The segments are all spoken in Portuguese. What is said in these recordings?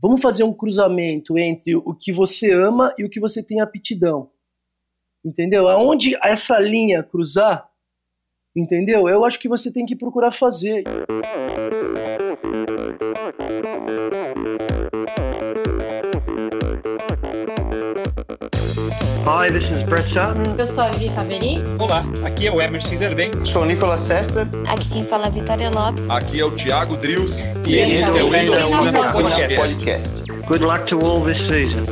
Vamos fazer um cruzamento entre o que você ama e o que você tem aptidão. Entendeu? Aonde essa linha cruzar, entendeu? Eu acho que você tem que procurar fazer. Hi, this is Brett Sutton. Eu sou a Vivi Faveri. Olá, aqui é o Emerson Zerben. Sou o Nicolas Sester. Aqui quem fala é Vitória Lopes. Aqui é o Thiago Drius. E, e esse, é o Endorfina Podcast. Podcast. Good luck to all this season.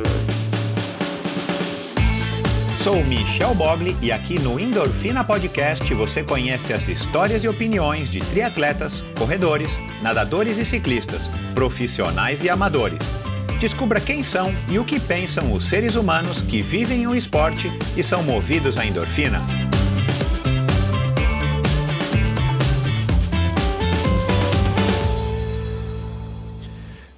Sou Michel Bogli e aqui no Endorfina Podcast você conhece as histórias e opiniões de triatletas, corredores, nadadores e ciclistas, profissionais e amadores. Descubra quem são e o que pensam os seres humanos que vivem o esporte e são movidos à endorfina.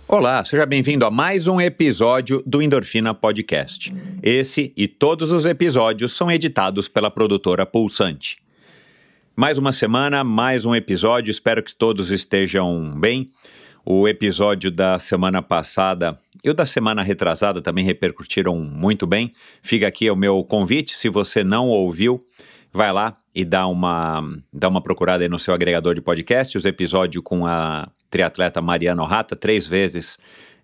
Olá, seja bem-vindo a mais um episódio do Endorfina Podcast. Esse e todos os episódios são editados pela produtora Pulsante. Mais uma semana, mais um episódio, espero que todos estejam bem. O episódio da semana passada e o da semana retrasada também repercutiram muito bem. Fica aqui o meu convite, se você não ouviu, vai lá e dá uma, dá uma procurada aí no seu agregador de podcast, os episódios com a triatleta Mariana Rata, três vezes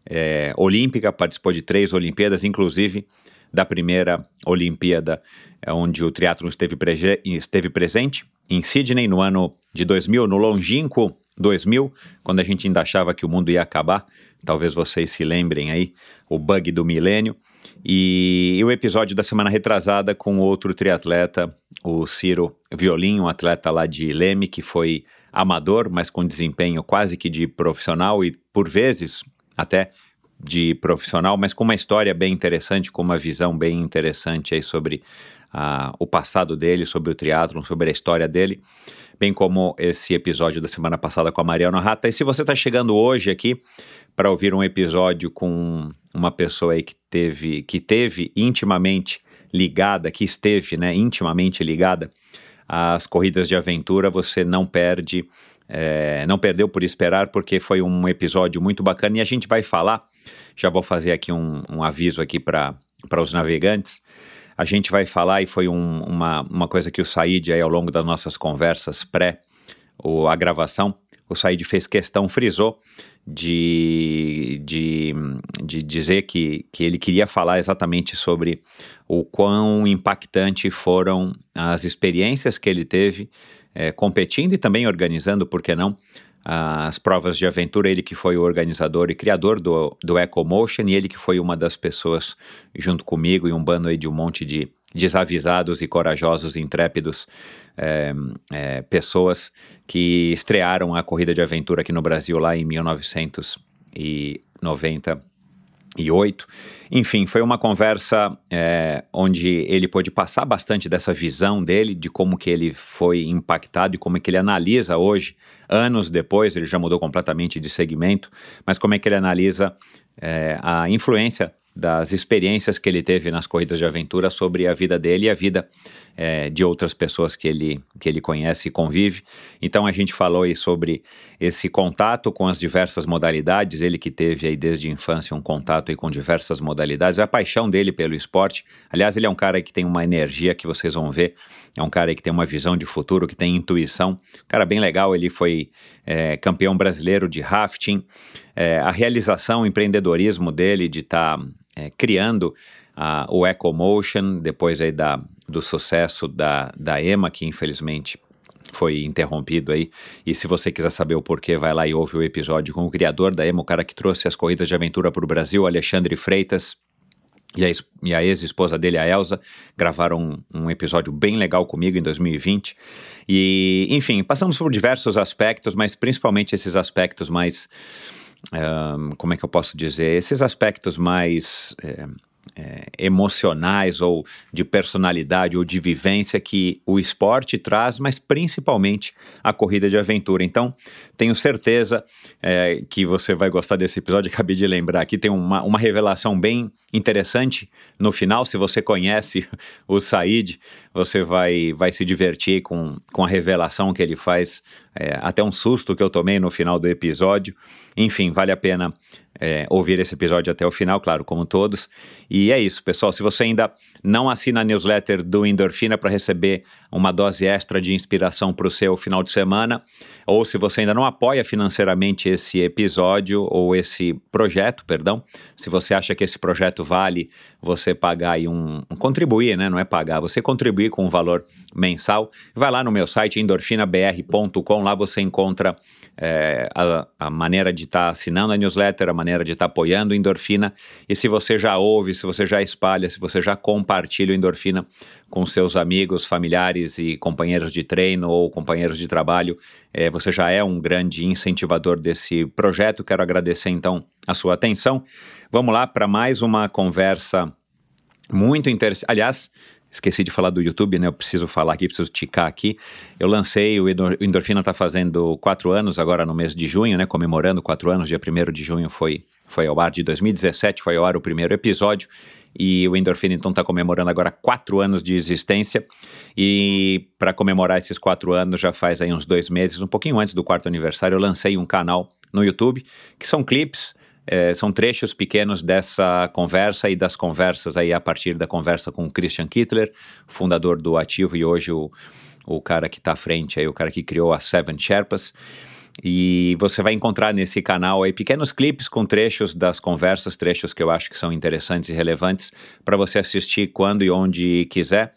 é, olímpica, participou de três Olimpíadas, inclusive da primeira Olimpíada, é, onde o triatlo esteve, esteve presente, em Sydney, no ano de 2000, no longínquo 2000, quando a gente ainda achava que o mundo ia acabar. Talvez vocês se lembrem aí, o bug do milênio. E, e o episódio da semana retrasada com outro triatleta, o Ciro Violim, um atleta lá de Leme, que foi amador, mas com desempenho quase que de profissional e por vezes até de profissional, mas com uma história bem interessante, com uma visão bem interessante aí sobre uh, o passado dele, sobre o triatlon, sobre a história dele, bem como esse episódio da semana passada com a Mariana Rata. E se você está chegando hoje aqui para ouvir um episódio com uma pessoa aí que teve, que teve intimamente ligada, que esteve né, intimamente ligada as corridas de aventura você não perde, é, não perdeu por esperar, porque foi um episódio muito bacana e a gente vai falar. Já vou fazer aqui um, um aviso aqui para os navegantes. A gente vai falar, e foi um, uma, uma coisa que o Said aí ao longo das nossas conversas pré o, a gravação, o Said fez questão, frisou de, de, de dizer que, que ele queria falar exatamente sobre o quão impactante foram as experiências que ele teve é, competindo e também organizando, por que não, as provas de aventura, ele que foi o organizador e criador do, do EcoMotion e ele que foi uma das pessoas junto comigo e um bando aí de um monte de desavisados e corajosos, intrépidos, é, é, pessoas que estrearam a corrida de aventura aqui no Brasil lá em 1998. Enfim, foi uma conversa é, onde ele pôde passar bastante dessa visão dele, de como que ele foi impactado e como é que ele analisa hoje, anos depois, ele já mudou completamente de segmento, mas como é que ele analisa é, a influência das experiências que ele teve nas corridas de aventura sobre a vida dele e a vida é, de outras pessoas que ele, que ele conhece e convive. Então a gente falou aí sobre esse contato com as diversas modalidades, ele que teve aí desde a infância um contato aí com diversas modalidades, a paixão dele pelo esporte. Aliás, ele é um cara que tem uma energia que vocês vão ver, é um cara que tem uma visão de futuro, que tem intuição. Um cara bem legal, ele foi é, campeão brasileiro de rafting. É, a realização, o empreendedorismo dele de estar tá, é, criando uh, o EcoMotion, depois aí da, do sucesso da, da EMA, que infelizmente foi interrompido aí. E se você quiser saber o porquê, vai lá e ouve o episódio com o criador da EMA, o cara que trouxe as corridas de aventura para o Brasil, Alexandre Freitas. E a, e a ex-esposa dele, a Elsa, gravaram um, um, episódio bem legal comigo em 2020. E, enfim, passamos por diversos aspectos, mas principalmente esses aspectos mais. Um, como é que eu posso dizer? Esses aspectos mais. É, é, emocionais ou de personalidade ou de vivência que o esporte traz, mas principalmente a corrida de aventura. Então, tenho certeza é, que você vai gostar desse episódio. Acabei de lembrar aqui, tem uma, uma revelação bem interessante no final. Se você conhece o Said, você vai, vai se divertir com, com a revelação que ele faz, é, até um susto que eu tomei no final do episódio. Enfim, vale a pena é, ouvir esse episódio até o final, claro, como todos. E é isso, pessoal. Se você ainda não assina a newsletter do Endorfina para receber uma dose extra de inspiração para o seu final de semana, ou se você ainda não apoia financeiramente esse episódio ou esse projeto, perdão, se você acha que esse projeto vale você pagar aí um, um contribuir, né? Não é pagar, você contribuir com um valor mensal, vai lá no meu site endorfinabr.com, lá você encontra é, a, a, maneira de estar tá assinando a newsletter, a maneira de estar tá apoiando Endorfina. E se você já ouve, se você já espalha, se você já compartilha o Endorfina com seus amigos, familiares e companheiros de treino ou companheiros de trabalho, é, você já é um grande incentivador desse projeto. Quero agradecer então a sua atenção. Vamos lá para mais uma conversa muito interessante. Aliás, Esqueci de falar do YouTube, né? Eu preciso falar aqui, preciso ticar aqui. Eu lancei, o Endorfina está fazendo quatro anos agora no mês de junho, né? Comemorando quatro anos, dia 1 de junho foi, foi ao ar de 2017, foi ao ar o primeiro episódio. E o Endorfina então está comemorando agora quatro anos de existência. E para comemorar esses quatro anos, já faz aí uns dois meses, um pouquinho antes do quarto aniversário, eu lancei um canal no YouTube, que são clipes é, são trechos pequenos dessa conversa e das conversas aí a partir da conversa com o Christian Kittler, fundador do Ativo e hoje o, o cara que está à frente aí, o cara que criou a Seven Sherpas. E você vai encontrar nesse canal aí pequenos clipes com trechos das conversas, trechos que eu acho que são interessantes e relevantes para você assistir quando e onde quiser.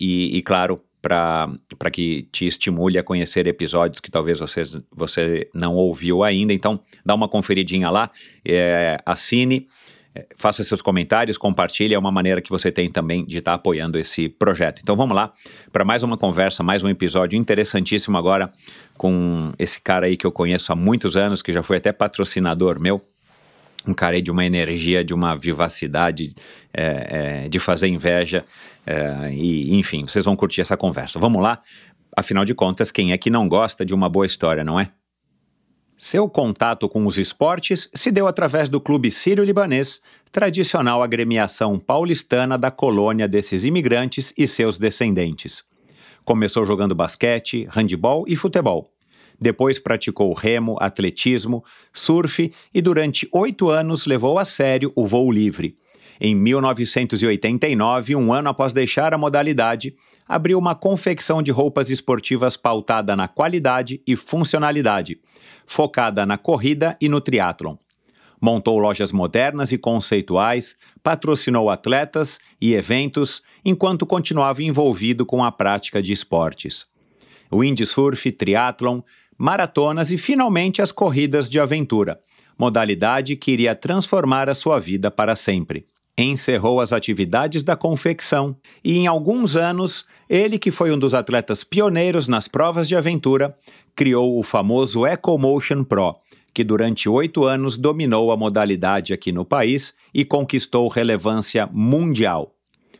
E, e claro, para que te estimule a conhecer episódios que talvez você, você não ouviu ainda. Então, dá uma conferidinha lá, é, assine, é, faça seus comentários, compartilhe. É uma maneira que você tem também de estar tá apoiando esse projeto. Então, vamos lá para mais uma conversa, mais um episódio interessantíssimo agora com esse cara aí que eu conheço há muitos anos, que já foi até patrocinador meu um cara de uma energia, de uma vivacidade, é, é, de fazer inveja. É, e, enfim, vocês vão curtir essa conversa. Vamos lá? Afinal de contas, quem é que não gosta de uma boa história, não é? Seu contato com os esportes se deu através do Clube Sírio-Libanês, tradicional agremiação paulistana da colônia desses imigrantes e seus descendentes. Começou jogando basquete, handebol e futebol. Depois praticou remo, atletismo, surf e durante oito anos levou a sério o voo livre. Em 1989, um ano após deixar a modalidade, abriu uma confecção de roupas esportivas pautada na qualidade e funcionalidade, focada na corrida e no triatlon. Montou lojas modernas e conceituais, patrocinou atletas e eventos, enquanto continuava envolvido com a prática de esportes. Windsurf, triatlon, maratonas e finalmente as corridas de aventura, modalidade que iria transformar a sua vida para sempre. Encerrou as atividades da confecção e, em alguns anos, ele, que foi um dos atletas pioneiros nas provas de aventura, criou o famoso EcoMotion Pro, que durante oito anos dominou a modalidade aqui no país e conquistou relevância mundial.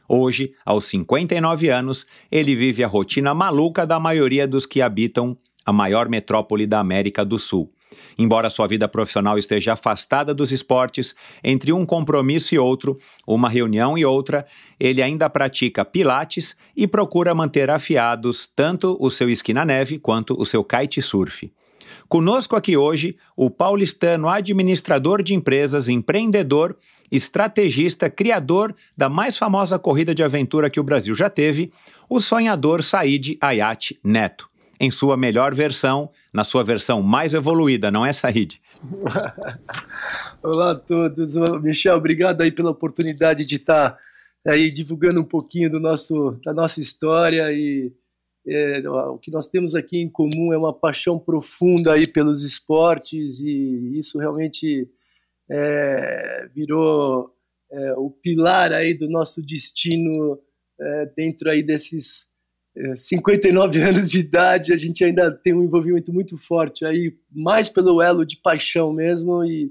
Hoje, aos 59 anos, ele vive a rotina maluca da maioria dos que habitam a maior metrópole da América do Sul. Embora sua vida profissional esteja afastada dos esportes, entre um compromisso e outro, uma reunião e outra, ele ainda pratica pilates e procura manter afiados tanto o seu esqui na neve quanto o seu kitesurf. Conosco aqui hoje o paulistano administrador de empresas, empreendedor, estrategista, criador da mais famosa corrida de aventura que o Brasil já teve, o sonhador Said Ayat Neto em sua melhor versão, na sua versão mais evoluída, não é, Said? Olá a todos. Michel, obrigado aí pela oportunidade de estar aí divulgando um pouquinho do nosso, da nossa história e é, o que nós temos aqui em comum é uma paixão profunda aí pelos esportes e isso realmente é, virou é, o pilar aí do nosso destino é, dentro aí desses 59 anos de idade, a gente ainda tem um envolvimento muito forte aí, mais pelo elo de paixão mesmo e,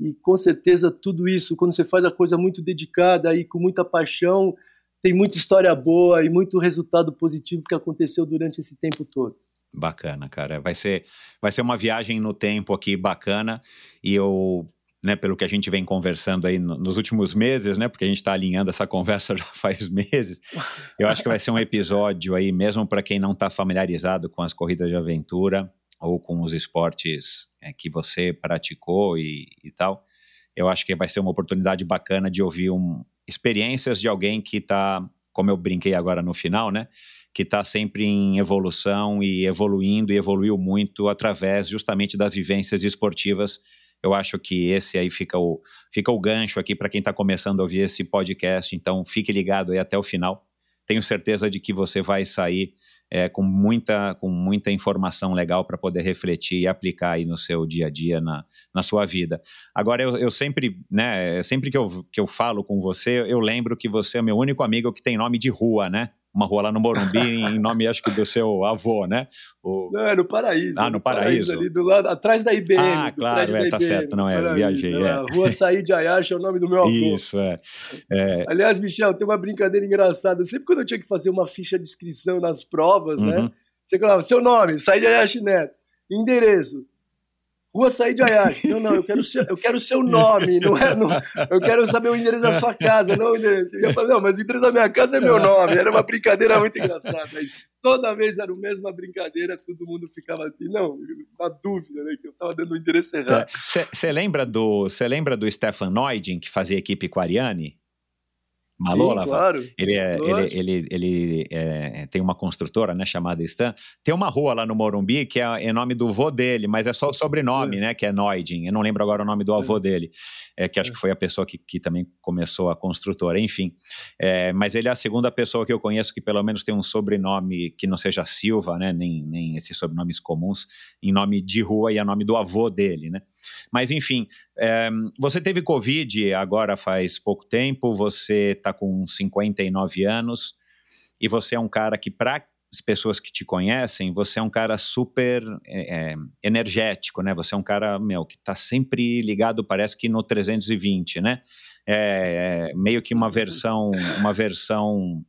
e com certeza tudo isso, quando você faz a coisa muito dedicada e com muita paixão, tem muita história boa e muito resultado positivo que aconteceu durante esse tempo todo. Bacana, cara. Vai ser, vai ser uma viagem no tempo aqui bacana e eu né, pelo que a gente vem conversando aí nos últimos meses, né, porque a gente está alinhando essa conversa já faz meses, eu acho que vai ser um episódio aí, mesmo para quem não está familiarizado com as corridas de aventura, ou com os esportes é, que você praticou e, e, tal, eu acho que vai ser uma oportunidade bacana de ouvir um, experiências de alguém que está, como eu brinquei agora no final, né? Que está sempre em evolução e evoluindo e evoluiu muito através justamente das vivências esportivas. Eu acho que esse aí fica o, fica o gancho aqui para quem está começando a ouvir esse podcast. Então, fique ligado aí até o final. Tenho certeza de que você vai sair é, com, muita, com muita informação legal para poder refletir e aplicar aí no seu dia a dia, na, na sua vida. Agora, eu, eu sempre, né, sempre que eu, que eu falo com você, eu lembro que você é meu único amigo que tem nome de rua, né? Uma rua lá no Morumbi, em nome, acho que, do seu avô, né? O... Não, é no Paraíso. Ah, no, Paraíso. ali do lado, atrás da IBM. Ah, claro, é, tá certo, não é, viajei. É. Rua Said Ayash é o nome do meu avô. Isso, é. é. Aliás, Michel, tem uma brincadeira engraçada. Sempre quando eu tinha que fazer uma ficha de inscrição nas provas, né? uhum. né? Você falava, seu nome, Said Ayash Neto, endereço, Rua Said Ayash. Não, não, eu quero, seu, eu quero o seu nome, não é? Não, eu quero saber o endereço da sua casa, não o endereço. Eu falei, não, mas o endereço da minha casa é meu nome. Era uma brincadeira muito engraçada. Mas toda vez era a mesma brincadeira, todo mundo ficava assim, não, na dúvida, né? Que eu estava dando o endereço errado. Você lembra do, lembra do Stefan Neudin, que fazia equipe com a Ariane? Malola, Sim, claro. Ele, é, ele, ele, ele é, tem uma construtora, né, chamada Stan. Tem uma rua lá no Morumbi que é, é nome do vô dele, mas é só o sobrenome, é. né, que é Noidin. Eu não lembro agora o nome do avô é. dele, é, que acho que foi a pessoa que, que também começou a construtora, enfim. É, mas ele é a segunda pessoa que eu conheço que pelo menos tem um sobrenome que não seja Silva, né, nem, nem esses sobrenomes comuns, em nome de rua e é nome do avô dele, né. Mas enfim, é, você teve Covid agora faz pouco tempo, você está com 59 anos e você é um cara que, para as pessoas que te conhecem, você é um cara super é, é energético, né? Você é um cara, meu, que está sempre ligado, parece que no 320, né? É, é meio que uma versão, uma versão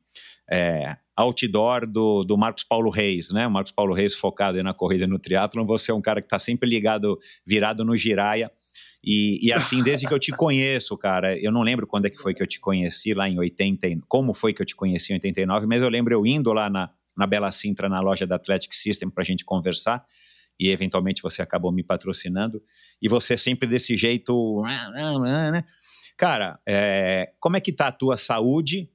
é, outdoor do, do Marcos Paulo Reis, né? O Marcos Paulo Reis focado na corrida no triatlon, você é um cara que está sempre ligado, virado no giraia, e, e, assim, desde que eu te conheço, cara, eu não lembro quando é que foi que eu te conheci lá em 80, como foi que eu te conheci em 89, mas eu lembro eu indo lá na, na Bela Sintra, na loja da Athletic System, para a gente conversar, e eventualmente você acabou me patrocinando, e você sempre desse jeito. Cara, é, como é que tá a tua saúde,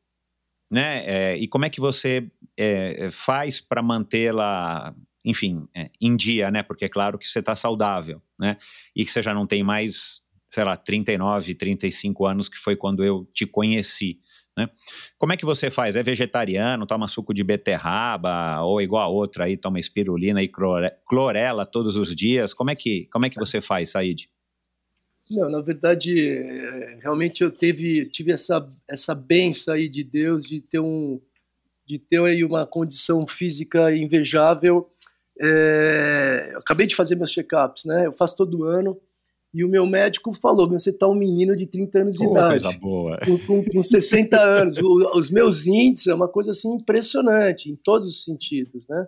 né? É, e como é que você é, faz para mantê-la enfim, é, em dia, né? Porque é claro que você está saudável, né? E que você já não tem mais, sei lá, 39, 35 anos, que foi quando eu te conheci. Né? Como é que você faz? É vegetariano, toma suco de beterraba, ou igual a outra aí, toma espirulina e clorela todos os dias? Como é que, como é que você faz, Said? Não, na verdade, é, realmente eu teve, tive essa, essa benção aí de Deus de ter um de ter aí uma condição física invejável é, eu acabei de fazer meus check-ups, né? Eu faço todo ano. E o meu médico falou: você está um menino de 30 anos de Pô, idade. Coisa boa. Com, com, com 60 anos. O, os meus índices é uma coisa assim impressionante, em todos os sentidos, né?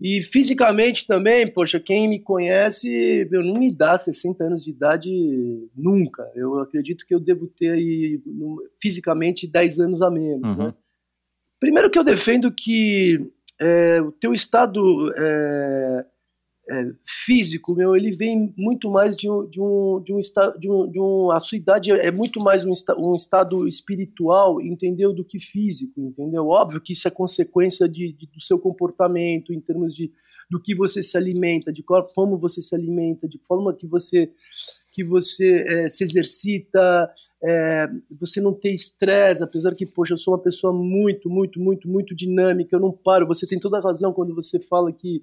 E fisicamente também, poxa, quem me conhece, meu, não me dá 60 anos de idade nunca. Eu acredito que eu devo ter aí, fisicamente 10 anos a menos, uhum. né? Primeiro que eu defendo que é, o teu estado é, é, físico, meu, ele vem muito mais de um, de um, de um estado, de um, de um, a sua idade é muito mais um, um estado espiritual, entendeu, do que físico, entendeu? Óbvio que isso é consequência de, de, do seu comportamento, em termos de do que você se alimenta, de qual como você se alimenta, de forma que você que você é, se exercita, é, você não tem estresse, apesar que, poxa, eu sou uma pessoa muito, muito, muito, muito dinâmica, eu não paro. Você tem toda a razão quando você fala que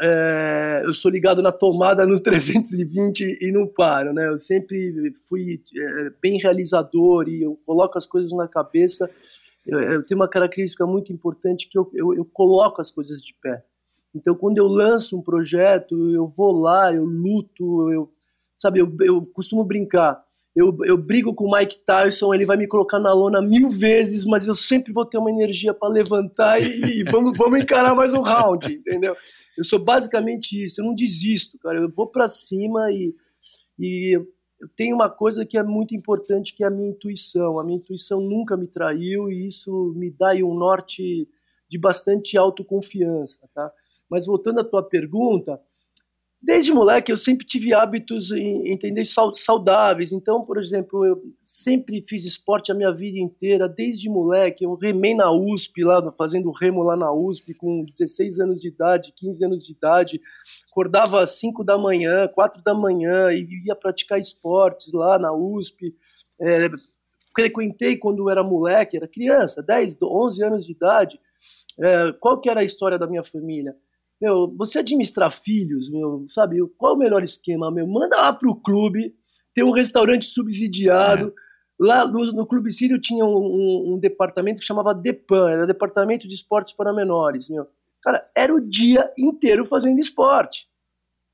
é, eu sou ligado na tomada no 320 e não paro, né? Eu sempre fui é, bem realizador e eu coloco as coisas na cabeça. Eu, eu tenho uma característica muito importante que eu, eu, eu coloco as coisas de pé. Então, quando eu lanço um projeto, eu vou lá, eu luto, eu, sabe, eu, eu costumo brincar. Eu, eu brigo com o Mike Tyson, ele vai me colocar na lona mil vezes, mas eu sempre vou ter uma energia para levantar e, e, vamos, vamos encarar mais um round, entendeu? Eu sou basicamente isso, eu não desisto, cara. Eu vou para cima e, e eu tenho uma coisa que é muito importante, que é a minha intuição. A minha intuição nunca me traiu e isso me dá um norte de bastante autoconfiança, tá? Mas voltando à tua pergunta, desde moleque eu sempre tive hábitos, entender, saudáveis. Então, por exemplo, eu sempre fiz esporte a minha vida inteira, desde moleque. Eu remei na USP, lá, fazendo remo lá na USP, com 16 anos de idade, 15 anos de idade. Acordava às 5 da manhã, 4 da manhã e ia praticar esportes lá na USP. É, frequentei quando era moleque, era criança, 10, 11 anos de idade. É, qual que era a história da minha família? Meu, você administrar filhos, meu, sabe, qual é o melhor esquema, meu? Manda lá pro clube, tem um restaurante subsidiado. É. Lá no, no, Clube Sírio tinha um, um, um, departamento que chamava DEPAN, era Departamento de Esportes para Menores, meu. Cara, era o dia inteiro fazendo esporte.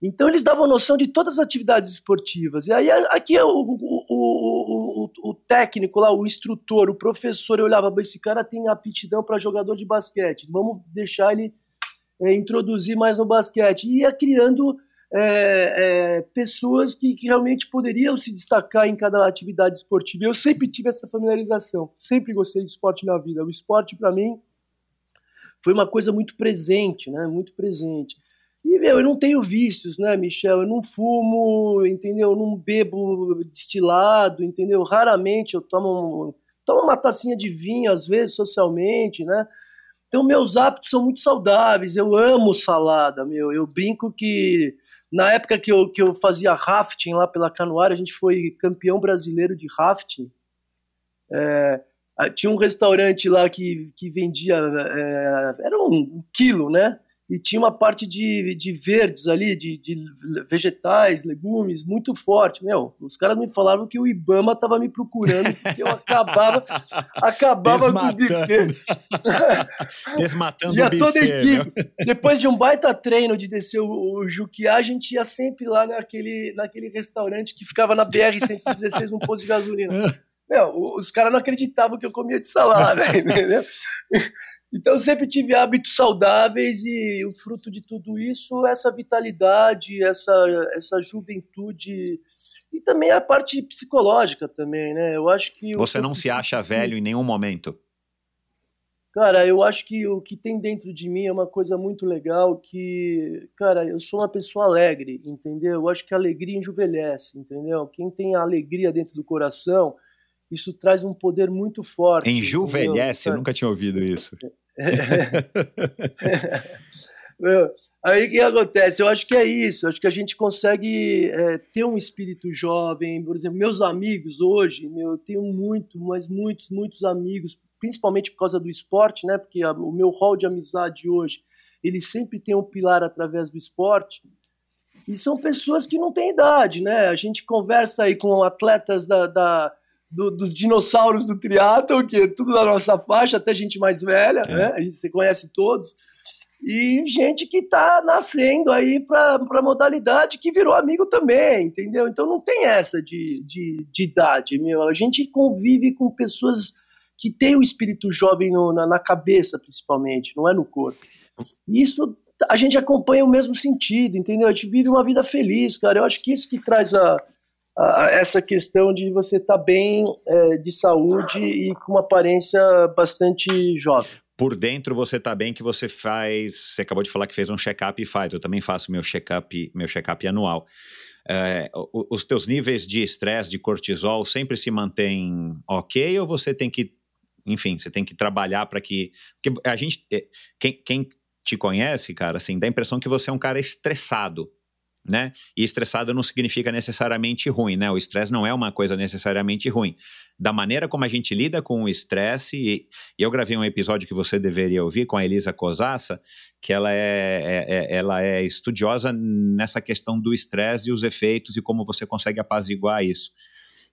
Então eles davam noção de todas as atividades esportivas. E aí aqui é o, o, o, o, técnico lá, o instrutor, o professor, eu olhava, esse cara tem aptidão para jogador de basquete, vamos deixar ele é, introduzir mais no basquete. E ia criando é, é, pessoas que, que, realmente poderiam se destacar em cada atividade esportiva. Eu sempre tive essa familiarização, sempre gostei de esporte na vida. O esporte, para mim, foi uma coisa muito presente, né? Muito presente. E, meu, eu não tenho vícios, né, Michel? Eu não fumo, entendeu? Eu não bebo destilado, entendeu? Raramente eu tomo, tomo uma tacinha de vinho, às vezes, socialmente, né? Então, meus hábitos são muito saudáveis. Eu amo salada, meu. Eu brinco que na época que eu, que eu fazia rafting lá pela Canoária, a gente foi campeão brasileiro de rafting. É, tinha um restaurante lá que, que vendia. É, era um, um quilo, né? E tinha uma parte de, de verdes ali, de, de vegetais, legumes, muito forte. Meu, os caras me falaram que o Ibama tava me procurando, porque eu acabava, acabava com o buffet. Desmatando o buffet. toda a equipe. Né? Depois de um baita treino de descer o, o Juquiá, a gente ia sempre lá naquele, naquele restaurante que ficava na BR-116, num posto de gasolina. Meu, os caras não acreditavam que eu comia de salada, entendeu? Então, eu sempre tive hábitos saudáveis e o fruto de tudo isso, essa vitalidade, essa, essa juventude e também a parte psicológica também, né? Eu acho que você não se acha velho em nenhum momento. Cara, eu acho que o que tem dentro de mim é uma coisa muito legal que, cara, eu sou uma pessoa alegre, entendeu? Eu acho que a alegria enjuvelhece, entendeu? Quem tem a alegria dentro do coração, isso traz um poder muito forte. Enjuvelhece? Eu nunca tinha ouvido isso. Meu, aí o que acontece? Eu acho que é isso. Acho que a gente consegue é, ter um espírito jovem. Por exemplo, meus amigos hoje, meu, eu tenho muito, mas muitos, muitos amigos, principalmente por causa do esporte, né? Porque a, o meu rol de amizade hoje, ele sempre tem um pilar através do esporte. E são pessoas que não têm idade, né? A gente conversa aí com atletas da, da do, dos dinossauros do triatlo, que é tudo da nossa faixa, até gente mais velha, é. né? A gente, você conhece todos. E gente que está nascendo aí para a modalidade que virou amigo também, entendeu? Então não tem essa de, de, de idade, meu. A gente convive com pessoas que têm o espírito jovem no, na, na cabeça, principalmente, não é no corpo. Isso a gente acompanha o mesmo sentido, entendeu? A gente vive uma vida feliz, cara. Eu acho que isso que traz a, essa questão de você estar tá bem é, de saúde e com uma aparência bastante jovem. Por dentro você está bem que você faz. Você acabou de falar que fez um check-up e faz. Eu também faço meu check-up meu check anual. É, os teus níveis de estresse, de cortisol, sempre se mantêm ok ou você tem que, enfim, você tem que trabalhar para que. Porque a gente. É, quem, quem te conhece, cara, assim, dá a impressão que você é um cara estressado né? E estressado não significa necessariamente ruim, né? O estresse não é uma coisa necessariamente ruim. Da maneira como a gente lida com o estresse, e, eu gravei um episódio que você deveria ouvir com a Elisa Cosassa, que ela é, é, é ela é estudiosa nessa questão do estresse e os efeitos e como você consegue apaziguar isso.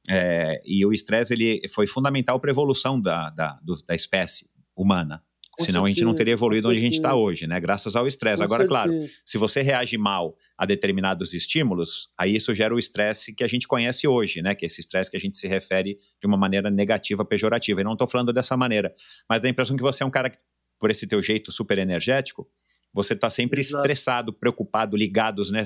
É, e o estresse ele foi fundamental para a evolução da, da, do, da espécie humana, com Senão certeza, a gente não teria evoluído onde a gente está hoje, né? Graças ao estresse. Agora, certeza. claro, se você reage mal a determinados estímulos, aí isso gera o estresse que a gente conhece hoje, né? Que é esse estresse que a gente se refere de uma maneira negativa, pejorativa. E não estou falando dessa maneira, mas dá a impressão que você é um cara que, por esse teu jeito super energético, você está sempre Exato. estressado, preocupado, ligados, né?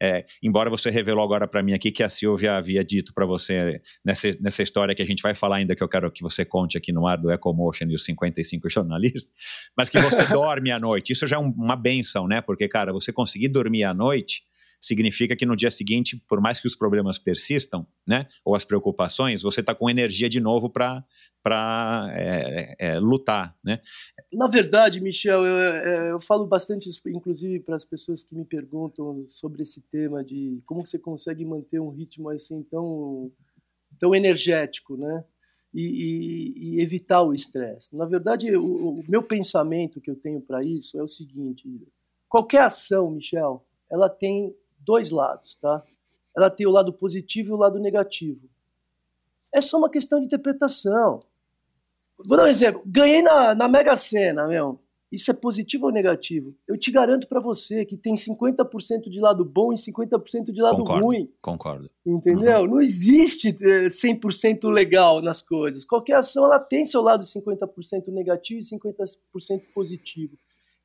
É, embora você revelou agora para mim aqui que a Silvia havia dito para você nessa, nessa história que a gente vai falar ainda, que eu quero que você conte aqui no ar do Ecomotion e os 55 jornalistas, mas que você dorme à noite. Isso já é um, uma benção, né? Porque, cara, você conseguir dormir à noite significa que no dia seguinte, por mais que os problemas persistam, né, ou as preocupações, você está com energia de novo para é, é, lutar, né? Na verdade, Michel, eu, eu falo bastante, inclusive para as pessoas que me perguntam sobre esse tema de como você consegue manter um ritmo assim tão tão energético, né? E, e, e evitar o estresse. Na verdade, o, o, meu pensamento que eu tenho para isso é o seguinte: qualquer ação, Michel, ela tem dois lados, tá? Ela tem o lado positivo e o lado negativo. É só uma questão de interpretação. Vou dar um exemplo. Ganhei na, na Mega Sena, meu. Isso é positivo ou negativo? Eu te garanto para você que tem 50% de lado bom e 50% de lado concordo, ruim. Concordo. Entendeu? Uhum. Não existe 100% eh, legal nas coisas. Qualquer ação ela tem seu lado 50% negativo e 50% positivo.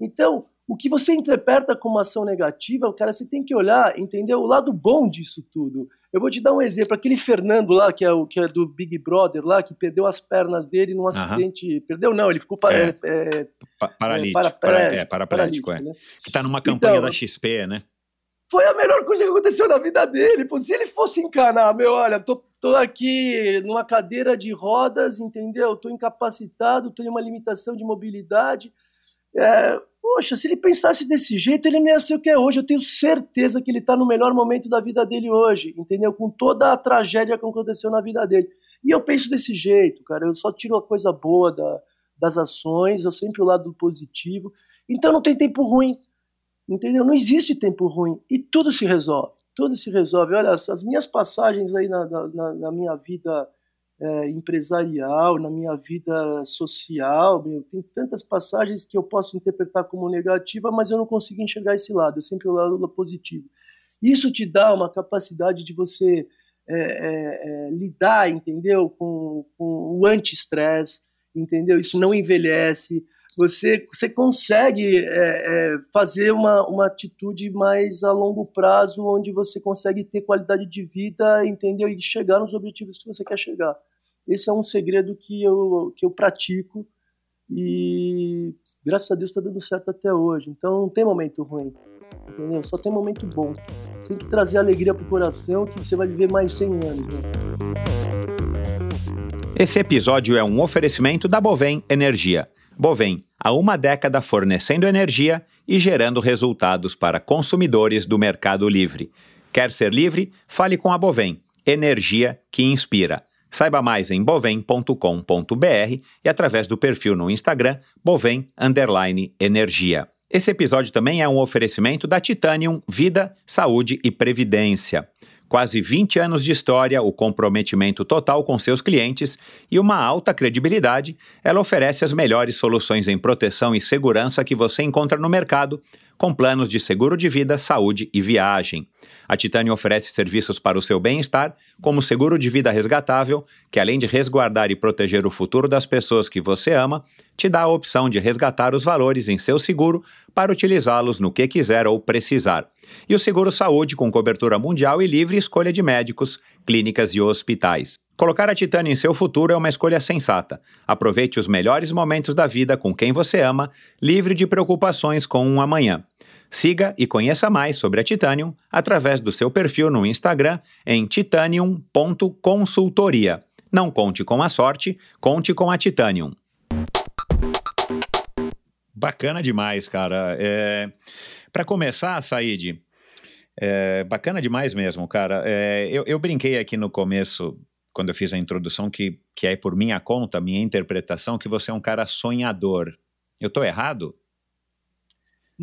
Então, o que você interpreta como ação negativa, cara, você tem que olhar, entendeu? O lado bom disso tudo. Eu vou te dar um exemplo. Aquele Fernando lá, que é, o, que é do Big Brother lá, que perdeu as pernas dele num acidente. Uhum. Perdeu, não, ele ficou para, é. É, paralítico. É, para, é, paraplético, é. Né? Que está numa campanha então, da XP, né? Foi a melhor coisa que aconteceu na vida dele. Pô. Se ele fosse encanar, meu, olha, tô, tô aqui numa cadeira de rodas, entendeu? Tô incapacitado, tenho uma limitação de mobilidade. É, Poxa, se ele pensasse desse jeito, ele não ia ser o que é hoje. Eu tenho certeza que ele está no melhor momento da vida dele hoje, entendeu? Com toda a tragédia que aconteceu na vida dele. E eu penso desse jeito, cara. Eu só tiro a coisa boa da, das ações, eu sempre o lado positivo. Então não tem tempo ruim, entendeu? Não existe tempo ruim. E tudo se resolve. Tudo se resolve. Olha, as minhas passagens aí na, na, na minha vida é, empresarial, na minha vida social. Meu, tem tantas passagens que eu posso interpretar como negativa, mas eu não consigo enxergar esse lado, eu sempre o lado positivo. Isso te dá uma capacidade de você é, é, é lidar, entendeu, com, com o anti-estresse, entendeu? Isso não envelhece. Você, você consegue é, é, fazer uma, uma atitude mais a longo prazo, onde você consegue ter qualidade de vida, entendeu? E chegar nos objetivos que você quer chegar. Esse é um segredo que eu, que eu pratico e graças a Deus está dando certo até hoje. Então não tem momento ruim, entendeu? Só tem momento bom. Você tem que trazer alegria pro coração que você vai viver mais 100 anos. Né? Esse episódio é um oferecimento da Bovem Energia. Bovem, há uma década fornecendo energia e gerando resultados para consumidores do Mercado Livre. Quer ser livre? Fale com a Bovem. Energia que inspira. Saiba mais em bovem.com.br e através do perfil no Instagram bovem energia. Esse episódio também é um oferecimento da Titanium Vida, Saúde e Previdência quase 20 anos de história, o comprometimento total com seus clientes e uma alta credibilidade, ela oferece as melhores soluções em proteção e segurança que você encontra no mercado, com planos de seguro de vida, saúde e viagem. A Titânio oferece serviços para o seu bem-estar, como seguro de vida resgatável, que além de resguardar e proteger o futuro das pessoas que você ama, te dá a opção de resgatar os valores em seu seguro para utilizá-los no que quiser ou precisar. E o seguro saúde com cobertura mundial e livre escolha de médicos, clínicas e hospitais. Colocar a Titânio em seu futuro é uma escolha sensata. Aproveite os melhores momentos da vida com quem você ama, livre de preocupações com um amanhã. Siga e conheça mais sobre a Titanium através do seu perfil no Instagram em titanium.consultoria. Não conte com a sorte, conte com a Titanium. Bacana demais, cara. É... Para começar, Said, é... bacana demais mesmo, cara. É... Eu, eu brinquei aqui no começo quando eu fiz a introdução, que, que é por minha conta, minha interpretação, que você é um cara sonhador. Eu tô errado?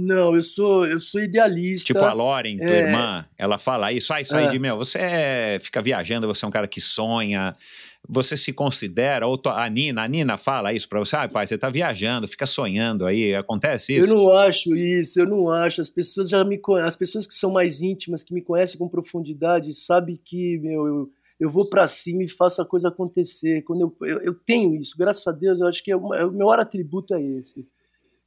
Não, eu sou, eu sou idealista. Tipo a Loren, tua é... irmã, ela fala isso, sai, sai é. de meu, você é, fica viajando, você é um cara que sonha, você se considera, ou a Nina, a Nina fala isso pra você, ah, pai, você tá viajando, fica sonhando aí, acontece isso? Eu não acho isso, eu não acho, as pessoas já me as pessoas que são mais íntimas, que me conhecem com profundidade, sabem que, meu, eu, eu vou para cima e faço a coisa acontecer, quando eu, eu, eu tenho isso, graças a Deus, eu acho que é, o meu maior atributo é esse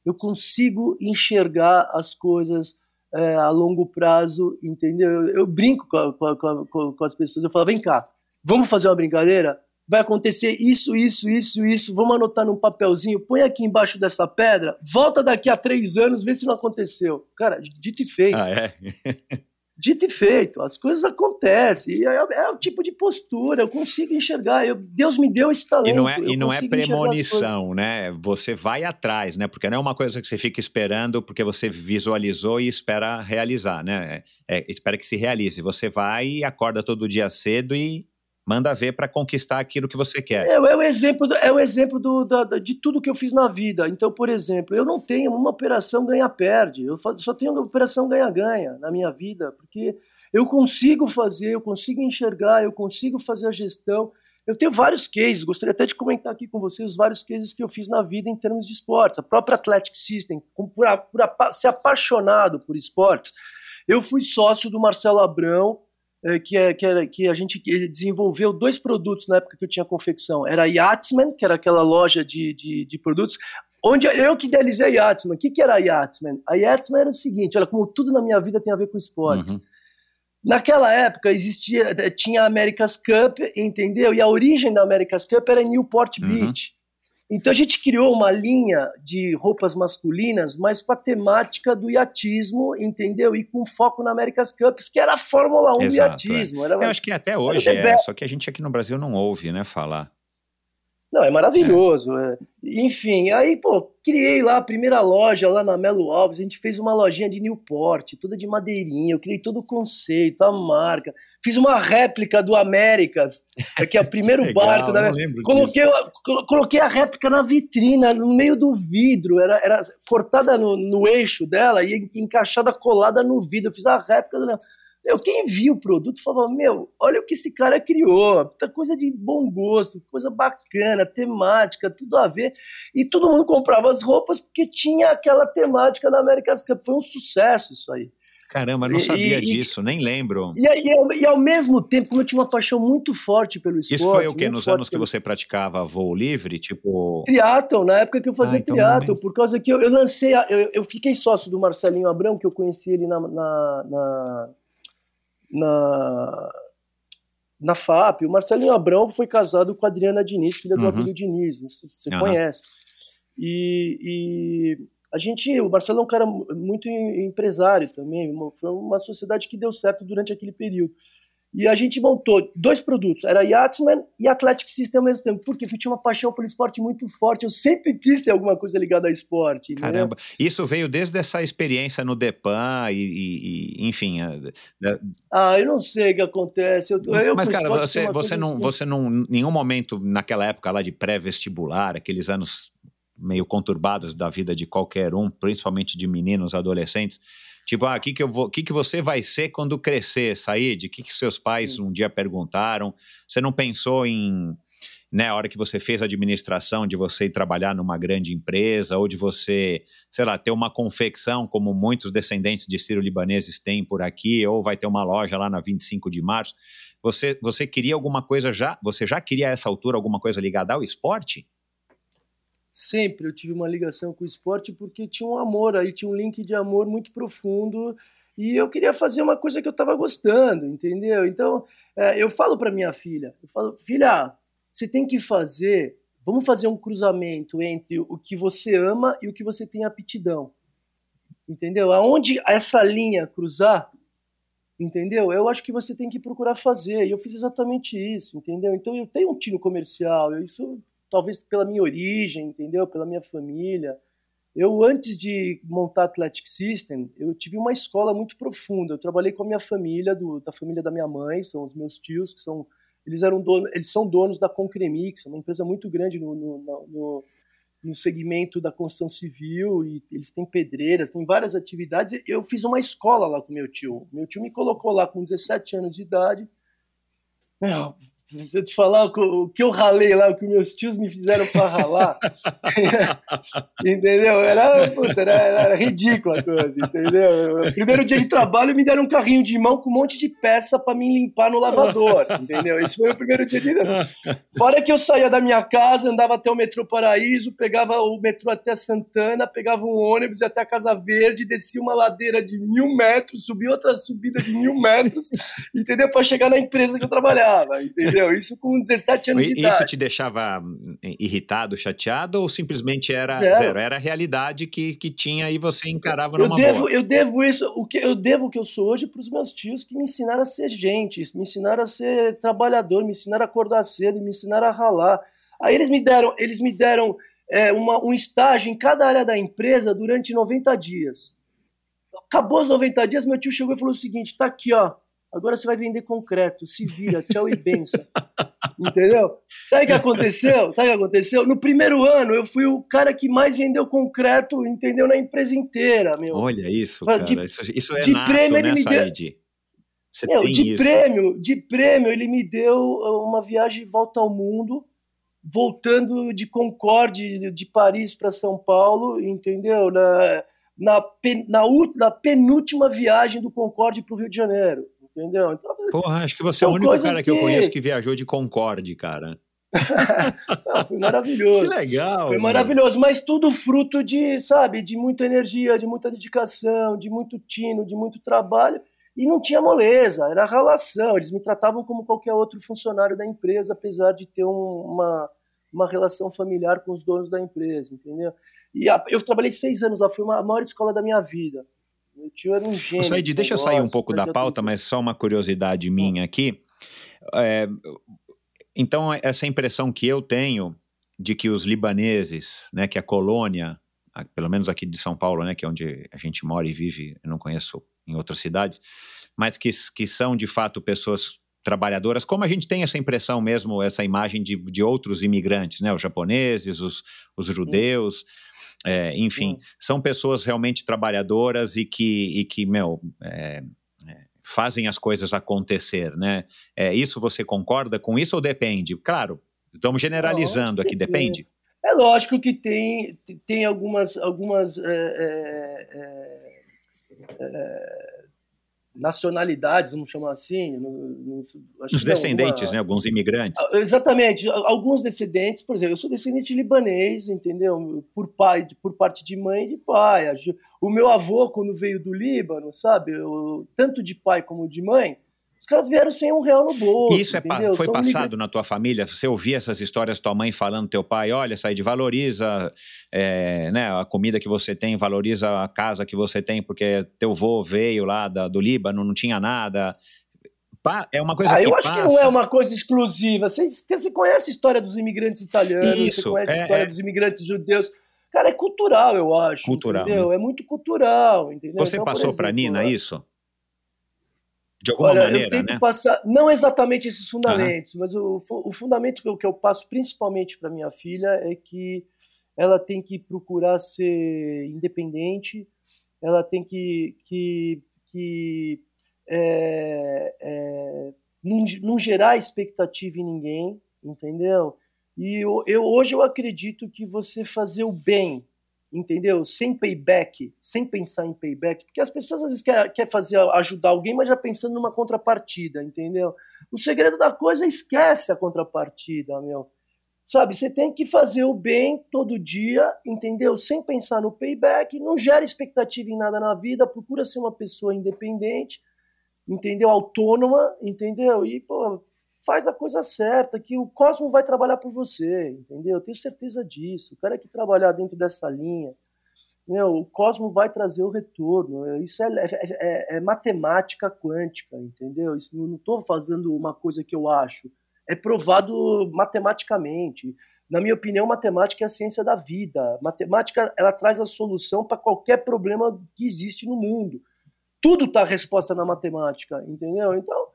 eu consigo enxergar as coisas é, a longo prazo, entendeu? Eu, eu brinco com, a, com, a, com, as pessoas, eu falo, vem cá, vamos fazer uma brincadeira? Vai acontecer isso, isso, isso, isso, vamos anotar num papelzinho, põe aqui embaixo dessa pedra, volta daqui a três anos, vê se não aconteceu. Cara, dito e feito. Ah, é? Dito e feito, as coisas acontecem. É, é, o tipo de postura, eu consigo enxergar. Eu, Deus me deu esse talento. E não é, e não é premonição, né? Você vai atrás, né? Porque não é uma coisa que você fica esperando porque você visualizou e espera realizar, né? É, é espera que se realize. Você vai e acorda todo dia cedo e manda ver para conquistar aquilo que você quer. É, é o exemplo, do, é o exemplo do, de tudo que eu fiz na vida. Então, por exemplo, eu não tenho uma operação ganha-perde. Eu só tenho uma operação ganha-ganha na minha vida, porque eu consigo fazer, eu consigo enxergar, eu consigo fazer a gestão. Eu tenho vários cases, gostaria até de comentar aqui com vocês os vários cases que eu fiz na vida em termos de esportes. A própria Athletic System, por, por ser apaixonado por esportes, eu fui sócio do Marcelo Abrão, que, é, que, era, que a gente desenvolveu dois produtos na época que eu tinha confecção. Era a Yachtsman, que era aquela loja de, de, de produtos, onde eu que idealizei a Yachtsman. O que, que era a Yachtsman? A Yachtsman era o seguinte, olha, como tudo na minha vida tem a ver com esportes. Uhum. Naquela época existia, eh, tinha a America's Cup, entendeu? E a origem da America's Cup era em Newport uhum. Beach. Então a gente criou uma linha de roupas masculinas, mas com a temática do iatismo, entendeu? E com foco na America's Cup, que era a Fórmula 1 Exato, do iatismo. É. Era, Eu acho que até hoje é, só que a gente aqui no Brasil não ouve, né, falar. Não, é maravilhoso. É. Enfim, aí, pô, criei lá a primeira loja lá na Melo Alves. A gente fez uma lojinha de Newport, toda de madeirinha. Eu criei todo o conceito, a marca. Fiz uma réplica do Américas, que é o primeiro Legal, barco da. Coloquei, coloquei a réplica na vitrina, no meio do vidro. Era, era cortada no, no eixo dela e encaixada colada no vidro. Eu fiz a réplica do. Eu, quem viu o produto falou: Meu, olha o que esse cara criou, muita coisa de bom gosto, coisa bacana, temática, tudo a ver. E todo mundo comprava as roupas porque tinha aquela temática da America's Cup. Foi um sucesso isso aí. Caramba, não sabia e, disso, e, nem lembro. E, e, ao mesmo tempo, como eu tinha uma paixão muito forte pelo esporte. Isso foi o quê? Nos anos que você praticava voo livre? Tipo. Triatlon, na época que eu fazia ah, então triatlon, por causa que eu, eu lancei. A, eu, eu, fiquei sócio do Marcelinho Abrão, que eu conheci ele na, na, na na, na FAP. O Marcelinho Abrão foi casado com a Adriana Diniz, filha do uhum. Abílio Diniz, você uhum. conhece. E, e, a gente, o Marcelo é um cara muito empresário também, foi uma sociedade que deu certo durante aquele período. E a gente montou dois produtos, era Yachtsman e Athletic System ao mesmo tempo. Por quê? Porque eu tinha uma paixão pelo esporte muito forte. Eu sempre quis ter alguma coisa ligada ao esporte. Caramba, isso veio desde essa experiência no Depan e, e, e enfim. Ah, eu não sei o que acontece. Eu, eu Mas, cara, você, você, não, assim. você não, nenhum momento naquela época lá de pré-vestibular, aqueles anos meio conturbados da vida de qualquer um, principalmente de meninos, adolescentes, Tipo, ah, o que, que, eu vou, que, que você vai ser quando crescer, Said? O que, que seus pais um dia perguntaram? Você não pensou em, né, a hora que você fez a administração, de você ir trabalhar numa grande empresa, ou de você, sei lá, ter uma confecção, como muitos descendentes de sírio-libaneses têm por aqui, ou vai ter uma loja lá na 25 de março. Você, você queria alguma coisa já? Você já queria a essa altura alguma coisa ligada ao esporte? Sempre eu tive uma ligação com o esporte porque tinha um amor aí, tinha um link de amor muito profundo e eu queria fazer uma coisa que eu estava gostando, entendeu? Então é, eu falo para minha filha, eu falo, filha, você tem que fazer, vamos fazer um cruzamento entre o que você ama e o que você tem aptidão, entendeu? Aonde essa linha cruzar, entendeu? Eu acho que você tem que procurar fazer e eu fiz exatamente isso, entendeu? Então eu tenho um tiro comercial, isso talvez pela minha origem, entendeu? Pela minha família. Eu, antes de montar Athletic System, eu tive uma escola muito profunda. Eu trabalhei com a minha família, do, da família da minha mãe, são os meus tios, que são eles eram dono, eles são donos da Concremix, uma empresa muito grande no, no, no, no, segmento da construção civil, e eles têm pedreiras, têm várias atividades. Eu fiz uma escola lá com meu tio. Meu tio me colocou lá com 17 anos de idade. Meu, se eu te falar o que eu ralei lá, o que meus tios me fizeram para ralar, entendeu? Era, puta, era, era ridícula a coisa, entendeu? Primeiro dia de trabalho me deram um carrinho de mão com um monte de peça para me limpar no lavador, entendeu? Esse foi o primeiro dia de Fora que eu saía da minha casa, andava até o metrô Paraíso, pegava o metrô até Santana, pegava um ônibus até a Casa Verde, descia uma ladeira de mil metros, subia outra subida de mil metros, entendeu? Para chegar na empresa que eu trabalhava, entendeu? Entendeu? Isso com 17 anos de Isso idade. te deixava hum, irritado, chateado ou simplesmente era Zero. zero? Era a realidade que, que tinha e você encarava Eu numa devo, boa. eu devo isso, o que eu devo o que eu sou hoje para os meus tios que me ensinaram a ser gente, me ensinaram a ser trabalhador, me ensinaram a acordar cedo, me ensinaram a ralar. Aí eles me deram, eles me deram é, uma- um estágio em cada área da empresa durante 90 dias. Acabou os 90 dias, meu tio chegou e falou o seguinte: tá aqui, ó. Agora você vai vender concreto, se vira, tchau e benção. Entendeu? Sabe o que aconteceu? Sabe o que aconteceu? No primeiro ano, eu fui o cara que mais vendeu concreto, entendeu? Na empresa inteira, meu. Olha isso, cara. de- isso, isso é de nato, prêmio ele né, me deu- Meu, de isso. prêmio, de prêmio, ele me deu uh, uma viagem de volta ao mundo, voltando de Concorde, de Paris para São Paulo, entendeu? Na, na, pen- na, na penúltima viagem do Concorde para o Rio de Janeiro, entendeu? Então, Porra, acho que você é o único cara que... eu que- conheço que viajou de Concorde, cara. não, foi Que maravilhoso. legal. Foi maravilhoso, mas tudo fruto de, sabe, de muita energia, de muita dedicação, de muito tino, de muito trabalho. E não tinha moleza, era ralação. Eles me tratavam como qualquer outro funcionário da empresa, apesar de ter um- uma, uma relação familiar com os donos da empresa, entendeu? E a- eu trabalhei seis anos lá, foi uma, a maior escola da minha vida. Meu tio era um gênio. Said, de deixa eu sair um pouco da pauta, mas só uma curiosidade minha aqui. É, então, essa impressão que eu tenho de que os libaneses, né, que a colônia, pelo menos aqui de São Paulo, né, que é onde a gente mora e vive, eu não conheço em outras cidades, mas que, que são de fato pessoas trabalhadoras, como a gente tem essa impressão mesmo, essa imagem de, de outros imigrantes, né, os japoneses, os, os judeus, é, enfim, Hum. são pessoas realmente trabalhadoras e que, e que meu, é, é, fazem as coisas acontecer, né? É, isso você concorda com isso ou depende? Claro, estamos generalizando Não, aqui, depende. É lógico que tem, tem algumas, algumas é, é, é, é, nacionalidades, vamos chamar assim. No, no, Os descendentes, uma- né? Alguns imigrantes. Ah, Exatamente. Alguns descendentes, por exemplo, eu sou descendente libanês, entendeu? Por pai, por parte de mãe e de pai. O meu avô, quando veio do Líbano, sabe? Eu- tanto de pai como de mãe, caras vieram sem um real no bolso. Isso é foi São passado na tua família? Você ouvia essas histórias, tua mãe falando, teu pai, olha, Said, valoriza é, né, a comida que você tem, valoriza a casa que você tem, porque teu vô veio lá da- do Líbano, não tinha nada. É uma coisa Ah, que eu acho passa. que não é uma coisa exclusiva. Você, você conhece a história dos imigrantes italianos, Isso, você conhece é- a história é. dos imigrantes judeus. Cara, é cultural, eu acho. Cultural? É muito cultural, entendeu? Você Então, passou para Nina isso? De alguma Olha, eu maneira, tento né? passar, não exatamente esses fundamentos, mas o, o fundamento que eu, que eu passo principalmente para minha filha é que ela tem que procurar ser independente, ela tem que, que, que é, é, não, não gerar expectativa em ninguém, entendeu? E eu, eu- hoje eu acredito que você fazer o bem, entendeu? Sem payback, sem pensar em payback, porque as pessoas às vezes querem quer fazer ajudar alguém, mas já pensando numa contrapartida, entendeu? O segredo da coisa é esquece a contrapartida, meu. Sabe, você tem que fazer o bem todo dia, entendeu? Sem pensar no payback, não gera expectativa em nada na vida, procura ser uma pessoa independente, entendeu? Autônoma, entendeu? E, pô, faz a coisa certa, que o Cosmo vai trabalhar por você, entendeu? Eu tenho certeza disso. O cara que trabalhar dentro dessa linha, meu, o Cosmo vai trazer o retorno. Isso é, é- é- é matemática quântica, entendeu? Isso, não estou fazendo uma coisa que eu acho. É provado matematicamente. Na minha opinião, matemática é a ciência da vida. Matemática ela traz a solução para qualquer problema que existe no mundo. Tudo está resposta na matemática, entendeu? Então,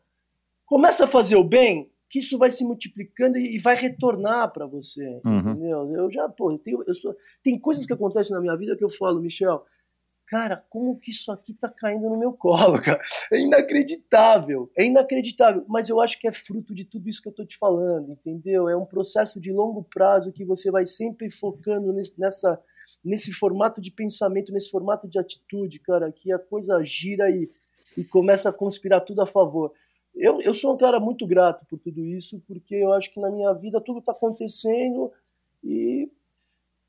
começa a fazer o bem, que isso vai se multiplicando e vai retornar para você, Uhum. entendeu? Eu já, pô, eu tenho, eu sou, tem coisas que acontecem na minha vida que eu falo, Michel, cara, como que isso aqui tá caindo no meu colo, cara? É inacreditável, é inacreditável, mas eu acho que é fruto de tudo isso que eu tô te falando, entendeu? É um processo de longo prazo que você vai sempre focando nesse, nessa, nesse formato de pensamento, nesse formato de atitude, cara, que a coisa gira e, e começa a conspirar tudo a favor. Eu, eu sou um cara muito grato por tudo isso, porque eu acho que na minha vida tudo está acontecendo e.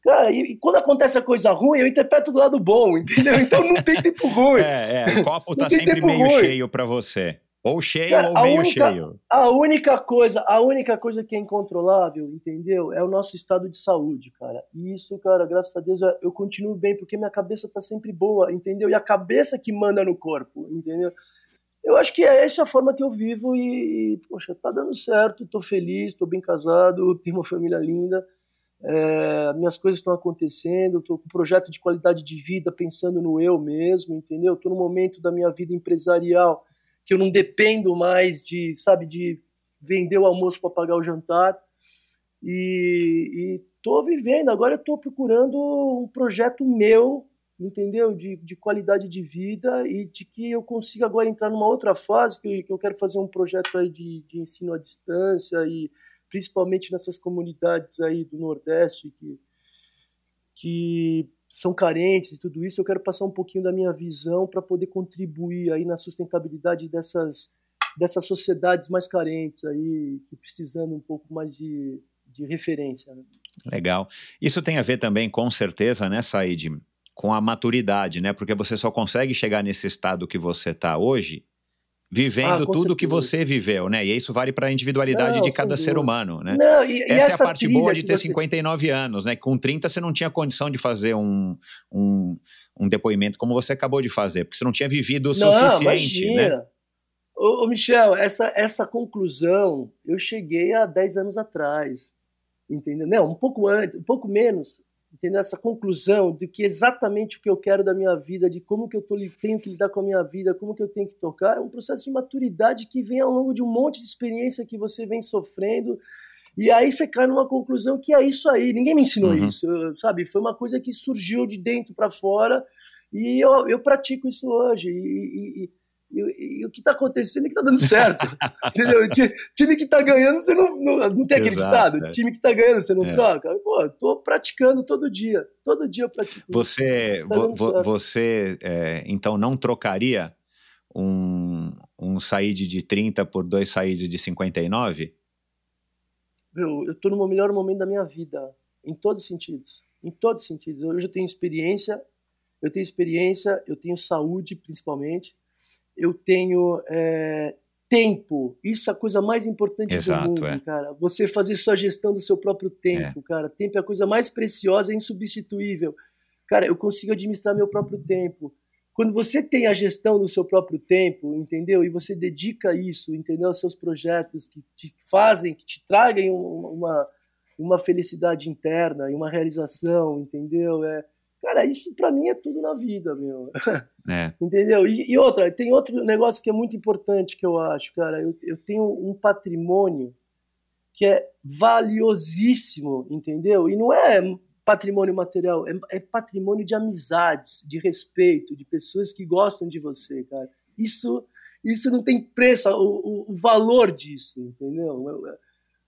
Cara, e, e quando acontece a coisa ruim, eu interpreto do lado bom, entendeu? Então não tem tempo ruim. É, é, o copo tá sempre meio ruim. cheio para você. Ou cheio Cara, ou meio única- cheio. A única coisa, a única coisa que é incontrolável, entendeu? É o nosso estado de saúde, cara. E isso, cara, graças a Deus, eu continuo bem, porque minha cabeça tá sempre boa, entendeu? E a cabeça que manda no corpo, entendeu? Eu acho que é essa a forma que eu vivo e, poxa, tá dando certo, tô feliz, tô bem casado, tenho uma família linda, é, minhas coisas estão acontecendo, tô com um projeto de qualidade de vida, pensando no eu mesmo, entendeu? Tô no momento da minha vida empresarial que eu não dependo mais de, sabe, de vender o almoço para pagar o jantar. E, e tô vivendo, agora eu tô procurando um projeto meu, entendeu? De, de qualidade de vida e de que eu consiga agora entrar numa outra fase, que, que eu quero fazer um projeto aí de, de ensino à distância e principalmente nessas comunidades aí do Nordeste que, que são carentes e tudo isso, eu quero passar um pouquinho da minha visão para poder contribuir aí na sustentabilidade dessas, dessas sociedades mais carentes aí, que precisando um pouco mais de, de referência. Né? Legal. Isso tem a ver também, com certeza, né, Said, com a maturidade, né? Porque você só consegue chegar nesse estado que você está hoje vivendo Ah, tudo que certeza. você viveu, né? E isso vale para a individualidade Não, de cada ser humano, né? Não, e, e Essa, é a essa parte boa de que ter você- 59 anos, né? Com 30 você não tinha condição de fazer um, um, um depoimento como você acabou de fazer, porque você não tinha vivido o Não, suficiente, né? imagina. Ô, ô, Michel, essa, essa conclusão eu cheguei há 10 anos atrás. Entendeu? Não, um pouco antes, um pouco menos. Entendeu? Essa conclusão de que exatamente o que eu quero da minha vida, de como que eu tô, tenho que lidar com a minha vida, como que eu tenho que tocar, é um processo de maturidade que vem ao longo de um monte de experiência que você vem sofrendo. E aí você cai numa conclusão que é isso aí. Ninguém me ensinou Uhum. isso, eu- sabe? Foi uma coisa que surgiu de dentro para fora e eu, eu pratico isso hoje. E, e- e- e- o que está acontecendo é que está dando certo. entendeu? O ti- time que está ganhando, você não, não, não tem Exato, ditado? é. Time que está ganhando, você não É. troca? Pô, tô praticando todo dia. Todo dia eu pratico. Você, Tá vo- você é, então não trocaria um, um Said de 30 por dois Said de 59? Meu, eu tô no melhor momento da minha vida, em todos os sentidos. Em todos os sentidos. Hoje eu tenho experiência, eu tenho experiência, eu tenho saúde, principalmente. Eu tenho é, tempo. Isso é a coisa mais importante Exato, do mundo, é. cara. Você fazer sua gestão do seu próprio tempo, cara. Tempo é a coisa mais preciosa e insubstituível. Cara, eu consigo administrar meu próprio tempo. Quando você tem a gestão do seu próprio tempo, entendeu? E você dedica isso, entendeu? Aos seus projetos que te fazem, que te tragam um- uma, uma felicidade interna e uma realização, entendeu? É, cara, isso pra mim é tudo na vida, meu. É, Entendeu? E, e outra, tem outro negócio que é muito importante que eu acho, cara. Eu, eu tenho um patrimônio que é valiosíssimo, entendeu? E não é patrimônio material, é, é patrimônio de amizades, de respeito, de pessoas que gostam de você, cara. Isso, isso não tem preço, o, o- o valor disso, entendeu? Eu- eu-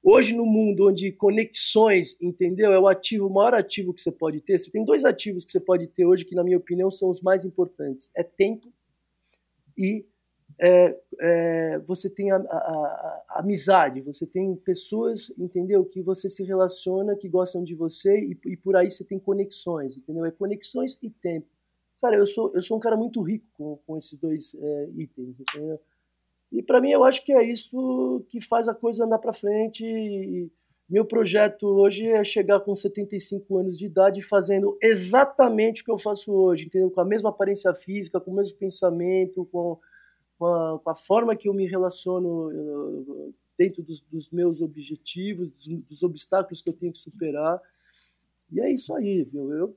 Hoje, no mundo onde conexões, entendeu? É o ativo, o maior ativo que você pode ter. Você tem dois ativos que você pode ter hoje que, na minha opinião, são os mais importantes: é tempo e é, é, você tem a, a- a- amizade. Você tem pessoas, entendeu? Que você se relaciona, que gostam de você e, e por aí você tem conexões, entendeu? É conexões e tempo. Cara, eu sou, eu sou um cara muito rico com, com esses dois é, itens, entendeu? E para mim eu acho que é isso que faz a coisa andar para frente. E meu projeto hoje é chegar com 75 anos de idade fazendo exatamente o que eu faço hoje, entendeu? Com a mesma aparência física, com o mesmo pensamento, com, com, a, com a forma que eu me relaciono eh, dentro dos, dos meus objetivos, dos, dos obstáculos que eu tenho que superar. E é isso aí, viu? Eu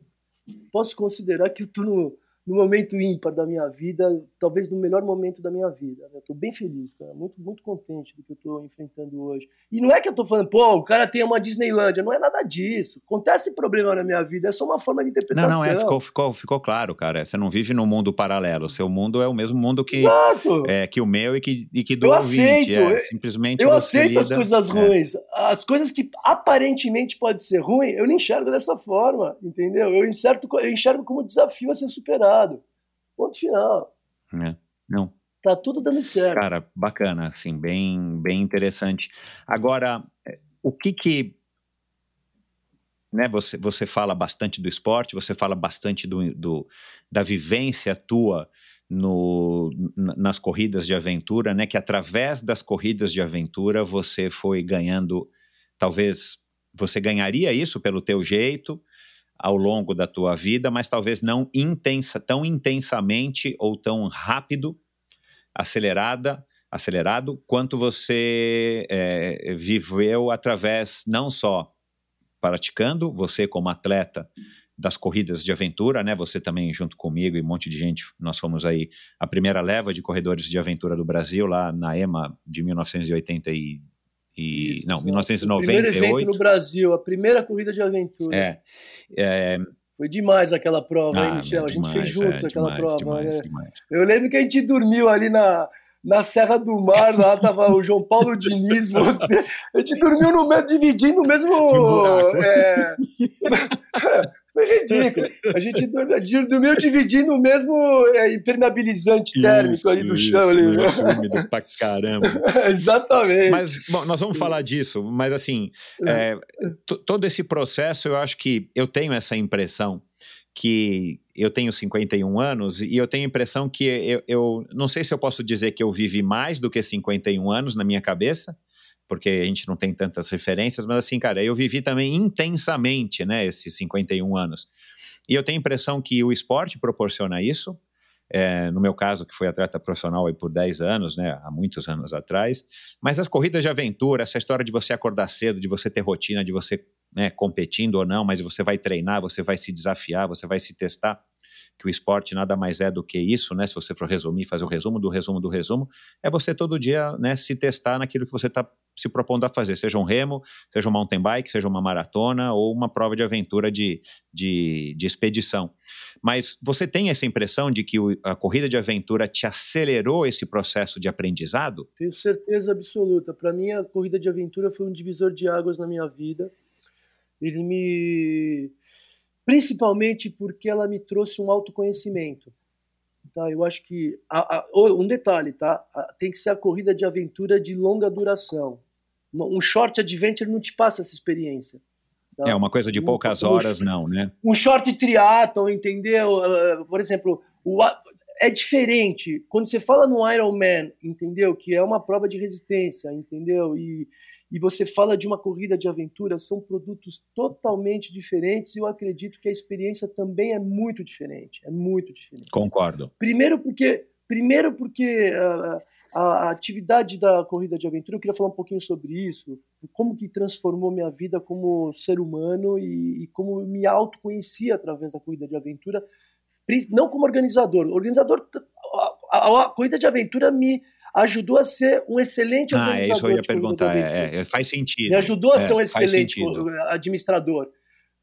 posso considerar que eu estou no, no momento ímpar da minha vida, talvez no melhor momento da minha vida. Eu estou bem feliz, cara, muito, muito contente do que eu estou enfrentando hoje. E não é que eu estou falando, pô, o cara tem uma Disneylândia, não é nada disso. Acontece problema na minha vida, é só uma forma de interpretação. Não, não, é, ficou, ficou, ficou claro, cara. Você não vive num mundo paralelo. O seu mundo é o mesmo mundo que, Exato. é, que o meu e que, e que do Eu ouvinte. aceito, é, simplesmente Eu aceito as lida- coisas é. ruins. As coisas que aparentemente pode ser ruim, eu não enxergo dessa forma, entendeu? Eu enxergo, eu enxergo como desafio a ser superado. Ponto final. É. Não, Tá tudo dando certo. Cara, bacana, assim, bem, bem interessante. Agora, eh, o que que, né, você, você fala bastante do esporte, você fala bastante do, do- da vivência tua no, nas corridas de aventura, né? Que através das corridas de aventura você foi ganhando, talvez você ganharia isso pelo teu jeito ao longo da tua vida, mas talvez não intensa, tão intensamente ou tão rápido, acelerada, acelerado, quanto você é, viveu através não só praticando, você como atleta, das corridas de aventura, né? Você também junto comigo e um monte de gente, nós fomos aí a primeira leva de corredores de aventura do Brasil lá na EMA de 1980 e, Isso, não, 1998. O primeiro evento no Brasil, a primeira corrida de aventura. É. é foi demais aquela prova, ah, hein, Michel? a gente fez juntos é, aquela demais, prova. Demais, né? demais. Eu lembro que a gente dormiu ali na, na Serra do Mar, lá tava o João Paulo Diniz, você. A gente dormiu no mesmo, dividindo o mesmo. É, foi ridículo. A gente dormiu dividindo o mesmo é, impermeabilizante térmico isso, ali do isso, chão. Ali. Isso, úmido pra caramba. Exatamente. Mas, bom, nós vamos falar disso, mas assim, é, todo esse processo, eu acho que eu tenho essa impressão que eu tenho 51 anos e eu tenho a impressão que eu, eu não sei se eu posso dizer que eu vivi mais do que 51 anos na minha cabeça, porque a gente não tem tantas referências, mas assim, cara, eu vivi também intensamente, né, esses 51 anos. E eu tenho a impressão que o esporte proporciona isso. É, no meu caso, que foi atleta profissional aí por 10 anos, né, há muitos anos atrás, mas as corridas de aventura, essa história de você acordar cedo, de você ter rotina, de você né, competindo ou não, mas você vai treinar, você vai se desafiar, você vai se testar, que o esporte nada mais é do que isso, né? Se você for resumir, fazer o resumo do resumo do resumo, é você todo dia né, se testar naquilo que você está se propondo a fazer, seja um remo, seja um mountain bike, seja uma maratona ou uma prova de aventura de, de, de expedição. Mas você tem essa impressão de que o, a corrida de aventura te acelerou esse processo de aprendizado? Tenho certeza absoluta. Para mim, a corrida de aventura foi um divisor de águas na minha vida. Ele me. Principalmente porque ela me trouxe um autoconhecimento. Tá? Eu acho que. A, a, um detalhe, tá? A, tem que ser a corrida de aventura de longa duração. Um short adventure não te passa essa experiência. Tá? É, uma coisa de poucas um, horas, um, não, né? Um short triatlon, entendeu? Uh, por exemplo, o, é diferente. Quando você fala no Ironman, entendeu? Que é uma prova de resistência, entendeu? E, e você fala de uma corrida de aventura, são produtos totalmente diferentes e eu acredito que a experiência também é muito diferente. É muito diferente. Concordo. Primeiro porque, primeiro porque uh, a, atividade da corrida de aventura, eu queria falar um pouquinho sobre isso, como que transformou minha vida como ser humano e, e como eu me autoconheci através da corrida de aventura, não como organizador. O organizador, a, a, a corrida de aventura me ajudou a ser um excelente organizador. Ah, é isso que eu ia perguntar. É, é, faz sentido. Me ajudou a ser um excelente administrador.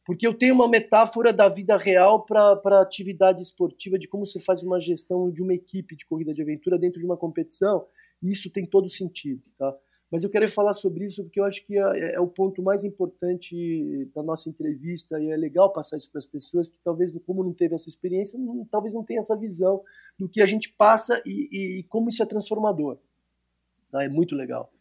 Porque eu tenho uma metáfora da vida real para atividade esportiva, de como você faz uma gestão de uma equipe de corrida de aventura dentro de uma competição, e isso tem todo sentido. Tá? Mas eu quero falar sobre isso porque eu acho que é, é, o ponto mais importante da nossa entrevista e é legal passar isso para as pessoas que talvez, como não teve essa experiência, não, talvez não tenha essa visão do que a gente passa e, e como isso é transformador. Tá? É muito legal.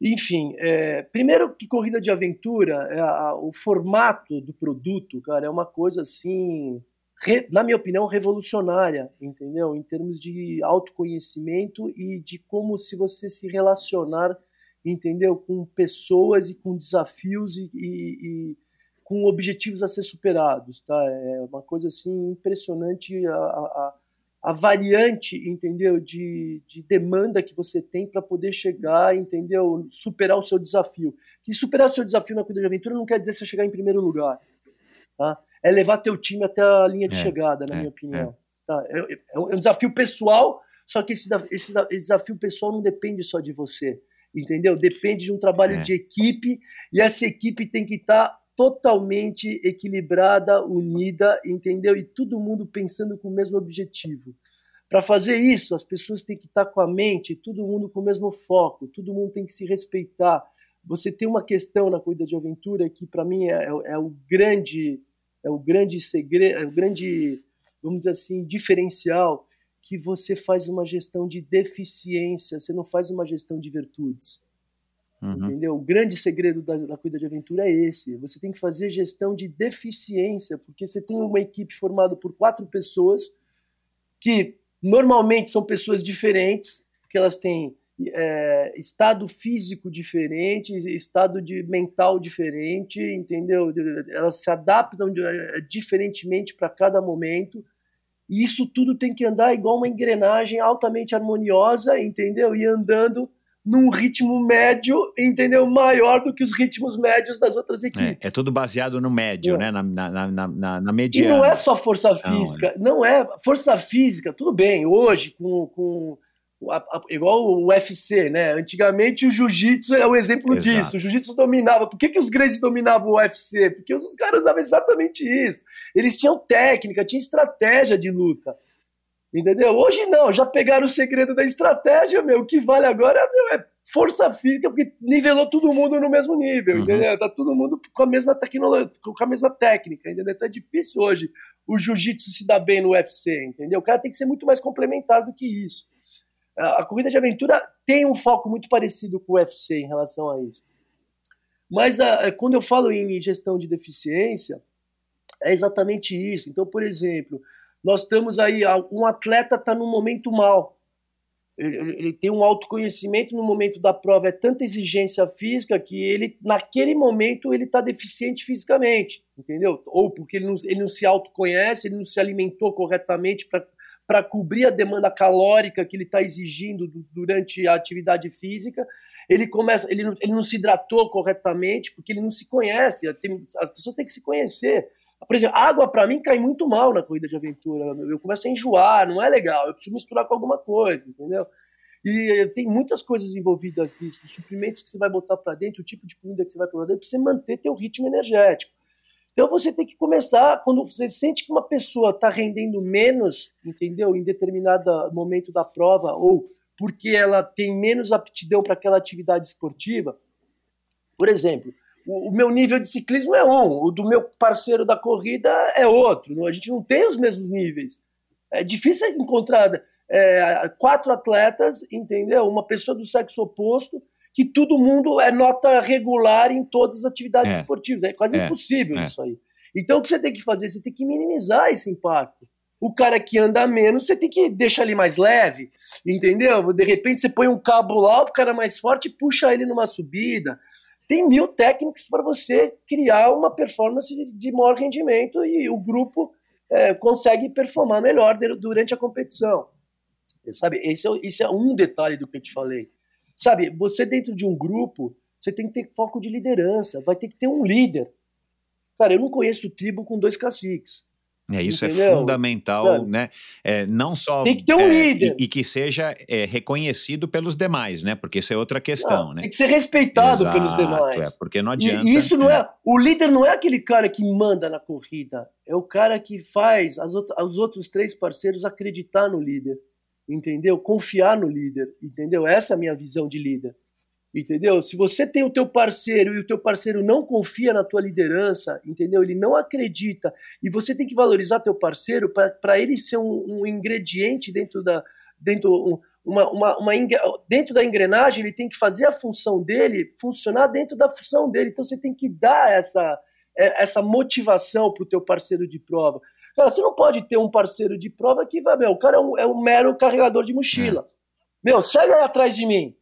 Enfim, é, primeiro que corrida de aventura, é a, o formato do produto, cara, é uma coisa assim re, na minha opinião, revolucionária, entendeu? Em termos de autoconhecimento e de como se você se relacionar, entendeu? Com pessoas e com desafios e, e, e com objetivos a ser superados, tá? É uma coisa assim impressionante a, a, a variante, entendeu? De, de demanda que você tem para poder chegar, entendeu? Superar o seu desafio. Que superar o seu desafio na corrida de aventura não quer dizer você chegar em primeiro lugar, tá? É levar teu time até a linha de é, chegada, na é, minha opinião. É. Tá? É, é, é, um desafio pessoal, só que esse, esse, desafio pessoal não depende só de você, entendeu? Depende de um trabalho de equipe e essa equipe tem que estar tá totalmente equilibrada, unida, entendeu? E todo mundo pensando com o mesmo objetivo. Para fazer isso, as pessoas têm que estar tá com a mente, todo mundo com o mesmo foco, todo mundo tem que se respeitar. Você tem uma questão na corrida de aventura que, para mim, é, é, o grande é o grande segredo, é o grande, vamos dizer assim, diferencial que você faz uma gestão de deficiência, você não faz uma gestão de virtudes. Uhum. Entendeu? O grande segredo da, da cuida de aventura é esse. Você tem que fazer gestão de deficiência, porque você tem uma equipe formada por quatro pessoas que Normalmente são pessoas diferentes, porque elas têm é, estado físico diferente, estado de mental diferente, entendeu? Elas se adaptam é, diferentemente para cada momento. E isso tudo tem que andar igual uma engrenagem altamente harmoniosa, entendeu? E andando num ritmo médio, entendeu? Maior do que os ritmos médios das outras equipes. É, é tudo baseado no médio, é. né? Na, na, na, na, na mediana. E não é só força física, não, não é. Força física, tudo bem, hoje, com, com a, a, igual o UFC, né? Antigamente o jiu-jitsu é o um exemplo Exato. disso. O jiu-jitsu dominava. Por que, que os grandes dominavam o UFC? Porque os, os caras usavam exatamente isso. Eles tinham técnica, tinham estratégia de luta. Entendeu? Hoje não, já pegaram o segredo da estratégia, meu. O que vale agora meu, é força física, porque nivelou todo mundo no mesmo nível, uhum. entendeu? Tá todo mundo com a mesma tecnologia, com a mesma técnica, entendeu? Então é difícil hoje o jiu-jitsu se dar bem no UFC, entendeu? O cara tem que ser muito mais complementar do que isso. A corrida de aventura tem um foco muito parecido com o UFC em relação a isso. Mas a, quando eu falo em gestão de deficiência, é exatamente isso. Então, por exemplo, nós estamos aí, um atleta está num momento mal. Ele, ele, tem um autoconhecimento no momento da prova, é tanta exigência física que ele, naquele momento, ele está deficiente fisicamente, entendeu? Ou porque ele não, ele não se autoconhece, ele não se alimentou corretamente para cobrir a demanda calórica que ele está exigindo durante a atividade física. Ele começa, ele não, ele não se hidratou corretamente porque ele não se conhece. As pessoas têm que se conhecer. Por exemplo, água para mim cai muito mal na corrida de aventura. Eu começo a enjoar, não é legal. Eu preciso misturar com alguma coisa, entendeu? E tem muitas coisas envolvidas nisso, os suprimentos que você vai botar para dentro, o tipo de comida que você vai para dentro, para você manter teu ritmo energético. Então você tem que começar, quando você sente que uma pessoa está rendendo menos, entendeu? Em determinado momento da prova, ou porque ela tem menos aptidão para aquela atividade esportiva. Por exemplo, o, meu nível de ciclismo é um, o do meu parceiro da corrida é outro. A gente não tem os mesmos níveis. É difícil encontrar é, quatro atletas, entendeu? Uma pessoa do sexo oposto, que todo mundo é nota regular em todas as atividades é. esportivas. É quase é. impossível é. isso aí. Então o que você tem que fazer? Você tem que minimizar esse impacto. O cara que anda menos, você tem que deixar ele mais leve, entendeu? De repente você põe um cabo lá, o cara mais forte puxa ele numa subida tem mil técnicas para você criar uma performance de, maior rendimento e o grupo é, consegue performar melhor durante a competição. Sabe, esse é, esse é um detalhe do que eu te falei. Sabe, você dentro de um grupo, você tem que ter foco de liderança, vai ter que ter um líder. Cara, eu não conheço tribo com dois caciques. É, isso é Entendeu? é fundamental, né? É, não só tem que ter um é, líder e, e, que seja é, reconhecido pelos demais, né? Porque isso é outra questão, não, né? Tem que ser respeitado Exato, pelos demais. É, porque não adianta. E isso não é. O líder não é aquele cara que manda na corrida, é o cara que faz as, os outros três parceiros acreditar no líder, entendeu? Confiar no líder, entendeu? Essa é a minha visão de líder. Entendeu? Se você tem o teu parceiro e o teu parceiro não confia na tua liderança, entendeu? Ele não acredita e você tem que valorizar teu parceiro para ele ser um, um, ingrediente dentro da dentro um, uma, uma, uma, dentro da engrenagem, ele tem que fazer a função dele funcionar dentro da função dele. Então você tem que dar essa é, essa motivação para o teu parceiro de prova. Cara, você não pode ter um parceiro de prova que vai, meu, o cara é um, é um mero carregador de mochila. É. Meu, segue aí atrás de mim.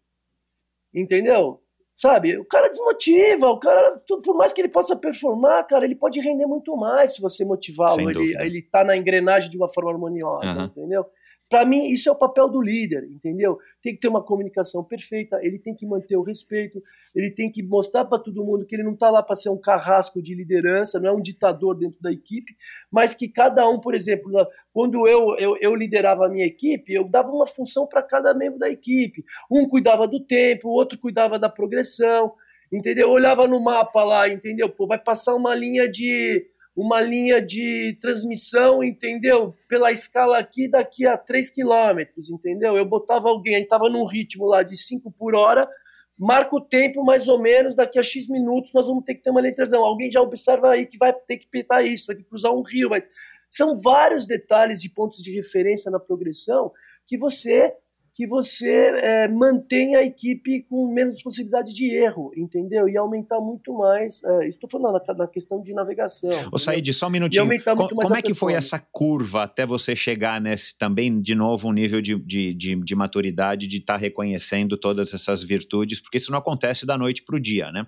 Entendeu? Sabe? O cara desmotiva, o cara, por mais que ele possa performar, cara, ele pode render muito mais se você motivá-lo. Ele, ele tá na engrenagem de uma forma harmoniosa, uhum. entendeu? Para mim, isso é o papel do líder, entendeu? Tem que ter uma comunicação perfeita, ele tem que manter o respeito, ele tem que mostrar para todo mundo que ele não está lá para ser um carrasco de liderança, não é um ditador dentro da equipe, mas que cada um, por exemplo, quando eu, eu, eu liderava a minha equipe, eu dava uma função para cada membro da equipe. Um cuidava do tempo, o outro cuidava da progressão, entendeu? Eu olhava no mapa lá, entendeu? Pô, vai passar uma linha de uma linha de transmissão, entendeu? Pela escala aqui, daqui a 3 quilômetros, entendeu? Eu botava alguém, a gente estava num ritmo lá de 5 por hora, marca o tempo mais ou menos, daqui a X minutos nós vamos ter que ter uma linha de transmissão. Alguém já observa aí que vai ter que petar isso, vai ter que cruzar um rio. Vai... São vários detalhes de pontos de referência na progressão que você que você é, mantenha a equipe com menos possibilidade de erro, entendeu? E aumentar muito mais. É, estou falando na, na, questão de navegação. Ô, Said, só um minutinho. Com, como é que foi essa curva até você chegar nesse também, de novo, um nível de, de, de, de maturidade, de estar tá reconhecendo todas essas virtudes? Porque isso não acontece da noite para o dia, né?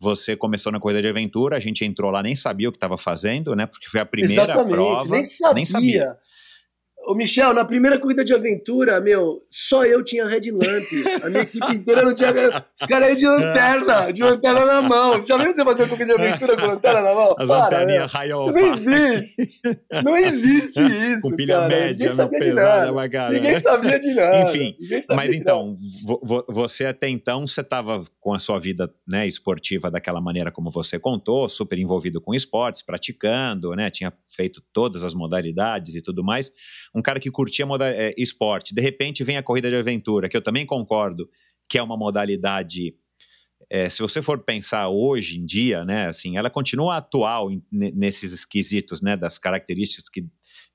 Você começou na corrida de aventura, a gente entrou lá, nem sabia o que estava fazendo, né? Porque foi a primeira Exatamente, prova. Nem sabia. Nem sabia. Ô, Michel, na primeira corrida de aventura, meu, só eu tinha Red Lamp. A minha equipe inteira não tinha. Os caras aí de lanterna, de lanterna na mão. Já viu você fazer corrida de aventura com lanterna na mão? As lanterninhas raio Não existe. Não existe isso. Com pilha cara. média, não pesada, mas cara. Ninguém sabia de nada. Enfim, mas então, você até então, você estava com a sua vida né, esportiva daquela maneira como você contou, super envolvido com esportes, praticando, né? Tinha feito todas as modalidades e tudo mais um cara que curtia é, esporte, de repente vem a corrida de aventura, que eu também concordo que é uma modalidade. É, se você for pensar hoje em dia, né, assim, ela continua atual em, nesses esquisitos, né, das características que,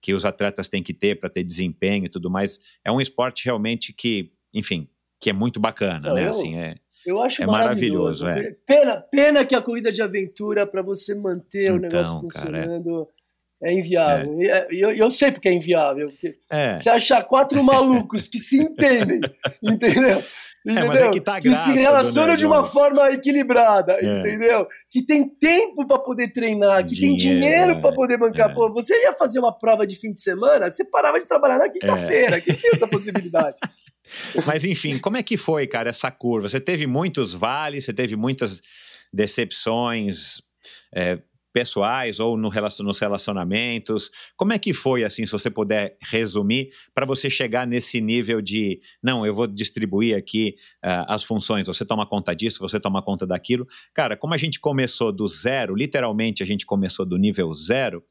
que os atletas têm que ter para ter desempenho e tudo mais. É um esporte realmente que, enfim, que é muito bacana, né, eu, assim, é, eu acho é maravilhoso. maravilhoso é. Pena, pena que a corrida de aventura para você manter então, o negócio funcionando. Cara, é é inviável. É. é. Eu, eu, sei porque é inviável. Porque é. Você achar quatro malucos que se entendem, entendeu? Entendeu? É, que, tá que se relacionam de uma forma equilibrada, é. entendeu? Que tem tempo para poder treinar, que dinheiro, tem dinheiro para poder bancar. É. Pô, você ia fazer uma prova de fim de semana, você parava de trabalhar na quinta-feira. Quem tem essa possibilidade? Mas enfim, como é que foi, cara, essa curva? Você teve muitos vales, você teve muitas decepções. É, pessoais ou no relacion, nos relacionamentos? Como é que foi, assim, se você puder resumir, para você chegar nesse nível de, não, eu vou distribuir aqui uh, as funções, você toma conta disso, você toma conta daquilo. Cara, como a gente começou do zero, literalmente a gente começou do nível zero,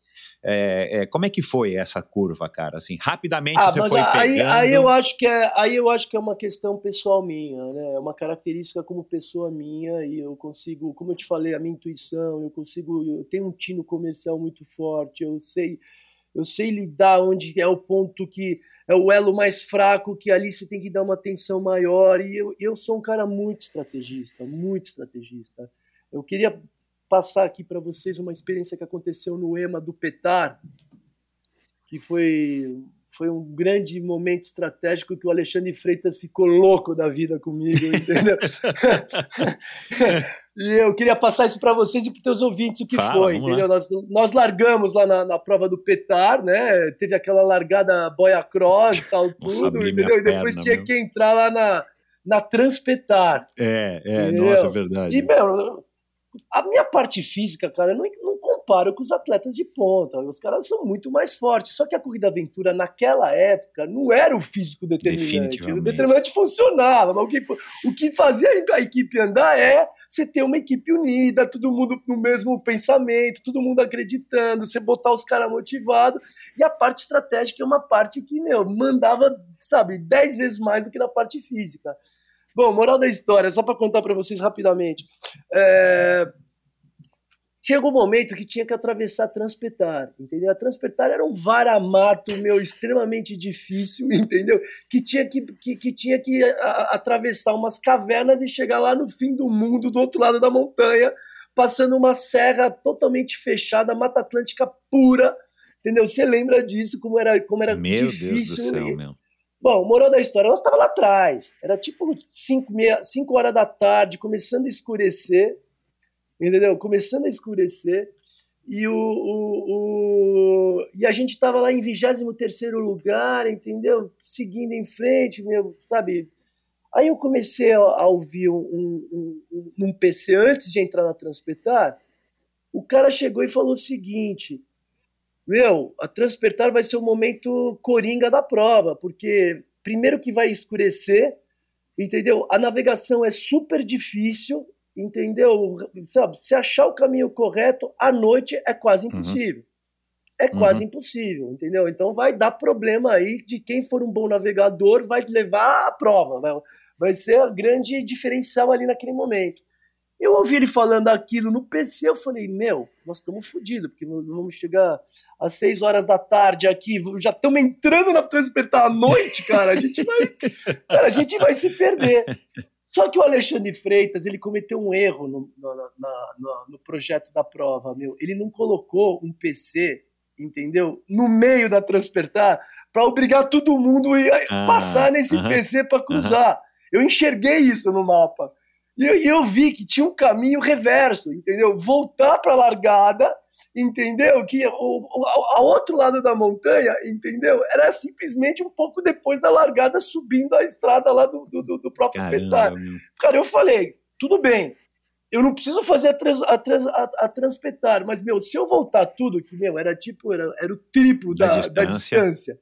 é, é, como é que foi essa curva, cara? Assim, rapidamente ah, você foi aí, pegando... Aí eu acho que é, aí eu acho que é uma questão pessoal minha, né? É uma característica como pessoa minha e eu consigo, como eu te falei, a minha intuição, eu consigo, eu tenho um tino comercial muito forte, eu sei, eu sei lidar onde é o ponto que é o elo mais fraco, que ali você tem que dar uma atenção maior e eu, eu sou um cara muito estrategista, muito estrategista. Eu queria passar aqui para vocês uma experiência que aconteceu no EMA do Petar, que foi foi um grande momento estratégico que o Alexandre Freitas ficou louco da vida comigo, entendeu? e eu queria passar isso para vocês e para os teus ouvintes o que Fala, foi, entendeu? Nós, nós largamos lá na, na, prova do Petar, né? Teve aquela largada boia cross e tal, tudo, entendeu? E depois perna, tinha meu. que entrar lá na, na Transpetar. É, é, entendeu? nossa, é verdade. E, meu, a minha parte física, cara, não, não comparo com os atletas de ponta. Os caras são muito mais fortes. Só que a corrida aventura, naquela época, não era o físico determinante. O determinante funcionava, mas o que, o que fazia a equipe andar é você ter uma equipe unida, todo mundo no mesmo pensamento, todo mundo acreditando, você botar os caras motivados. E a parte estratégica é uma parte que, meu, mandava, sabe, dez vezes mais do que na parte física. Bom, moral da história, só para contar para vocês rapidamente. É... Chegou um momento que tinha que atravessar Transpetar, entendeu? A Transpetar era um varamato, meu, extremamente difícil, entendeu? Que tinha que, que, que tinha que a, atravessar umas cavernas e chegar lá no fim do mundo, do outro lado da montanha, passando uma serra totalmente fechada, Mata Atlântica pura, entendeu? Você lembra disso, como era, como era meu difícil. Deus do céu, meu. Bom, moral da história, nós estava lá atrás. Era tipo 5 horas da tarde, começando a escurecer. Entendeu? Começando a escurecer. E, o, o, o e a gente estava lá em 23 lugar, entendeu? Seguindo em frente, meu, sabe? Aí eu comecei a, ouvir um, um, um, um PC antes de entrar na Transpetar. O cara chegou e falou o seguinte: meu, a Transpertar vai ser o momento coringa da prova, porque primeiro que vai escurecer, entendeu? A navegação é super difícil, entendeu? Sabe, se achar o caminho correto à noite é quase uhum. impossível. Uhum. É quase uhum. impossível, entendeu? Então vai dar problema aí de quem for um bom navegador vai levar a prova, vai, vai ser a grande diferencial ali naquele momento. Eu ouvi ele falando aquilo no PC, eu falei, meu, nós estamos fodidos, porque nós vamos chegar às 6 horas da tarde aqui, já estamos entrando na Transpertar à noite, cara, a gente vai, cara, a gente vai se perder. Só que o Alexandre Freitas, ele cometeu um erro no, no, no, no projeto da prova, meu. Ele não colocou um PC, entendeu? No meio da Transpertar, para obrigar todo mundo a Ah, passar nesse aham, PC para cruzar. Eu enxerguei isso no mapa. E eu, eu vi que tinha um caminho reverso, entendeu? Voltar para a largada, entendeu? Que o, a outro lado da montanha, entendeu? Era simplesmente um pouco depois da largada, subindo a estrada lá do, do, do próprio Petar. Cara, eu falei, tudo bem, eu não preciso fazer a, trans, a, trans, a, a transpetar, mas, meu, se eu voltar tudo, que, meu, era tipo, era, era o triplo Da da, da, distância.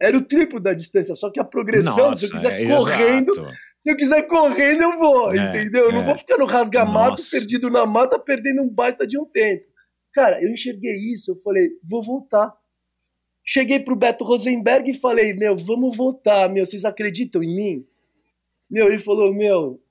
Era o triplo da distância, só que a progressão, se eu quiser é, correndo, exato. se eu quiser correndo, eu vou, É, entendeu? Eu não é. vou ficar no rasga-mato, Nossa. perdido na mata, perdendo um baita de um tempo. Cara, eu enxerguei isso, eu falei, vou voltar. Cheguei pro Beto Rosenberg e falei, meu, vamos voltar, meu, vocês acreditam em mim? Meu, ele falou, meu,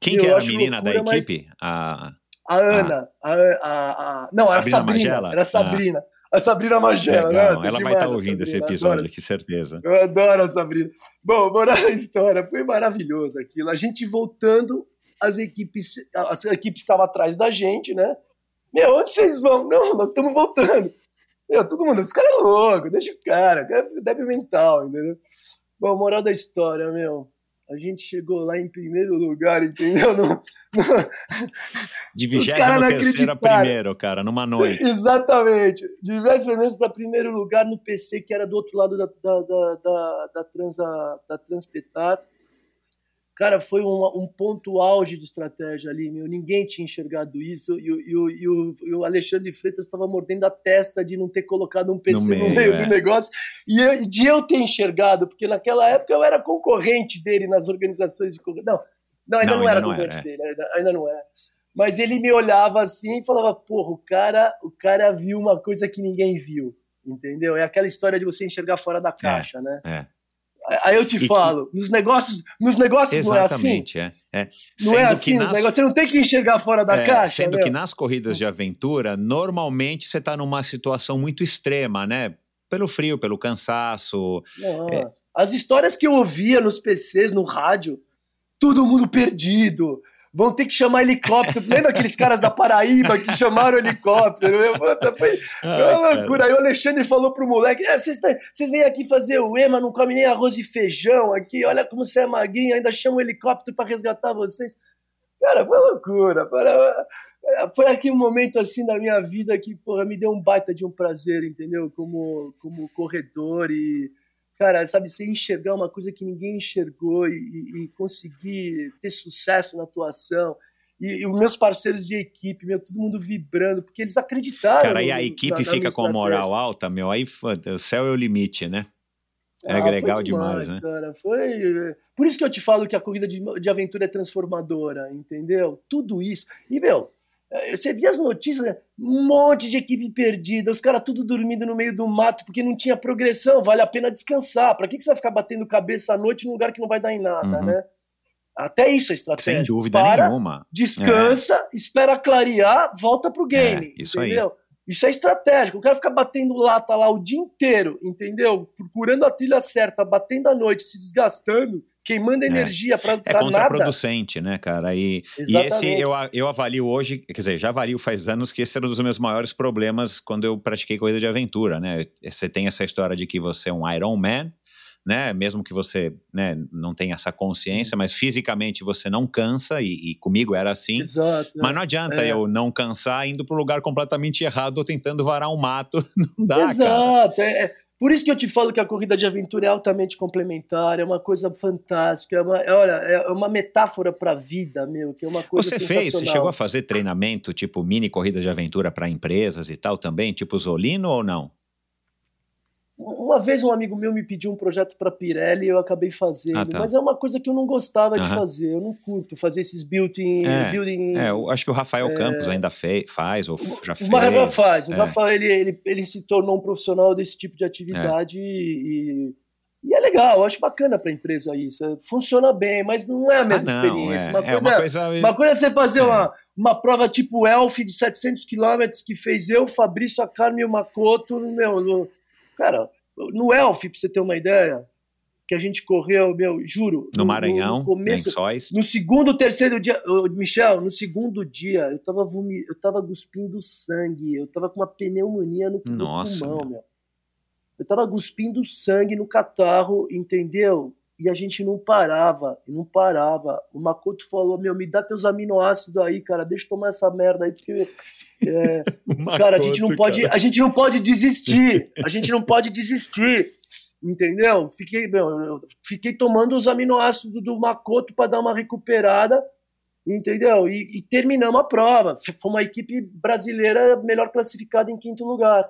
Quem Eu que era a menina da loucura, mas- equipe? A... a Ana, a, a, a- não, era Sabrina Sabrina, Magela? era Sabrina. A Sabrina Magela, Legal, nossa, ela vai estar a ouvindo esse episódio adoro. aqui, certeza. Eu adoro a Sabrina. Bom, moral da história, foi maravilhoso aquilo. A gente voltando, as equipes, as equipes estavam atrás da gente, né? Meu, onde vocês vão? Não, nós estamos voltando. Meu, todo mundo, esse cara é louco, deixa o cara, o cara é débil mental, entendeu? Bom, moral da história, meu. A gente chegou lá em primeiro lugar, entendeu? No- no- De não 23 acreditaram. primeiro, cara, numa noite. Exatamente. Diversos primeiros para primeiro lugar no PC, que era do outro lado da, da, da, da, da, transa, da Transpetar. Cara, foi um, um ponto auge de estratégia ali, meu. Ninguém tinha enxergado isso. E, o- e, e, o, e o Alexandre Freitas estava mordendo a testa de não ter colocado um PC no meio, meio, é. do negócio. E eu- de eu ter enxergado, porque naquela época eu era concorrente dele nas organizações de. Não, não, ainda Não, não, ainda era não concorrente era, é. dele, ainda, ainda não era. Mas ele me olhava assim e falava, porra, o cara, o cara viu uma coisa que ninguém viu, entendeu? É aquela história de você enxergar fora da caixa, né? É, Aí eu te E- falo, nos negócios, nos negócios não é assim. exatamente, é. é. Não Sendo é que assim nos nas- negócios. Você não tem que enxergar fora da É, caixa, Sendo meu. que nas corridas de aventura, normalmente você está numa situação muito extrema, né? Pelo frio, pelo cansaço. É. As histórias que eu ouvia nos PCs, no rádio, todo mundo perdido. Vão ter que chamar helicóptero. Lembra aqueles caras da Paraíba que chamaram helicóptero? Foi, foi uma loucura. Aí o Alexandre falou pro moleque: "É, vocês vocês vêm aqui fazer o EMA, não comem nem arroz e feijão aqui. Olha como você é magrinho, ainda chama o helicóptero para resgatar vocês. Cara, foi loucura. Foi, foi aqui um momento assim da minha vida que porra, me deu um baita de um prazer, entendeu? Como, como corredor e cara, sabe, você enxergar uma coisa que ninguém enxergou e, e- conseguir ter sucesso na atuação. E, e os meus parceiros de equipe, meu, todo mundo vibrando, porque eles acreditaram. Cara, e a equipe na- fica com a moral alta, meu, aí o céu é o limite, né? É Ah, legal demais, né? Cara, foi. Por isso que eu te falo que a corrida de, de aventura é transformadora, entendeu? Tudo isso. E, meu, eh, você via as notícias, né? um monte de equipe perdida, os caras tudo dormindo no meio do mato porque não tinha progressão, vale a pena descansar. Pra que, que você vai ficar batendo cabeça à noite num lugar que não vai dar em nada, Uhum. né? Até isso é estratégia. Sem dúvida Para, nenhuma. descansa, espera clarear, volta pro game. É, isso aí. Isso é estratégico. O cara fica batendo lata lá o dia inteiro, entendeu? Procurando a trilha certa, batendo à noite, se desgastando, queimando É. energia É pra nada. contraproducente, né, cara? E, e esse eu, eu avalio hoje, quer dizer, já avalio faz anos que esse era um dos meus maiores problemas quando eu pratiquei corrida de aventura, né? Você tem essa história de que você é um Iron Man, né? Mesmo que você né, não tenha essa consciência, mas fisicamente você não cansa, e, e comigo era assim. Exato. Mas não adianta É. eu não cansar indo para o lugar completamente errado ou tentando varar um mato. Não dá, cara. Exato. É, é por isso que eu te falo que a corrida de aventura é altamente complementar, é uma coisa fantástica, é uma, é, olha, é uma metáfora pra vida, meu, que é uma coisa Você fez, você chegou a fazer treinamento, tipo mini corridas de aventura para empresas e tal também, tipo Zolino ou não? Uma vez um amigo meu me pediu um projeto para Pirelli e eu acabei fazendo, Ah, tá. mas é uma coisa que eu não gostava de fazer. Eu não curto fazer esses building. É, building É, eu acho que o Rafael Campos ainda fe- faz ou já fez. o Rafael faz. O É. Rafael ele, ele, ele se tornou um profissional desse tipo de atividade e, E é legal, eu acho bacana pra empresa isso. é, Funciona bem, mas não é a mesma Ah, não, experiência. é, Uma, é coisa, uma coisa- uma coisa é você fazer É. uma, uma prova tipo Elf de 700 quilômetros que fez eu, Fabrício, a Carmen e o Makoto. Meu, cara, no Elf, pra você ter uma ideia, que a gente correu, meu, juro. No Maranhão, no começo, lençóis. no segundo, terceiro dia, Michel, no segundo dia, eu tava, vomi, eu tava cuspindo sangue, eu tava com uma pneumonia no, no Nossa, pulmão, meu. meu. Eu tava cuspindo sangue no catarro, entendeu? E a gente não parava, não parava. O Makoto falou, meu, me dá teus aminoácidos aí, cara, deixa eu tomar essa merda aí, porque... é, cara, a gente não pode, a gente não pode desistir. A gente não pode desistir. Entendeu? Fiquei, meu, eu fiquei tomando os aminoácidos do Makoto para dar uma recuperada, entendeu? E, e terminamos a prova. Foi uma equipe brasileira melhor classificada em quinto lugar.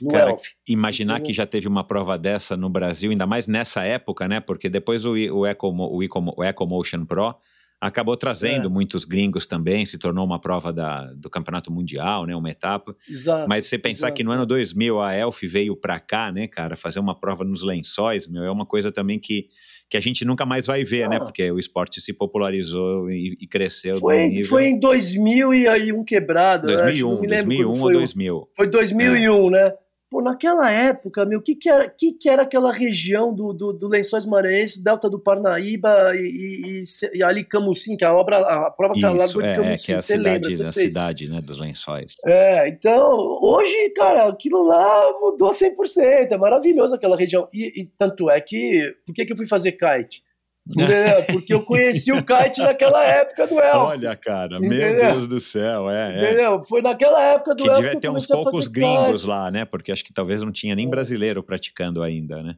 No Cara, Elf. Imaginar que já teve uma prova dessa no Brasil, ainda mais nessa época, né? Porque depois o, o, Ecomo, o, Ecomo, o EcoMotion Pro acabou trazendo É. muitos gringos também, se tornou uma prova da, do Campeonato Mundial, né? Uma etapa. Exato. Mas você pensar exato. que no ano 2000 a Elf veio pra cá, né, cara, fazer uma prova nos lençóis, meu, é uma coisa também que, que a gente nunca mais vai ver, né? Ah. Porque o esporte se popularizou e, e cresceu. Foi, nível- foi em 2000 e aí um quebrado. eu acho, 2001, não me lembro 2001 quando ou foi o- 2000. Foi 2001, né? Pô, naquela época, meu, o que que era, que que era aquela região do, do, do Lençóis Maranhenses, Delta do Parnaíba e, e, e, ali Camusim, que a obra, a prova que ela Isso, largou de é, é, Camusim, que é a você lembra, cidade, você a fez. cidade, né, dos lençóis. É, então, hoje, cara, aquilo lá mudou 100%, é maravilhoso aquela região. E, e tanto é que, por que que eu fui fazer kite? Entendeu? Porque eu conheci o kite naquela época do Elf. Olha, cara, Entendeu? meu Deus do céu, é, é. Entendeu? Foi naquela época do Que Elf devia eu ter uns poucos gringos kite. lá, né? Porque acho que talvez não tinha nem brasileiro praticando ainda, né?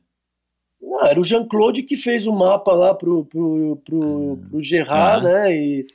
Não, era o Jean-Claude que fez o mapa lá pro, pro, pro, pro Gerard, Ah. né? E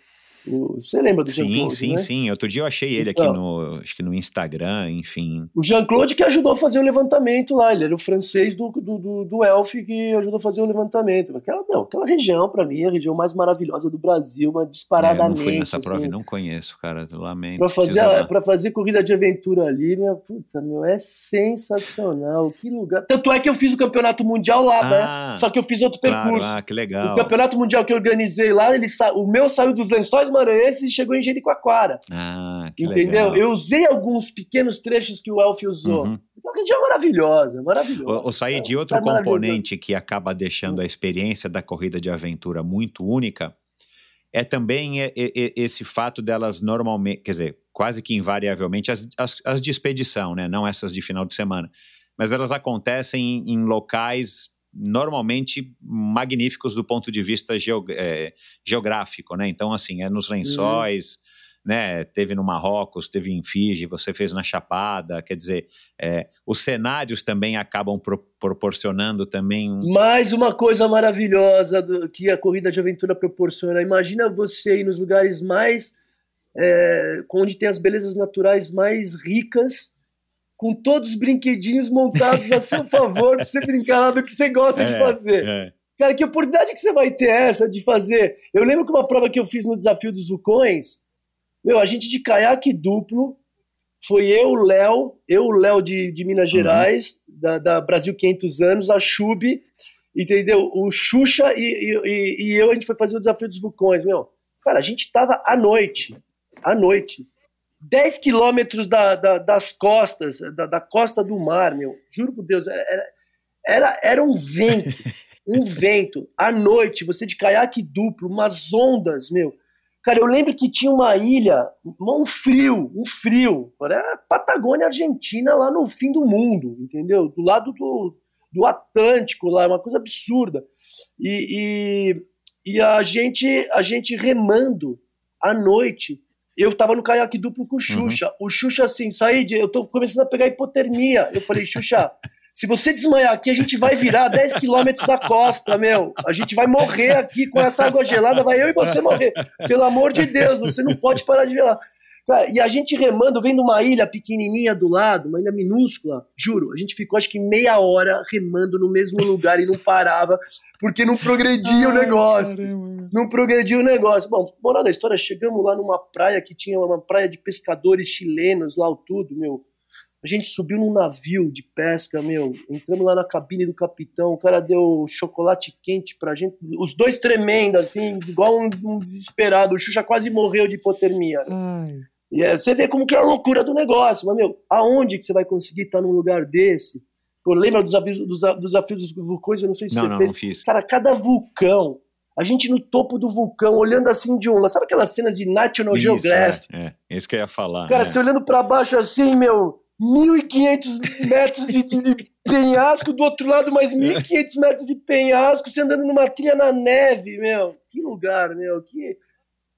o- você lembra do Sim, Jean-Claude, sim, né? sim. Outro dia eu achei ele aqui Então. no, acho que no Instagram, enfim. O Jean-Claude que ajudou a fazer o levantamento lá, ele era o francês do, do, do, do Elf que ajudou a fazer o levantamento. Aquela, não, aquela região, pra mim, é a região mais maravilhosa do Brasil, uma É, eu disparadamente. não fui nessa prova assim. e não conheço, cara. eu Lamento. Pra fazer, pra fazer corrida de aventura ali, meu, puta, meu, é sensacional. Que lugar. Tanto é que eu fiz o campeonato mundial lá, Ah, né? Só que eu fiz outro Claro, percurso. ah, que legal. O campeonato mundial que eu organizei lá, ele sa... o meu saiu dos lençóis maranhenses e chegou em Jericoacoara. Ah, que Entendeu? legal. Eu usei alguns pequenos trechos que o Elf usou. Uhum. Uma região maravilhosa, maravilhosa. O, o sair de outro É componente que acaba deixando a experiência da corrida de aventura muito única é também esse fato delas normalmente, quer dizer, quase que invariavelmente, as, as, as de expedição, né? não essas de final de semana, mas elas acontecem em, em locais normalmente magníficos do ponto de vista geo- eh, geográfico, né? Então, assim, é nos lençóis, né? Teve no Marrocos, teve em Fiji, você fez na Chapada, quer dizer, é, os cenários também acabam pro- proporcionando também um. Mais uma coisa maravilhosa do- que a corrida de aventura proporciona. Imagina você ir nos lugares mais. é, onde tem as belezas naturais mais ricas, com todos os brinquedinhos montados a seu favor, pra você brincar lá do que você gosta de É, fazer. é. Cara, que oportunidade que você vai ter essa de fazer? Eu lembro que uma prova que eu fiz no desafio dos vulcões, meu, a gente de caiaque duplo, foi eu, o Léo, eu, o Léo de, de Minas Uhum. Gerais, da, da Brasil 500 anos, a Chub, entendeu? O Xuxa e, e, e- e eu, a gente foi fazer o desafio dos vulcões, meu. Cara, a gente tava à noite, à noite, 10 quilômetros da, da- das costas, da, da costa do mar, meu. Juro por Deus, era, era, era, um vento, um vento. À noite, você de caiaque duplo, umas ondas, meu. Cara, eu lembro que tinha uma ilha, um frio, um frio. Era Patagônia Argentina lá no fim do mundo, entendeu? Do lado do, do Atlântico lá, uma coisa absurda. E, e, e a, gente, a gente remando à noite. Eu tava no caiaque duplo com o Xuxa. O Xuxa assim, Said, eu tô começando a pegar hipotermia. Eu falei, Xuxa, se você desmaiar aqui, a gente vai virar 10 quilômetros da costa, meu. A gente vai morrer aqui com essa água gelada, vai eu e você morrer. Pelo amor de Deus, você não pode parar de. Cara, e a gente remando, vendo uma ilha pequenininha do lado, uma ilha minúscula, juro, a gente ficou acho que meia hora remando no mesmo lugar e não parava, porque não progredia o negócio. Não progredia o negócio. Bom, moral da história, chegamos lá numa praia que tinha uma praia de pescadores chilenos lá, o tudo, meu. A gente subiu num navio de pesca, meu. Entramos lá na cabine do capitão. O cara deu chocolate quente pra gente. Os dois tremendo, assim, igual um, um desesperado. O Xuxa quase morreu de hipotermia. Né? E é, você vê como que é a loucura do negócio. Mas, meu, aonde que você vai conseguir estar num lugar desse? Pô, lembra dos desafios dos, dos desafios dos vulcões? Eu não sei se Não, você não, fez. não fiz. Cara, cada vulcão. A gente no topo do vulcão, olhando assim de um lado. Sabe aquelas cenas de National Isso, Geographic? é, é, isso que eu ia falar. Cara, é. você olhando pra baixo assim, meu, 1.500 metros de, de- de penhasco, do outro lado mais 1.500 metros de penhasco, você andando numa trilha na neve, meu. Que lugar, meu. Que...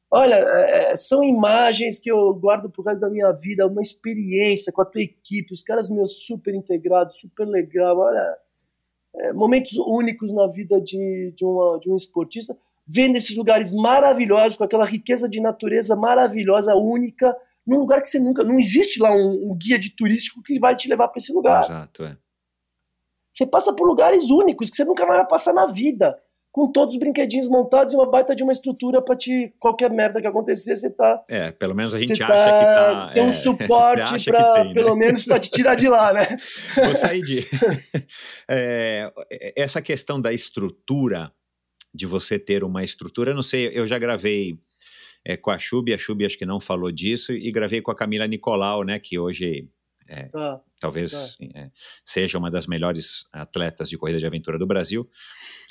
Olha, é, é, são imagens que eu guardo pro resto da minha vida, uma experiência com a tua equipe, os caras, meus, super integrados, super legal. Olha, é, momentos únicos na vida de, de, uma, de um esportista, vendo esses lugares maravilhosos, com aquela riqueza de natureza maravilhosa, única, num lugar que você nunca. Não existe lá um, um guia de turístico que vai te levar para esse lugar. Exato, é. Você passa por lugares únicos que você nunca vai passar na vida. Com todos os brinquedinhos montados e uma baita de uma estrutura para te. qualquer merda que acontecer, você tá. É, pelo menos a gente Você acha que tá. Tem é, um você suporte para, né? pelo menos, para te tirar de lá, né? Vou sair de. É, essa questão da estrutura, de você ter uma estrutura, eu não sei, eu já gravei é, com a Chubi, a Chubi acho que não falou disso, e gravei com a Camila Nicolau, né, que hoje Tá. Talvez é, seja uma das melhores atletas de corrida de aventura do Brasil,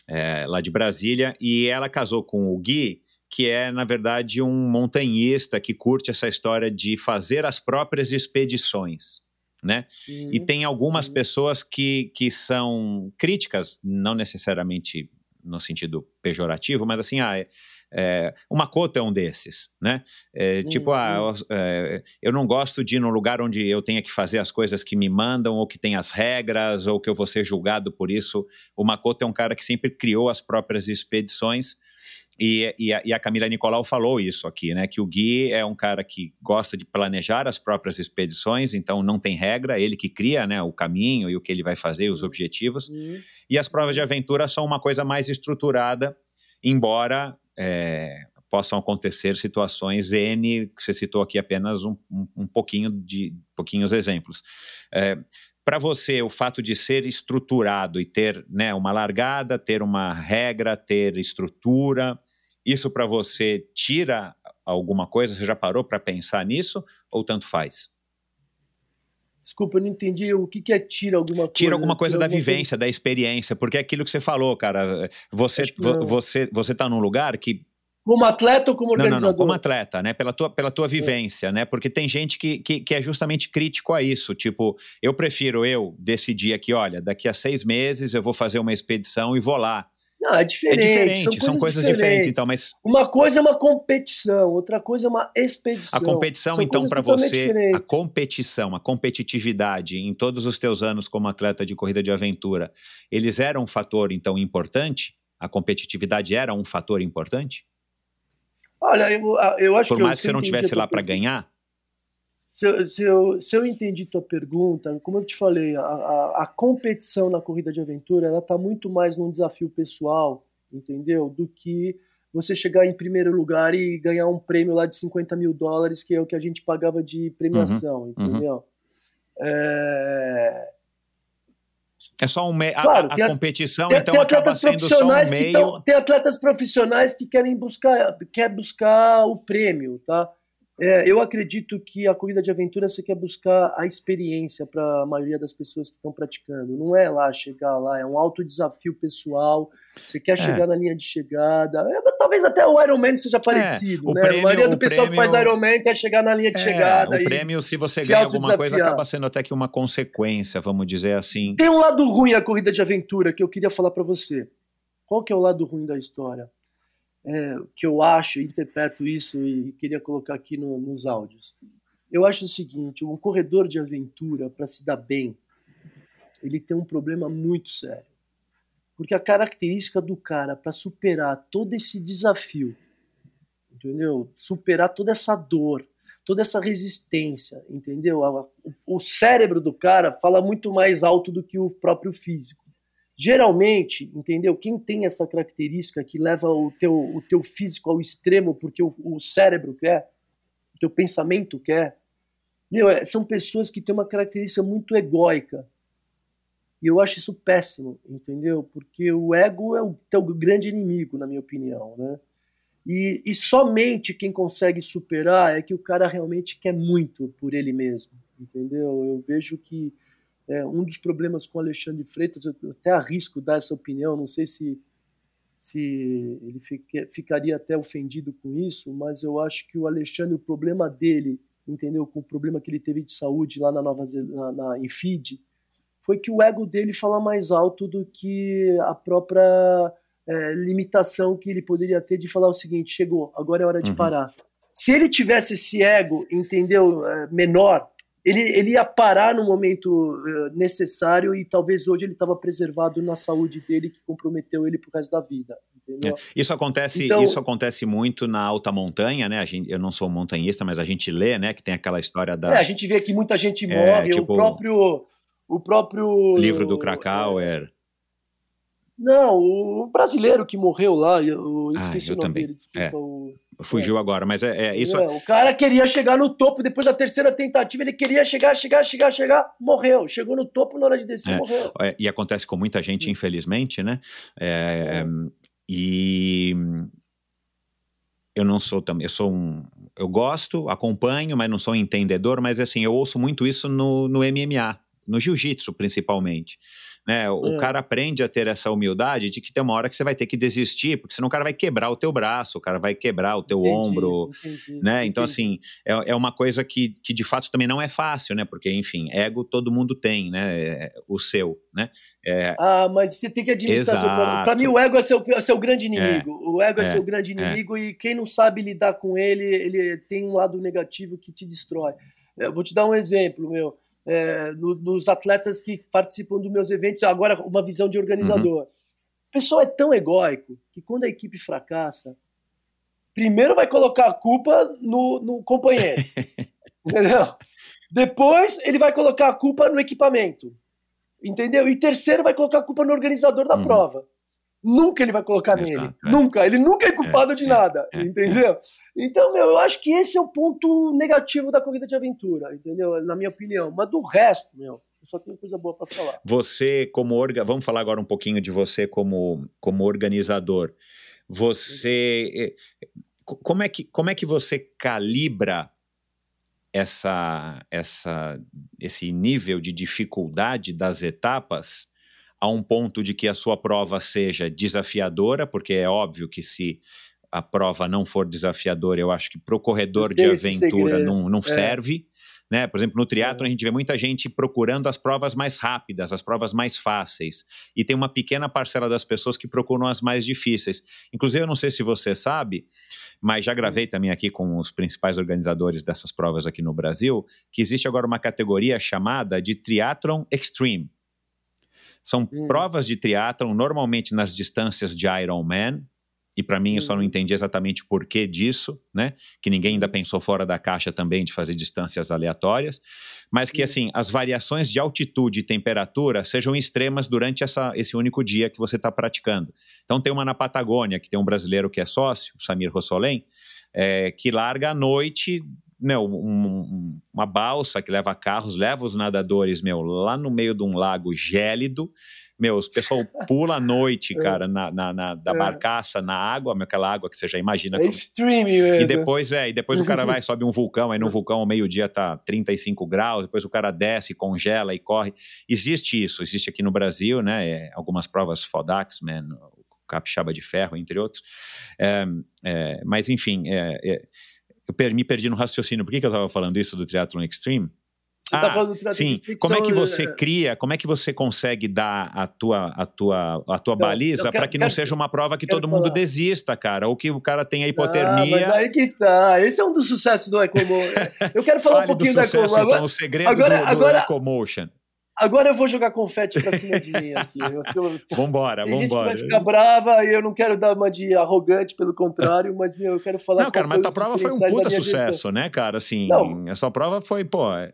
é, lá de Brasília, e ela casou com o Gui, que é, na verdade, um montanhista que curte essa história de fazer as próprias expedições, né? E Uhum. tem algumas Uhum. pessoas que, que são críticas, não necessariamente no sentido pejorativo, mas assim, ah, é, o Makoto é um desses, né? É, Tipo, ah, Uhum. eu, é, eu não gosto de ir num lugar onde eu tenha que fazer as coisas que me mandam, ou que tem as regras, ou que eu vou ser julgado por isso. O Makoto é um cara que sempre criou as próprias expedições, e, e, a, e a Camila Nicolau falou isso aqui, né? Que o Gui é um cara que gosta de planejar as próprias expedições, então não tem regra, ele que cria né, o caminho e o que ele vai fazer, os objetivos. Uhum. E as provas de aventura são uma coisa mais estruturada, embora é, possam acontecer situações N, que você citou aqui apenas um, um, um pouquinho de pouquinhos exemplos. É, para você, o fato de ser estruturado e ter né, uma largada, ter uma regra, ter estrutura, isso para você tira alguma coisa? Você já parou para pensar nisso ou tanto faz? Desculpa, eu não entendi o que, que é tira alguma coisa. Tira alguma coisa Tira da alguma vivência, da experiência, porque é aquilo que você falou, cara. Você não. você você tá num lugar que Como atleta ou como não, não, organizador? não, como atleta, né? Pela tua, pela tua vivência, né? Porque tem gente que, que, que é justamente crítico a isso. Tipo, eu prefiro eu decidir aqui, olha, daqui a seis meses eu vou fazer uma expedição e vou lá. Não, é É diferente. diferente, são coisas, diferentes. Então, mas Uma coisa é uma competição, outra coisa é uma expedição. a competição, São então, coisas para você, a diferentes. competição, a competitividade em todos os teus anos como atleta de corrida de aventura, eles eram um fator, então, importante? A competitividade era um fator importante? Olha, eu, eu acho Por que eu- mais que você não a tua lá para ganhar? Se eu, se, eu, se eu entendi tua pergunta, como eu te falei, a, a, a competição na corrida de aventura ela está muito mais num desafio pessoal, entendeu? Do que você chegar em primeiro lugar e ganhar um prêmio lá de 50 mil dólares, que é o que a gente pagava de premiação, Uhum, entendeu? É, É só um meio. Claro, a, a competição, Tem, então, tem atletas só um profissionais que meio. tão, tem atletas profissionais que querem buscar, quer buscar o prêmio, tá? É, eu acredito que a corrida de aventura você quer buscar a experiência para a maioria das pessoas que estão praticando. Não é lá chegar lá, é um alto desafio pessoal. Você quer É. chegar na linha de chegada. É, talvez até o Ironman seja parecido, o né? prêmio- a maioria do pessoal que faz prêmio- Ironman quer chegar na linha de É, chegada. o prêmio, se você se ganha alguma coisa, acaba sendo até que uma consequência, vamos dizer assim. Tem um lado ruim a corrida de aventura que eu queria falar para você. Qual que é o lado ruim da história? É, que eu acho, interpreto isso e queria colocar aqui no- nos áudios. Eu acho o seguinte: um corredor de aventura, para se dar bem, ele tem um problema muito sério. Porque a característica do cara para superar todo esse desafio, entendeu? Superar toda essa dor, toda essa resistência, entendeu? O cérebro do cara fala muito mais alto do que o próprio físico. Geralmente, entendeu? Quem tem essa característica que leva o teu, o teu físico ao extremo porque o, o cérebro quer, o teu pensamento quer, Meu, é, são pessoas que têm uma característica muito egóica. E eu acho isso péssimo, entendeu? Porque o ego é o teu grande inimigo, na minha opinião, né? E, e somente quem consegue superar é que o cara realmente quer muito por ele mesmo, entendeu? Eu vejo que é, um dos problemas com Alexandre Freitas, eu até arrisco dar essa opinião, não sei se, se ele ficaria até ofendido com isso, mas eu acho que o Alexandre, o problema dele, entendeu? Com o problema que ele teve de saúde lá na Nova na, na, em foi que o ego dele fala mais alto do que a própria é, limitação que ele poderia ter de falar o seguinte: chegou, agora é hora de uhum. parar. Se ele tivesse esse ego, entendeu, é, menor, ele, ele ia parar no momento uh, necessário e talvez hoje ele estava preservado na saúde dele que comprometeu ele por causa da vida. É. Isso acontece, então, isso acontece muito na alta montanha, né? A gente, eu não sou montanhista, mas a gente lê, né? Que tem aquela história da. É, a gente vê que muita gente é, morre. Tipo, o próprio, o próprio livro do Krakauer. É, não, o brasileiro que morreu lá, eu ah, esqueci ah, eu o nome também. dele. Desculpa, é. o Fugiu é. agora, mas é, é isso. É, o cara queria chegar no topo depois da terceira tentativa, ele queria chegar, chegar, chegar, chegar, morreu. Chegou no topo na hora de descer, é. morreu. É, e acontece com muita gente, infelizmente, né? É, e eu não sou também, eu sou um, eu gosto, acompanho, mas não sou um entendedor, mas assim, eu ouço muito isso no, no MMA, no jiu-jitsu principalmente. Né? O é. cara aprende a ter essa humildade de que tem uma hora que você vai ter que desistir, porque senão o cara vai quebrar o teu braço, o cara vai quebrar o teu entendi, ombro, entendi, né? Então, assim, é, é uma coisa que, que de fato também não é fácil, né? Porque, enfim, ego todo mundo tem, né? É, o seu, né? É... Ah, mas você tem que administrar seu Para mim, o ego é seu, é seu grande inimigo. É, o ego é, é seu grande inimigo e quem não sabe lidar com ele, ele tem um lado negativo que te destrói. Eu vou te dar um exemplo, meu é, no, nos atletas que participam dos meus eventos, agora uma visão de organizador. Uhum. O pessoal é tão egóico que quando a equipe fracassa, primeiro vai colocar a culpa no, no companheiro. entendeu? Depois ele vai colocar a culpa no equipamento. Entendeu? E terceiro vai colocar a culpa no organizador da uhum. prova nunca ele vai colocar Exato, nele. É. Nunca. Ele nunca é culpado é, de é, nada, é, entendeu? Então, meu, eu acho que esse é o ponto negativo da corrida de aventura, entendeu? Na minha opinião. Mas do resto, meu, eu só tenho coisa boa para falar. Você, como orga... vamos falar agora um pouquinho de você como, como organizador. Você. Eh, como é, que, como é que você calibra essa, essa, esse nível de dificuldade das etapas a um ponto de que a sua prova seja desafiadora, porque é óbvio que se a prova não for desafiadora, eu acho que para o corredor de aventura não, não é. serve. Né? Por exemplo, no triatlo é. a gente vê muita gente procurando as provas mais rápidas, as provas mais fáceis, e tem uma pequena parcela das pessoas que procuram as mais difíceis. Inclusive, eu não sei se você sabe, mas já gravei também aqui com os principais organizadores dessas provas aqui no Brasil, que existe agora uma categoria chamada de Triathlon Extreme. São hum. provas de triatlon, normalmente nas distâncias de Ironman, e para mim eu só não hum. entendi exatamente o porquê disso, né? Que ninguém ainda hum. pensou fora da caixa também de fazer distâncias aleatórias, mas que assim, as variações de altitude e temperatura sejam extremas durante essa, esse único dia que você está praticando. Então tem uma na Patagônia, que tem um brasileiro que é sócio, Samir Rossolém, é, que larga à noite meu, um, uma balsa que leva carros, leva os nadadores, meu, lá no meio de um lago gélido. Meu, o pessoal pula à noite, é. cara, na, na, na da é. barcaça, na água, aquela água que você já imagina. É como... extreme mesmo. E depois, é, e depois o cara vai, sobe um vulcão, aí no vulcão ao meio-dia tá 35 graus, depois o cara desce, congela e corre. Existe isso, existe aqui no Brasil, né? É, algumas provas Fodax, man, Capixaba de Ferro, entre outros. É, é, mas, enfim, é, eu me perdi no raciocínio. Por que, que eu estava falando isso do Triathlon Extreme? Você tá ah, tá falando do sim. Como é que você é... cria, como é que você consegue dar a tua, a tua, a tua então, baliza para que não seja uma prova que todo falar. mundo desista, cara? Ou que o cara tenha hipotermia. Ah, aí que tá. Esse é um dos sucessos do Ecomotion. Eu quero falar um pouquinho do, sucesso, do Ecomotion. Então, o segredo agora, do, agora, do Ecomotion. Agora eu vou jogar confete pra cima de mim aqui. Eu, vambora, Tem vambora. gente vai ficar brava e eu não quero dar uma de arrogante, pelo contrário, mas meu, eu quero falar... Não, cara, mas tua prova foi um puta sucesso, gestão. né, cara? Assim, não. a sua prova foi, pô... É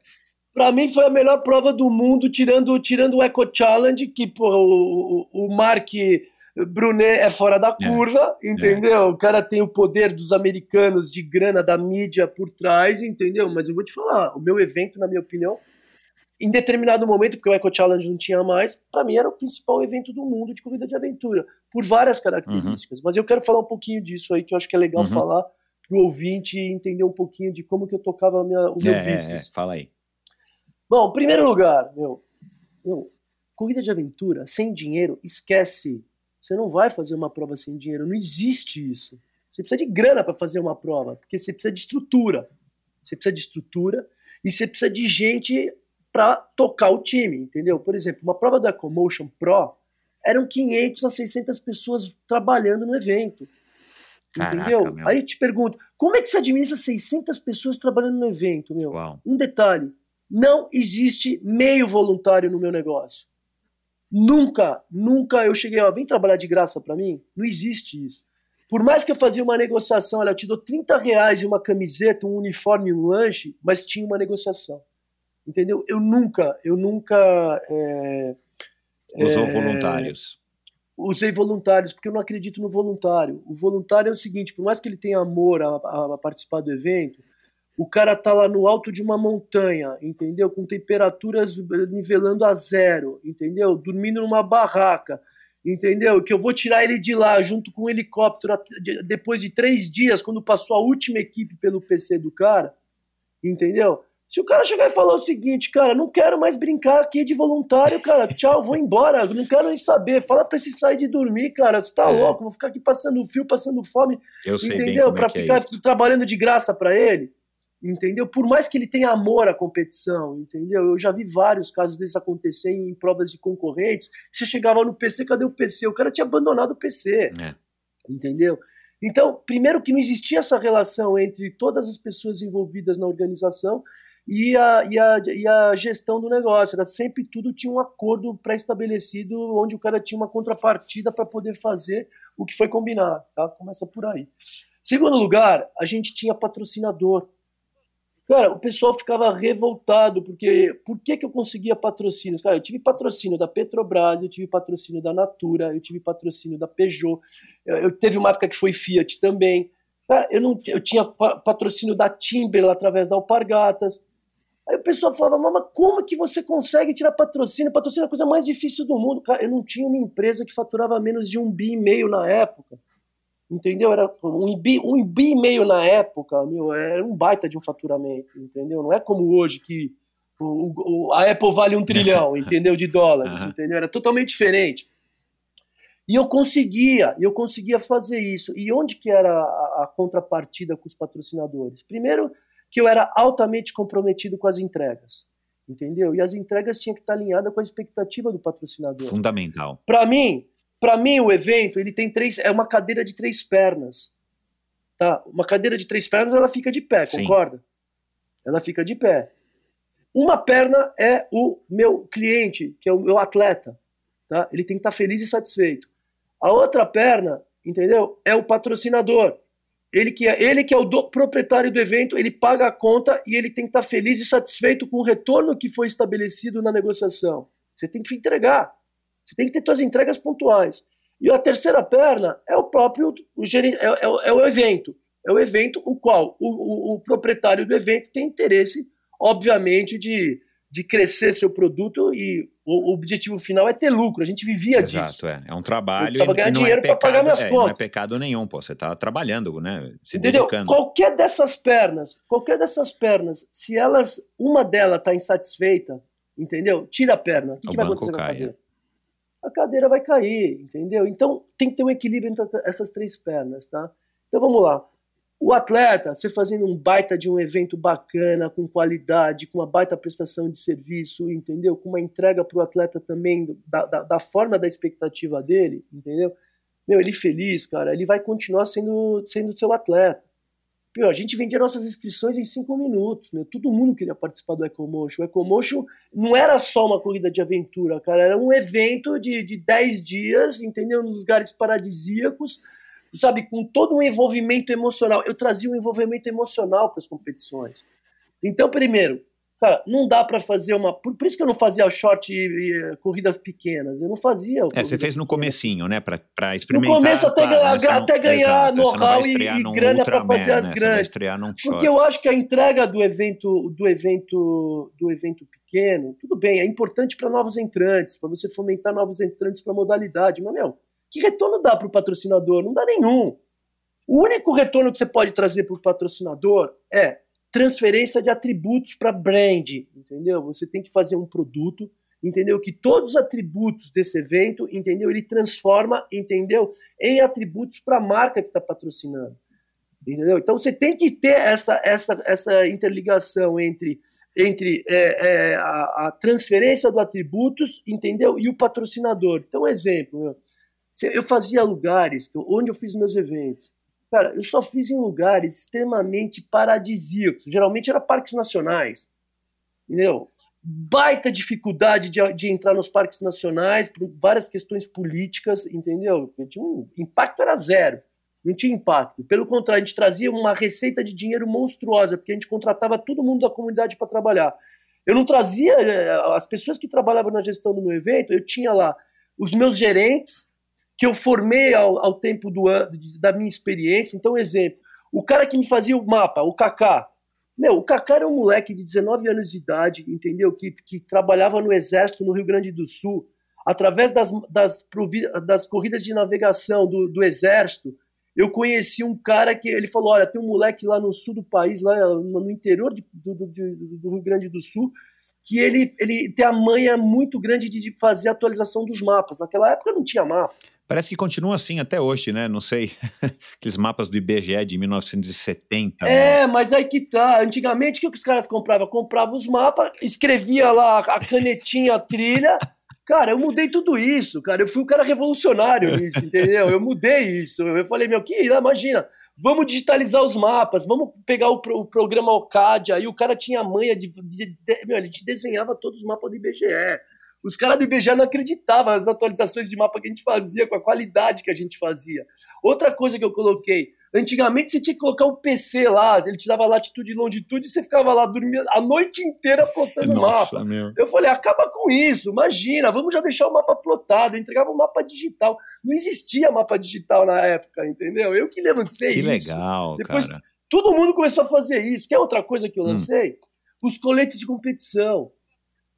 pra mim foi a melhor prova do mundo, tirando, tirando o Eco Challenge, que pô, o, o Mark Brunet é fora da curva, entendeu? O cara tem o poder dos americanos de grana da mídia por trás, entendeu? Mas eu vou te falar, o meu evento, na minha opinião, em determinado momento, porque o Eco Challenge não tinha mais, para mim era o principal evento do mundo de corrida de aventura, por várias características. Uhum. Mas eu quero falar um pouquinho disso aí, que eu acho que é legal uhum. falar para o ouvinte entender um pouquinho de como que eu tocava minha, o meu é, business. É, fala aí. Bom, em primeiro lugar, meu, meu, corrida de aventura, sem dinheiro, esquece você não vai fazer uma prova sem dinheiro. Não existe isso. Você precisa de grana para fazer uma prova, porque você precisa de estrutura. Você precisa de estrutura e você precisa de gente para tocar o time, entendeu? Por exemplo, uma prova da Ecomotion Pro eram 500 a 600 pessoas trabalhando no evento. Caraca, entendeu? Meu. Aí eu te pergunto, como é que você administra 600 pessoas trabalhando no evento, meu? Uau. Um detalhe, não existe meio voluntário no meu negócio. Nunca, nunca eu cheguei, ó, vem trabalhar de graça para mim. Não existe isso. Por mais que eu fazia uma negociação, olha, eu te dou 30 reais e uma camiseta, um uniforme, um lanche, mas tinha uma negociação. Entendeu? Eu nunca, eu nunca. É, Usou é, voluntários. Usei voluntários, porque eu não acredito no voluntário. O voluntário é o seguinte: por mais que ele tenha amor a, a, a participar do evento, o cara tá lá no alto de uma montanha, entendeu? Com temperaturas nivelando a zero, entendeu? Dormindo numa barraca, entendeu? Que eu vou tirar ele de lá junto com um helicóptero depois de três dias, quando passou a última equipe pelo PC do cara, entendeu? Se o cara chegar e falar o seguinte, cara, não quero mais brincar aqui de voluntário, cara, tchau, vou embora, não quero nem saber, fala pra esse sair de dormir, cara, você tá é. louco, vou ficar aqui passando fio, passando fome, eu entendeu? Pra é ficar é trabalhando de graça para ele entendeu? Por mais que ele tenha amor à competição, entendeu? Eu já vi vários casos desses acontecerem em provas de concorrentes. Você chegava no PC, cadê o PC? O cara tinha abandonado o PC, é. entendeu? Então, primeiro que não existia essa relação entre todas as pessoas envolvidas na organização e a, e a, e a gestão do negócio. Era sempre tudo tinha um acordo pré-estabelecido onde o cara tinha uma contrapartida para poder fazer o que foi combinado. Tá? Começa por aí. Segundo lugar, a gente tinha patrocinador. Cara, o pessoal ficava revoltado, porque por que, que eu conseguia patrocínios? Cara, eu tive patrocínio da Petrobras, eu tive patrocínio da Natura, eu tive patrocínio da Peugeot, eu, eu teve uma época que foi Fiat também. Cara, eu, não, eu tinha patrocínio da Timber através da Alpargatas. Aí o pessoal falava, mas como que você consegue tirar patrocínio? Patrocínio é a coisa mais difícil do mundo. Cara, eu não tinha uma empresa que faturava menos de um bi e meio na época entendeu? Era um bi, um bi e meio na época, meu, era um baita de um faturamento, entendeu? Não é como hoje que o, o, a Apple vale um trilhão, entendeu? De dólares, entendeu? Era totalmente diferente. E eu conseguia, eu conseguia fazer isso. E onde que era a, a contrapartida com os patrocinadores? Primeiro, que eu era altamente comprometido com as entregas entendeu? E as entregas tinham que estar alinhadas com a expectativa do patrocinador. Fundamental. Para mim, para mim, o evento ele tem três, é uma cadeira de três pernas, tá? Uma cadeira de três pernas, ela fica de pé, Sim. concorda? Ela fica de pé. Uma perna é o meu cliente, que é o meu atleta, tá? Ele tem que estar tá feliz e satisfeito. A outra perna, entendeu? É o patrocinador. Ele que é, ele que é o do, proprietário do evento, ele paga a conta e ele tem que estar tá feliz e satisfeito com o retorno que foi estabelecido na negociação. Você tem que entregar. Você tem que ter suas entregas pontuais. E a terceira perna é o próprio o é, é, é, o evento. É o evento o qual o, o, o, proprietário do evento tem interesse, obviamente, de, de crescer seu produto e o, o objetivo final é ter lucro. A gente vivia Exato, disso. Exato, é. É um trabalho. Eu precisava ganhar dinheiro é para pagar minhas é, contas. Não é pecado nenhum, pô. Você está trabalhando, né? Se Entendeu? dedicando. Qualquer dessas pernas, qualquer dessas pernas, se elas, uma delas está insatisfeita, entendeu? Tira a perna. O que, que vai acontecer caia. na cadeira? a cadeira vai cair, entendeu? Então tem que ter um equilíbrio entre essas três pernas, tá? Então vamos lá. O atleta, você fazendo um baita de um evento bacana, com qualidade, com uma baita prestação de serviço, entendeu? Com uma entrega para o atleta também da, da, da, forma da expectativa dele, entendeu? Meu, ele feliz, cara, ele vai continuar sendo, sendo seu atleta. Meu, a gente vendia nossas inscrições em cinco minutos, meu. Todo mundo queria participar do EcoMotion. O EcoMotion não era só uma corrida de aventura, cara. Era um evento de, de dez dias, entendeu? Nos lugares paradisíacos, sabe? Com todo um envolvimento emocional. Eu trazia um envolvimento emocional para as competições. Então, primeiro, Cara, não dá para fazer uma. Por, isso que eu não fazia short e, e, corridas pequenas. Eu não fazia. É, você fez no comecinho, né? Para experimentar. No começo até ganhar, até ganhar know-how e, e grana para fazer as né? grandes. Porque eu acho que a entrega do evento, do evento, do evento pequeno, tudo bem, é importante para novos entrantes, para você fomentar novos entrantes para modalidade. Mas, meu, que retorno dá para o patrocinador? Não dá nenhum. O único retorno que você pode trazer para o patrocinador é transferência de atributos para brand, entendeu? Você tem que fazer um produto, entendeu? Que todos os atributos desse evento, entendeu? Ele transforma, entendeu? Em atributos para a marca que está patrocinando, entendeu? Então você tem que ter essa, essa, essa interligação entre entre é, é, a, a, transferência do atributos, entendeu? E o patrocinador. Então, exemplo, eu fazia lugares onde eu fiz meus eventos. Cara, eu só fiz em lugares extremamente paradisíacos. Geralmente era parques nacionais. Entendeu? Baita dificuldade de, de entrar nos parques nacionais por várias questões políticas, entendeu? Um, impacto era zero. Não tinha impacto. Pelo contrário, a gente trazia uma receita de dinheiro monstruosa, porque a gente contratava todo mundo da comunidade para trabalhar. Eu não trazia eh, as pessoas que trabalhavam na gestão do meu evento, eu tinha lá os meus gerentes, que eu formei ao, ao tempo do, da minha experiência. Então, exemplo, o cara que me fazia o mapa, o Kaká. Meu, o Kaká era um moleque de 19 anos de idade, entendeu? Que, que trabalhava no exército no Rio Grande do Sul. Através das, das, das corridas de navegação do, do exército, eu conheci um cara que ele falou: olha, tem um moleque lá no sul do país, lá no interior de, do, do, do, Rio Grande do Sul, que ele, ele tem a manha muito grande de fazer atualização dos mapas. Naquela época não tinha mapa. Parece que continua assim até hoje, né? Não sei. Aqueles mapas do IBGE de 1970. É, né? mas aí que tá. Antigamente, o que os caras compravam? Compravam os mapas, escrevia lá a canetinha, a trilha. Cara, eu mudei tudo isso, cara. Eu fui um cara revolucionário nisso, entendeu? Eu mudei isso. Eu falei, meu, que imagina, vamos digitalizar os mapas, vamos pegar o, o programa Alcadia. Aí o cara tinha manha de, de, de, Meu, ele te desenhava todos os mapas do IBGE. Os caras do IBGE não acreditavam nas atualizações de mapa que a gente fazia, com a qualidade que a gente fazia. Outra coisa que eu coloquei, antigamente você tinha que colocar o PC lá, ele te dava latitude e longitude, e você ficava lá dormindo a noite inteira plotando o mapa. Meu. Eu falei, acaba com isso, imagina, vamos já deixar o mapa plotado. Eu entregava o um mapa digital. Não existia mapa digital na época, entendeu? Eu que lancei que isso. Que legal, Depois, cara. Todo mundo começou a fazer isso. Quer outra coisa que eu hum. lancei? Hum. Os coletes de competição.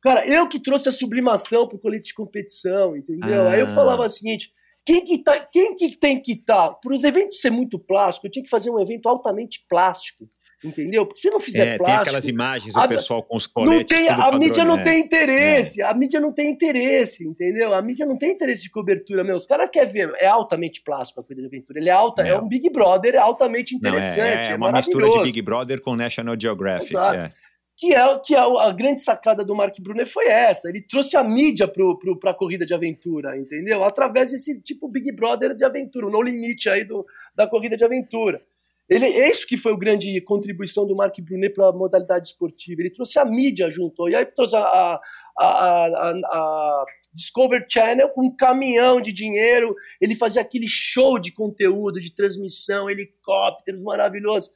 Cara, eu que trouxe a sublimação pro colete de competição, entendeu? Ah. Aí eu ah. falava o seguinte: quem que, tá, quem que tem que estar? Tá? Para os eventos ser muito plástico, eu tinha que fazer um evento altamente plástico. Entendeu? Porque se não fizer é, plástico. Tem aquelas imagens do pessoal com os coletes. Não tem, a padrão, mídia não né? tem interesse. É. A mídia não tem interesse, entendeu? A mídia não tem interesse de cobertura. Meu, os caras querem ver. É altamente plástico a corrida de aventura. Ele é alta, é, é um Big Brother, é altamente interessante. Não, é, é, é uma mistura de Big Brother com National Geographic. Exato. Que é, que é a grande sacada do Mark Brunner foi essa. Ele trouxe a mídia para a corrida de aventura, entendeu? Através desse tipo Big Brother de aventura, o no limite aí do, da corrida de aventura. Ele, isso que foi a grande contribuição do Mark Brunet para a modalidade esportiva. Ele trouxe a mídia junto. E aí trouxe a, a, a, a, Discover Channel com um caminhão de dinheiro. Ele fazia aquele show de conteúdo, de transmissão, helicópteros maravilhosos.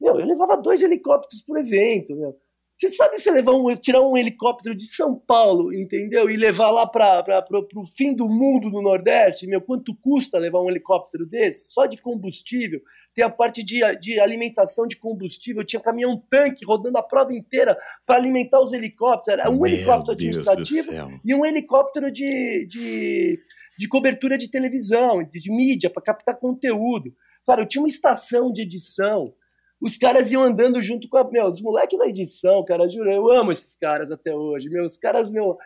Meu, eu levava dois helicópteros por evento, meu. Você sabe se levar um, tirar um helicóptero de São Paulo, entendeu? E levar lá para o fim do mundo no Nordeste, meu, quanto custa levar um helicóptero desse? Só de combustível. Tem a parte de, de alimentação de combustível. Tinha caminhão-tanque rodando a prova inteira para alimentar os helicópteros. Um meu helicóptero Deus administrativo e um helicóptero de, de, de cobertura de televisão, de, de mídia, para captar conteúdo. Cara, eu tinha uma estação de edição os caras iam andando junto com a. Meu, os moleques da edição, cara, juro, eu amo esses caras até hoje. Meu, os caras, meu,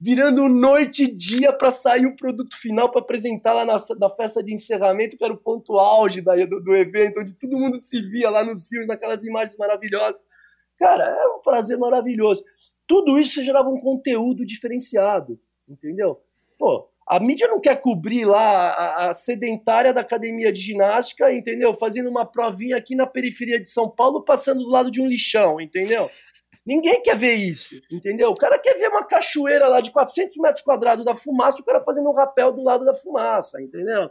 virando noite e dia para sair o produto final para apresentar lá na, na, festa de encerramento, que era o ponto auge da, do, do, evento, onde todo mundo se via lá nos filmes, naquelas imagens maravilhosas. Cara, era um prazer maravilhoso. Tudo isso gerava um conteúdo diferenciado, entendeu? Pô, a mídia não quer cobrir lá a, a, sedentária da academia de ginástica, entendeu? Fazendo uma provinha aqui na periferia de São Paulo, passando do lado de um lixão, entendeu? Ninguém quer ver isso, entendeu? O cara quer ver uma cachoeira lá de 400 metros quadrados da fumaça, o cara fazendo um rapel do lado da fumaça, entendeu?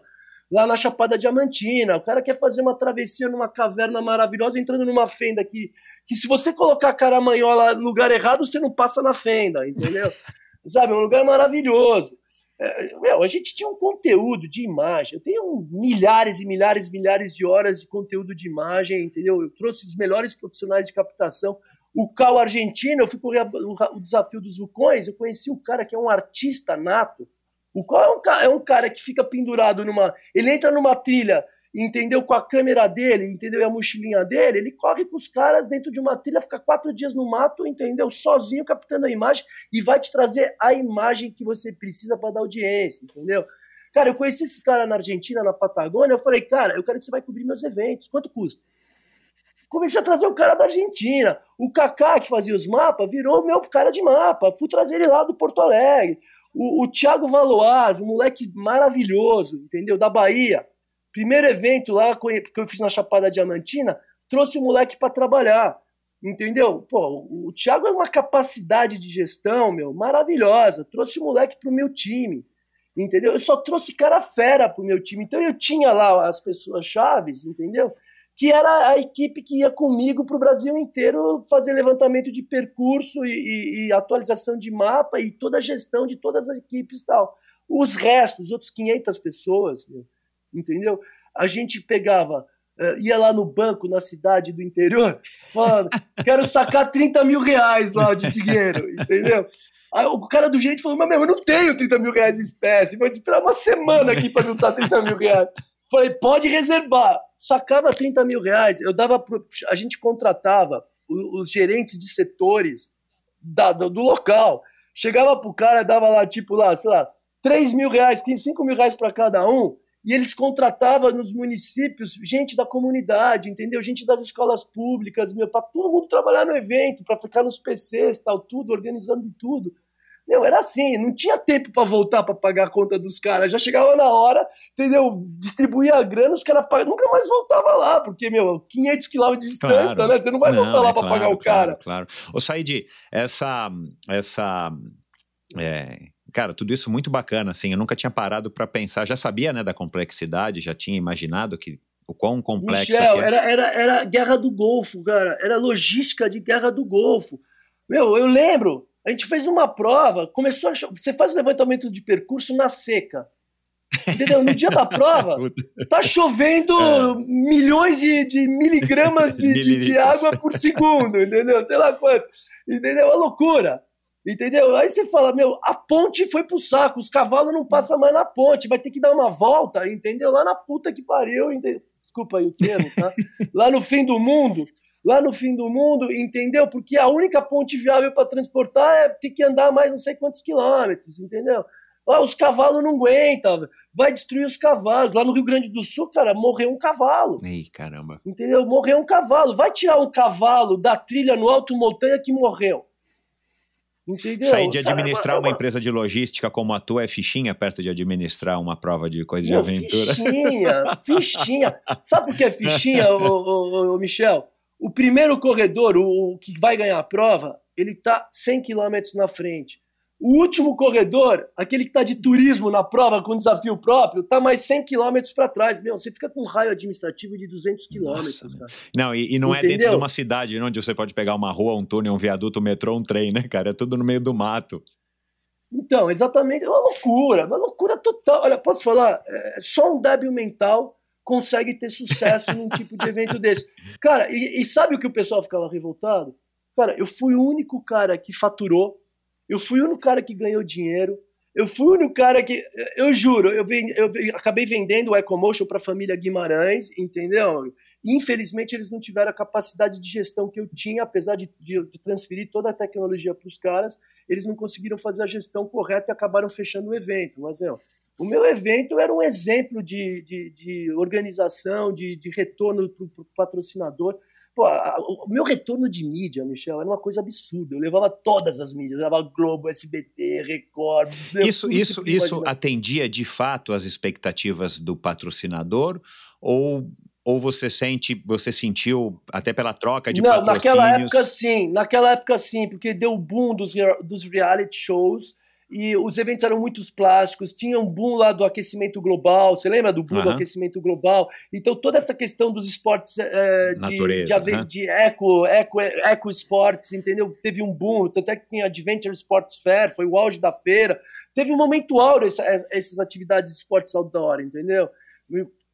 lá na Chapada Diamantina. O cara quer fazer uma travessia numa caverna maravilhosa, entrando numa fenda que, que se você colocar a caramanhola no lugar errado, você não passa na fenda, entendeu? Sabe, é um lugar maravilhoso. É, meu, a gente tinha um conteúdo de imagem. Eu tenho milhares e milhares e milhares de horas de conteúdo de imagem, entendeu? Eu trouxe os melhores profissionais de captação. O Cal argentino, eu fui correr o, desafio dos vulcões, eu conheci o cara que é um artista nato, o qual é um, é um cara que fica pendurado numa. Ele entra numa trilha, entendeu? Com a câmera dele, entendeu? E a mochilinha dele, ele corre com os caras dentro de uma trilha, fica quatro dias no mato, entendeu? Sozinho captando a imagem e vai te trazer a imagem que você precisa para dar audiência, entendeu? Cara, eu conheci esse cara na Argentina, na Patagônia, eu falei, cara, eu quero que você vai cobrir meus eventos, quanto custa? Comecei a trazer o cara da Argentina. O Kaká, que fazia os mapas, virou meu cara de mapa. Fui trazer ele lá do Porto Alegre. O, o Thiago Valoaz, um moleque maravilhoso, entendeu? Da Bahia. Primeiro evento lá que eu fiz na Chapada Diamantina, trouxe o moleque para trabalhar. Entendeu? Pô, o Thiago é uma capacidade de gestão, meu, maravilhosa. Trouxe o moleque pro meu time. Entendeu? Eu só trouxe cara fera pro meu time. Então eu tinha lá as pessoas chaves, entendeu? que era a equipe que ia comigo para o Brasil inteiro fazer levantamento de percurso e, e, e, atualização de mapa e toda a gestão de todas as equipes e tal. Os restos, os outros 500 pessoas, entendeu? A gente pegava, uh, ia lá no banco na cidade do interior, falando, quero sacar 30 mil reais lá de dinheiro, entendeu? Aí o cara do jeito falou, mas meu, eu não tenho 30 mil reais em espécie, vou esperar uma semana aqui para juntar 30 mil reais. Falei, pode reservar sacava 30 mil reais, eu dava pro, a gente contratava os, os gerentes de setores da, do, do, local. Chegava pro cara, dava lá, tipo, lá, sei lá, 3 mil reais, 5 mil reais para cada um, e eles contratavam nos municípios gente da comunidade, entendeu? Gente das escolas públicas, meu, para todo mundo trabalhar no evento, para ficar nos PCs, tal, tudo, organizando tudo. Meu, era assim, não tinha tempo para voltar para pagar a conta dos caras. Já chegava na hora, entendeu? Distribuía a grana, os caras nunca mais voltava lá, porque, meu, 500 quilômetros de distância, claro. né? Você não vai não, voltar lá é para claro, pagar o cara. Claro, Ô, Said, essa. essa é, cara, tudo isso muito bacana, assim. Eu nunca tinha parado para pensar. Já sabia, né, da complexidade, já tinha imaginado que o quão complexo Michel, é. era, era, era guerra do Golfo, cara. Era logística de guerra do Golfo. Meu, eu lembro a gente fez uma prova, começou a, Você faz o levantamento de percurso na seca. Entendeu? No dia da prova, tá chovendo é. milhões de, de miligramas de, de, de, água por segundo, entendeu? Sei lá quanto. Entendeu? É uma loucura. Entendeu? Aí você fala, meu, a ponte foi pro saco, os cavalos não passam mais na ponte, vai ter que dar uma volta, entendeu? Lá na puta que pariu, entendeu? desculpa aí o termo, tá? Lá no fim do mundo, lá no fim do mundo, entendeu? Porque a única ponte viável para transportar é ter que andar mais não sei quantos quilômetros, entendeu? Ah, os cavalos não aguentam, vai destruir os cavalos. Lá no Rio Grande do Sul, cara, morreu um cavalo. Ei, caramba. Entendeu? Morreu um cavalo. Vai tirar um cavalo da trilha no alto montanha que morreu. Entendeu? Sair de administrar uma empresa de logística como a tua é fichinha perto de administrar uma prova de coisa de aventura. Fichinha, fichinha. Sabe por que é fichinha, ô, ô, ô, Michel? O primeiro corredor, o, o que vai ganhar a prova, ele está 100 km na frente. O último corredor, aquele que está de turismo na prova com desafio próprio, está mais 100 km para trás. Meu, você fica com um raio administrativo de 200 quilômetros. Não, e, e não Entendeu? é dentro de uma cidade onde você pode pegar uma rua, um túnel, um viaduto, um metrô, um trem, né, cara? É tudo no meio do mato. Então, exatamente. É uma loucura, uma loucura total. Olha, posso falar? É só um débil mental consegue ter sucesso num tipo de evento desse. Cara, e, e, sabe o que o pessoal ficava revoltado? Cara, eu fui o único cara que faturou, eu fui o único cara que ganhou dinheiro, eu fui o único cara que. Eu juro, eu, eu, acabei vendendo o EcoMotion para a família Guimarães, entendeu? Infelizmente, eles não tiveram a capacidade de gestão que eu tinha, apesar de, de, de transferir toda a tecnologia para os caras, eles não conseguiram fazer a gestão correta e acabaram fechando o evento. Mas, meu, o meu evento era um exemplo de, de, de organização, de, de retorno para o patrocinador. Pô, o meu retorno de mídia, Michel, era uma coisa absurda. Eu levava todas as mídias, eu levava Globo, SBT, Record. Isso, isso, isso atendia de fato as expectativas do patrocinador? Ou ou você sente, você sentiu até pela troca de Não, naquela época sim, naquela época sim, porque deu o boom dos, dos reality shows e os eventos eram muitos plásticos, tinha um boom lá do aquecimento global, você lembra do boom do Aham. aquecimento global? Então toda essa questão dos esportes é, de, Natureza, de, de eco, eco, eco esportes, entendeu? Teve um boom, tanto é que tinha Adventure Sports Fair, foi o auge da feira. Teve um momento áureo essa- essas atividades de esportes outdoor, entendeu?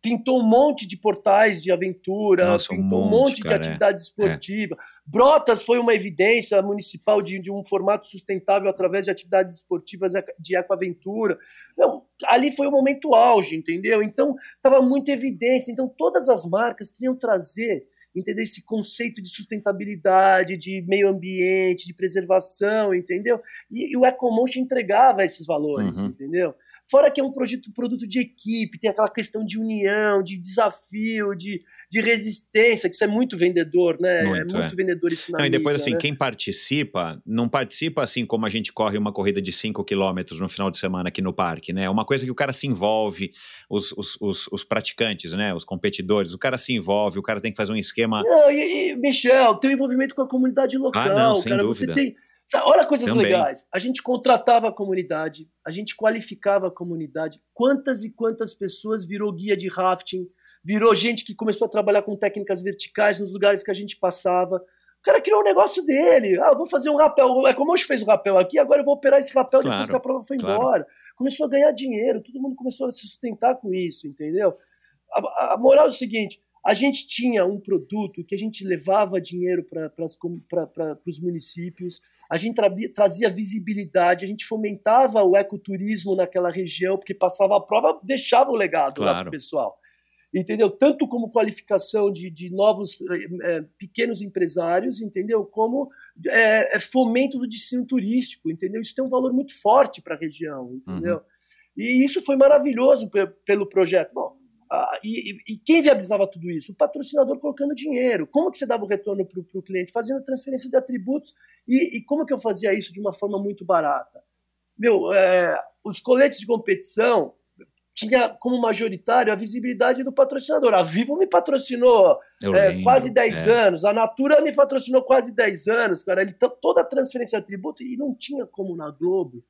Pintou um monte de portais de aventura, Nossa, um pintou um monte, monte, de cara, é. atividade esportiva. Brotas foi uma evidência municipal de, de um formato sustentável através de atividades esportivas de ecoaventura. Não, ali foi o momento auge, entendeu? Então, estava muito evidência. Então, todas as marcas queriam trazer entendeu? esse conceito de sustentabilidade, de meio ambiente, de preservação, entendeu? E, e o EcoMotion entregava esses valores, Uhum. entendeu? Fora que é um projeto, produto de equipe, tem aquela questão de união, de desafio, de, de resistência, que isso é muito vendedor, né? Muito, é muito é. vendedor isso na Não, e depois, mídia, assim, né? quem participa, não participa assim como a gente corre uma corrida de 5 quilômetros no final de semana aqui no parque, né? É uma coisa que o cara se envolve, os, os, os, os praticantes, né? Os competidores, o cara se envolve, o cara tem que fazer um esquema. Não, e, e, Michel, tem um envolvimento com a comunidade local, Ah, não, sem cara. dúvida. Você tem. Olha coisas Também. legais. A gente contratava a comunidade, a gente qualificava a comunidade. Quantas e quantas pessoas virou guia de rafting, virou gente que começou a trabalhar com técnicas verticais nos lugares que a gente passava. O cara criou um negócio dele. Ah, eu vou fazer um rapel. É como hoje fez o rapel aqui, agora eu vou operar esse rapel depois Claro, que a prova foi claro. embora. Começou a ganhar dinheiro, todo mundo começou a se sustentar com isso, entendeu? A, a moral é o seguinte: a gente tinha um produto que a gente levava dinheiro para os municípios, a gente tra- trazia visibilidade, a gente fomentava o ecoturismo naquela região, porque passava a prova, deixava o legado lá Claro. para o pessoal. Entendeu? Tanto como qualificação de, de novos eh, pequenos empresários, entendeu? Como eh, fomento do destino turístico, entendeu? Isso tem um valor muito forte para a região, entendeu? E isso foi maravilhoso pe- pelo projeto. Bom, ah, e, e- e quem viabilizava tudo isso? O patrocinador colocando dinheiro. Como que você dava o retorno para o cliente? Fazendo transferência de atributos. E, e como que eu fazia isso de uma forma muito barata? Meu, é, os coletes de competição tinha como majoritário a visibilidade do patrocinador. A Vivo me patrocinou Eu é, quase 10 é. anos, a Natura me patrocinou quase 10 anos, cara. Ele, tá- toda a transferência de atributo, e não tinha como na Globo.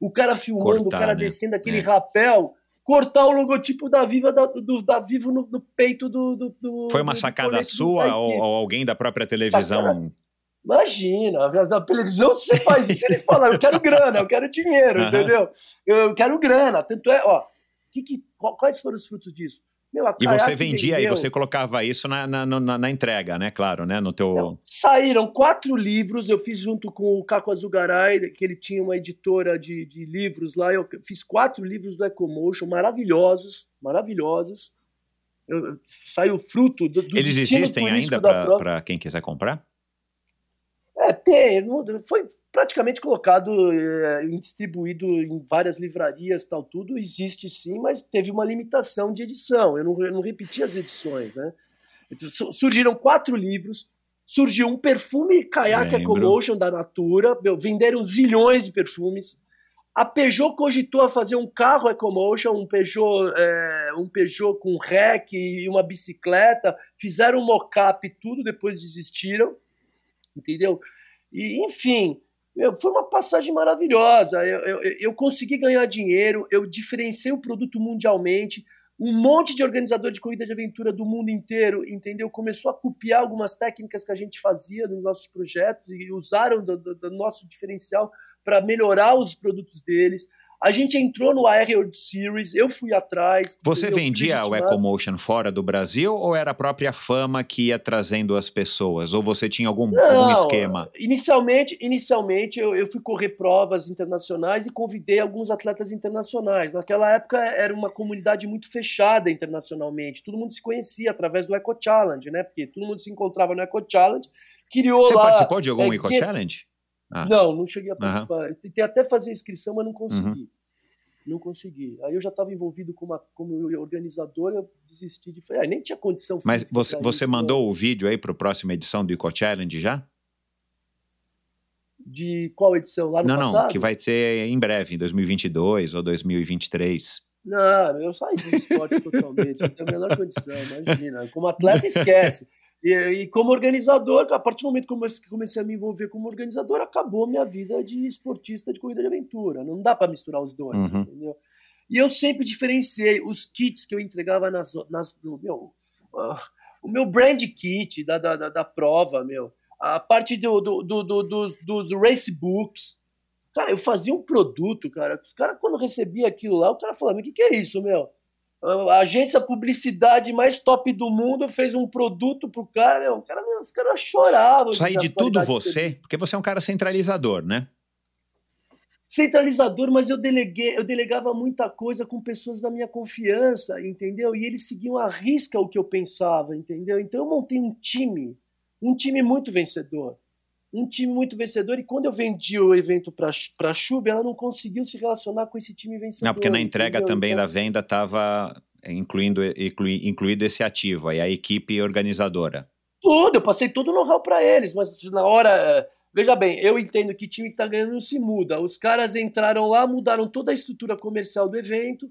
O cara filmando, Cortar, o cara né? descendo aquele É. rapel, cortar o logotipo da Viva da, do- da Vivo no, no peito do, do, do- Foi uma sacada sua ou, ou alguém da própria televisão? Sacada. Imagina, a televisão, se você faz isso, ele fala, eu quero grana, eu quero dinheiro, Aham. entendeu? Eu quero grana. Tanto é, ó, que que, quais foram os frutos disso? Meu, E você vendia, e vendeu- você colocava isso na, na, na, na entrega, né? Claro, né? No teu. Saíram quatro livros, eu fiz junto com o Caco Azugaray, que ele tinha uma editora de, de livros lá. Eu fiz quatro livros do Ecomotion, maravilhosos, maravilhosos. Eu, saiu fruto do, do Eles existem ainda para quem quiser comprar? É, tem. Foi praticamente colocado é, e distribuído em várias livrarias tal, tudo. Existe sim, mas teve uma limitação de edição. Eu não, eu não repeti as edições, né? Então, su- surgiram quatro livros. Surgiu um perfume Kayak. Ecomotion da Natura. Meu, venderam zilhões de perfumes. A Peugeot cogitou a fazer um carro Ecomotion, um Peugeot, é, um Peugeot com rec e uma bicicleta. Fizeram um mock-up e tudo, depois desistiram entendeu? E, enfim, meu, foi uma passagem maravilhosa. Eu, eu, eu consegui ganhar dinheiro, eu diferenciei o produto mundialmente. Um monte de organizador de corrida de aventura do mundo inteiro, entendeu? Começou a copiar algumas técnicas que a gente fazia nos nossos projetos e usaram do, do- do nosso diferencial para melhorar os produtos deles. A gente entrou no AR World Series, eu fui atrás. Você vendia o. EcoMotion fora do Brasil ou era a própria fama que ia trazendo as pessoas? Ou você tinha algum, algum Não, esquema? Inicialmente, inicialmente eu, eu fui correr provas internacionais e convidei alguns atletas internacionais. Naquela época era uma comunidade muito fechada internacionalmente. Todo mundo se conhecia através do Eco Challenge, né? Porque todo mundo se encontrava no Eco Challenge, criou Você lá. participou de algum é, Eco Challenge? Ah. Não, não cheguei a participar. Eu tentei até fazer inscrição, mas não consegui. Uhum. Não consegui. Aí eu já estava envolvido como, como organizador, eu desisti de. Ah, nem tinha condição. Mas você, você isso, mandou o vídeo aí para a próxima edição do Eco Challenge já? De qual edição? Lá no não, não, passado? que vai ser em breve, em 2022 ou 2023. Não, eu saí do esporte totalmente, não tenho a menor condição, imagina. Como atleta, esquece. E, e como organizador, a partir do momento que eu comecei a me envolver como organizador, acabou minha vida de esportista de corrida de aventura. Não dá para misturar os dois, Uhum. entendeu? E eu sempre diferenciei os kits que eu entregava nas. nas meu, ah, o meu brand kit da, da, da, da prova, meu. A parte do, do, do, do- dos, dos race books. Cara, eu fazia um produto, cara. Os caras, quando recebia aquilo lá, o cara falava: o que, que é isso, meu? A agência publicidade mais top do mundo fez um produto pro cara, meu. O cara, meu, os caras choravam. Sai nas de tudo qualidades de você, porque você é um cara centralizador, né? centralizador, mas eu deleguei, eu delegava muita coisa com pessoas da minha confiança, entendeu? E eles seguiam à risca o que eu pensava, entendeu? Então eu montei um time, um time muito vencedor. Um time muito vencedor, e quando eu vendi o evento para a Chub, ela não conseguiu se relacionar com esse time vencedor. Não, porque na entrega entendeu? também Então, da venda estava incluindo, inclui- incluído esse ativo aí, a equipe organizadora. Tudo, eu passei todo o know-how para eles, mas na hora. Veja bem, eu entendo que time que tá ganhando não se muda. Os caras entraram lá, mudaram toda a estrutura comercial do evento,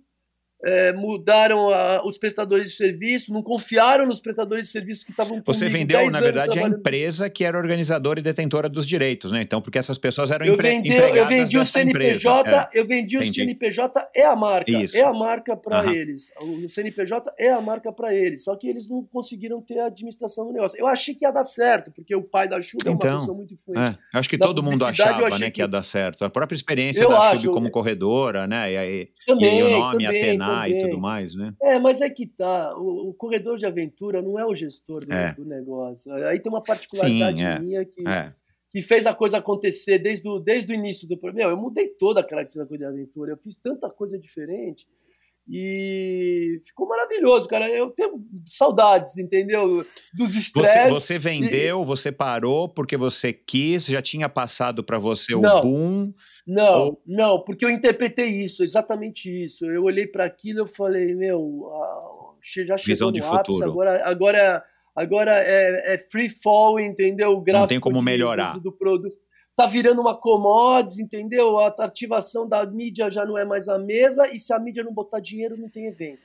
é, mudaram a- os prestadores de serviço, não confiaram nos prestadores de serviço que estavam Você vendeu, 10 na verdade, a empresa que era organizadora e detentora dos direitos, né? Então, porque essas pessoas eram Eu empre vendi, empregadas eu vendi o. CNPJ, eu vendi o Entendi. CNPJ é a marca, Isso. é a marca para Aham. eles. O CNPJ é a marca para eles. Só que eles não conseguiram ter a administração do negócio. Eu achei que ia dar certo, porque o pai da Chuva é Então, uma pessoa muito influente. É, acho que todo mundo achava né, que... que- ia dar certo. A própria experiência Eu da Chub como é. corredora, né? E, aí, Também, e o nome também, Atena e tudo mais, né? É, mas é que tá. O, o corredor de aventura não é o gestor do, É. do negócio. Aí tem uma particularidade Sim, é. minha que, É. que fez a coisa acontecer desde o, desde o início do. Meu, eu mudei toda a característica da corrida de aventura. Eu fiz tanta coisa diferente. E ficou maravilhoso, cara. Eu tenho saudades, entendeu? Dos Você, estresses. você vendeu, você parou porque você quis, já tinha passado para você o Não. boom. Não, Ou- não, porque eu interpretei isso, exatamente isso. Eu olhei para aquilo e falei, meu, já chegou Visão no de ápice, futuro. agora, agora, agora é, é free fall, entendeu? O gráfico tem como melhorar. Do produto. Tá virando uma commodities, entendeu? A ativação da mídia já não é mais a mesma, e se a mídia não botar dinheiro, não tem evento.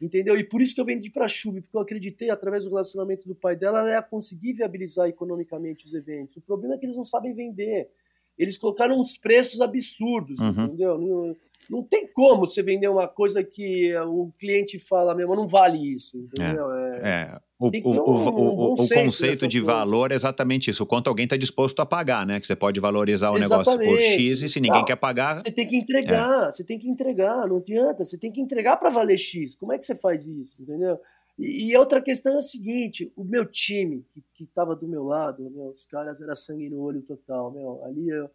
Entendeu? E por isso que eu vendi para a Chub, porque eu acreditei, através do relacionamento do pai dela, ela ia conseguir viabilizar economicamente os eventos. O problema é que eles não sabem vender. Eles colocaram uns preços absurdos, Uhum. entendeu? Não, tem como você vender uma coisa que o cliente fala mesmo, não vale isso, entendeu? É. É, o, um- um conceito de coisa. valor é exatamente isso. O quanto alguém está disposto a pagar, né? Que você pode valorizar o negócio por Exatamente. X e se ninguém Não, quer pagar. Você tem que entregar, você tem que entregar, não adianta, você tem que entregar para valer X. Como é que você faz isso, entendeu? E, e outra questão é o seguinte, o meu time, que, que tava do meu lado, meu, os caras era sangue no olho total, meu, ali eu...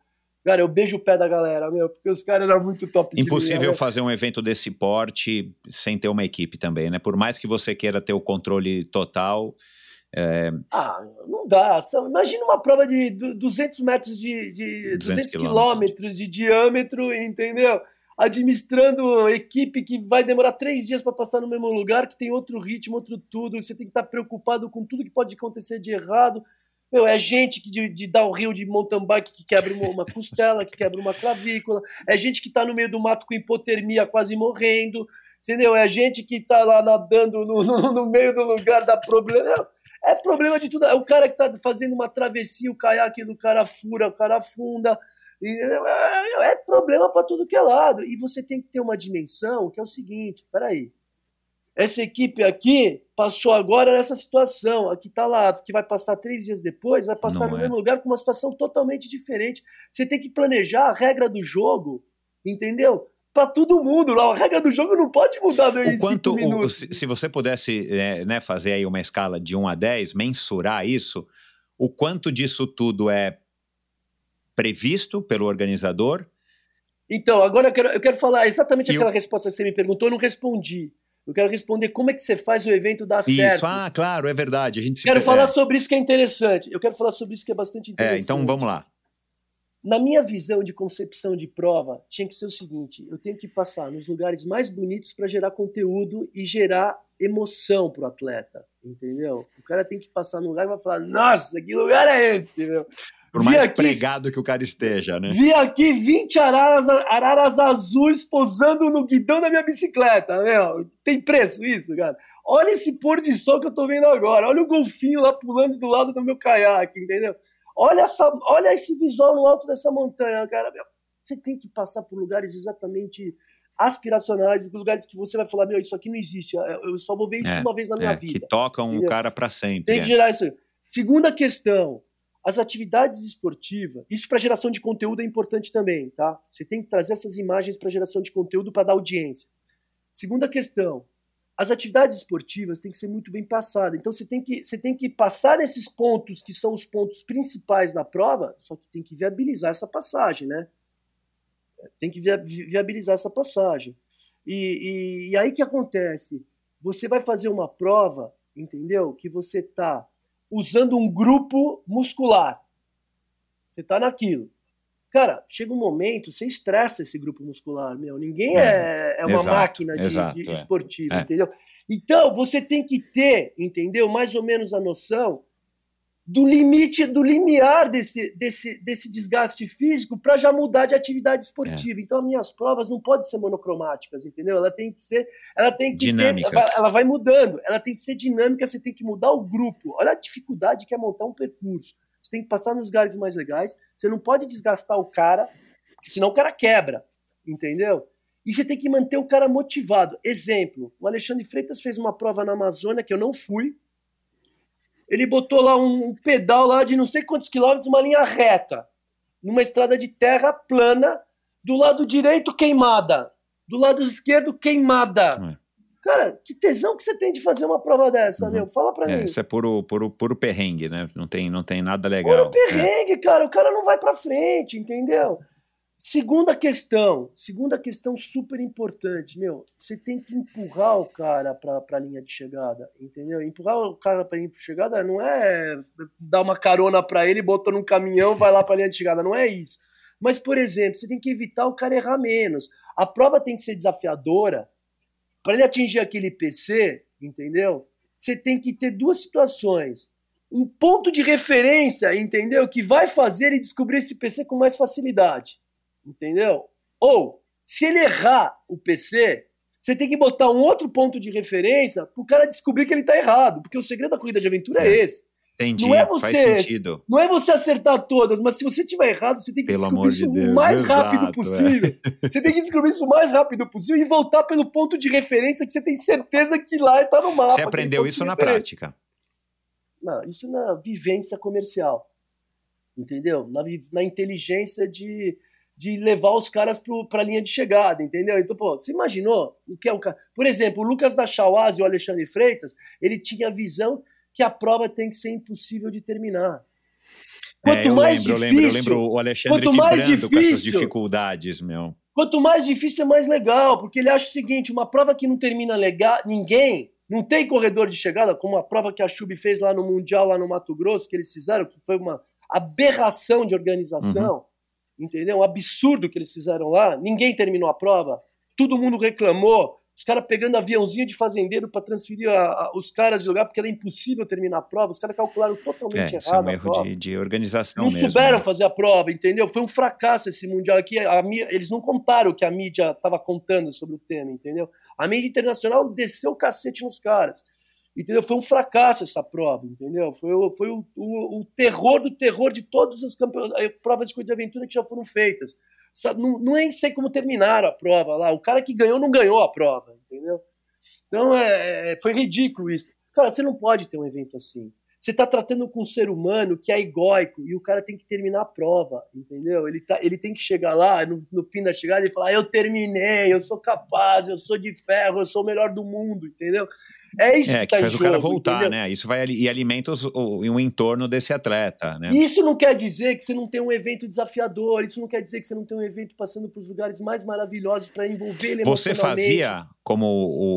Cara, eu beijo o pé da galera, meu, porque os caras eram muito top Impossível meu. fazer um evento desse porte sem ter uma equipe também, né? Por mais que você queira ter o controle total, Ah, não dá. Imagina uma prova de du- 200 metros de, de 200 200 quilômetros de diâmetro, entendeu? Administrando equipe que vai demorar três dias para passar no mesmo lugar, que tem outro ritmo, outro tudo. Você tem que estar preocupado com tudo que pode acontecer de errado. Meu, é gente que de, de downhill de mountain bike que quebra uma, costela, que quebra uma clavícula. É gente que está no meio do mato com hipotermia, quase morrendo. Entendeu? É gente que está lá nadando no, no, no meio do lugar da problema. É problema de tudo. É o cara que tá fazendo uma travessia, o caiaque do cara fura, o cara afunda. E É, é problema para tudo que é lado. E você tem que ter uma dimensão que é o seguinte: peraí. Essa equipe aqui passou agora nessa situação. Aqui tá lá, que vai passar três dias depois, vai passar Não no é. mesmo lugar com uma situação totalmente diferente. Você tem que planejar a regra do jogo, entendeu? Para todo mundo. A regra do jogo não pode mudar em o quanto, o- se, se você pudesse é, né, fazer aí uma escala de 1 a 10, mensurar isso, o quanto disso tudo é previsto pelo organizador? Então, agora eu quero, eu quero falar exatamente E aquela o- resposta que você me perguntou, eu não respondi. Eu quero responder como é que você faz o evento dar Isso, certo. ah, claro, é verdade. A gente se quero é, falar sobre isso que é interessante. Eu quero falar sobre isso que é bastante É, interessante. então vamos lá. Na minha visão de concepção de prova, tinha que ser o seguinte: eu tenho que passar nos lugares mais bonitos para gerar conteúdo e gerar emoção pro atleta, entendeu? O cara tem que passar no lugar e vai falar: Nossa, que lugar é esse, meu? Por Vi mais aqui- pregado que o cara esteja, né? Vi aqui 20 araras, araras azuis posando no guidão da minha bicicleta, meu. Tem preço isso, cara? olha esse pôr de sol que eu tô vendo agora, olha o golfinho lá pulando do lado do meu caiaque, entendeu? Olha, essa, olha esse visual no alto dessa montanha, cara. Meu, você tem que passar por lugares exatamente aspiracionais, lugares que você vai falar, meu, isso aqui não existe, eu só vou ver isso É, uma vez na minha É, vida. que tocam o Entendeu? cara pra sempre. Tem que é. gerar isso. Segunda questão, as atividades esportivas. Isso para geração de conteúdo é importante também, tá? Você tem que trazer essas imagens para geração de conteúdo para dar audiência. Segunda questão, as atividades esportivas têm que ser muito bem passadas. Então você tem que você tem que passar nesses pontos que são os pontos principais da prova, só que tem que viabilizar essa passagem, né? Tem que via- vi- viabilizar essa passagem. E, e, e aí que acontece? Você vai fazer uma prova, entendeu? Que você tá usando um grupo muscular. Você tá naquilo. Cara, chega um momento, você estressa esse grupo muscular, meu. Ninguém é, é uma exato, máquina de, exato, de é. esportiva, É. entendeu? Então, você tem que ter, entendeu? Mais ou menos a noção do limite, do limiar desse, desse, desse desgaste físico para já mudar de atividade É. esportiva. Então, as minhas provas não podem ser monocromáticas, entendeu? Ela tem que ser, ela tem que Dinâmicas. ter, ela- vai mudando, ela tem que ser dinâmica, você tem que mudar o grupo. Olha a dificuldade que é montar um percurso. Você tem que passar nos lugares mais legais, você não pode desgastar o cara, senão o cara quebra, entendeu? E você tem que manter o cara motivado. Exemplo, o Alexandre Freitas fez uma prova na Amazônia que eu não fui, ele botou lá um, um pedal lá de não sei quantos quilômetros, uma linha reta, numa estrada de terra plana, do lado direito queimada, do lado esquerdo queimada. É. Cara, que tesão que você tem de fazer uma prova dessa, Uhum. meu? Fala pra É, mim. isso é puro, puro, puro perrengue, né? Não tem, não tem nada legal. Puro perrengue, cara. O cara não vai pra frente, entendeu? Segunda questão, segunda questão super importante, meu, você tem que empurrar o cara pra, pra linha de chegada, entendeu? Empurrar o cara pra linha de chegada não é dar uma carona pra ele, botar num caminhão, vai lá pra linha de chegada, não é isso. Mas, por exemplo, você tem que evitar o cara errar menos. A prova tem que ser desafiadora. Para ele atingir aquele PC, entendeu? Você tem que ter duas situações um ponto de referência, entendeu? Que vai fazer ele descobrir esse PC com mais facilidade, entendeu? Ou, se ele errar o PC, você tem que botar um outro ponto de referência pro cara descobrir que ele tá errado, porque o segredo da corrida de aventura é, É. esse. Entendi, Não é faz você- sentido. Não é você acertar todas, mas se você tiver errado, você tem que Pelo descobrir isso Deus, o mais exato, rápido é. possível. Você tem que descobrir isso o mais rápido possível e voltar pelo ponto de referência que você tem certeza que lá tá no mapa. Você aprendeu isso na prática. Não, isso na vivência comercial. Entendeu? Na, na inteligência de, de levar os caras para a linha de chegada, entendeu? Então, pô, você imaginou o que é o cara? Por exemplo, o Lucas da Chauaz e o Alexandre Freitas, ele tinha a visão que a prova tem que ser impossível de terminar. Quanto É, eu mais lembro, difícil, eu lembro, eu lembro o Alexandre quanto mais vibrando com essas difícil- dificuldades, meu. Quanto mais difícil é mais legal, porque ele acha o seguinte: uma prova que não termina legal, ninguém, não tem corredor de chegada, como a prova que a Chub fez lá no Mundial, lá no Mato Grosso, que eles fizeram, que foi uma aberração de organização, entendeu? Um absurdo que eles fizeram lá. Ninguém terminou a prova, todo mundo reclamou. Os caras pegando aviãozinho de fazendeiro para transferir a- a- os caras de lugar, porque era impossível terminar a prova. Os caras calcularam totalmente É, isso é errado. um erro de, de organização não mesmo. souberam né? fazer a prova, entendeu? Foi um fracasso esse mundial aqui. A eles não contaram o que a mídia estava contando sobre o tema, entendeu? A mídia internacional desceu o cacete nos caras. Entendeu? Foi um fracasso essa prova, entendeu? Foi, foi o, o- o terror do terror de todas as eh, provas de corrida de aventura que já foram feitas. Não, não nem sei como terminaram a prova lá. O cara que ganhou não ganhou a prova, entendeu? Então é, é- foi ridículo isso. Cara, você não pode ter um evento assim. Você está tratando com um ser humano que é egóico e o cara tem que terminar a prova, entendeu? Ele, tá, ele tem que chegar lá no, no fim da chegada e falar: Eu terminei, eu sou capaz, eu sou de ferro, eu sou o melhor do mundo, entendeu? É isso É, que, que tá faz o cara voltar, entendeu? né? Isso vai e alimenta os, o, o entorno desse atleta, né? Isso não quer dizer que você não tem um evento desafiador, isso não quer dizer que você não tem um evento passando para os lugares mais maravilhosos para envolver ele Você fazia, como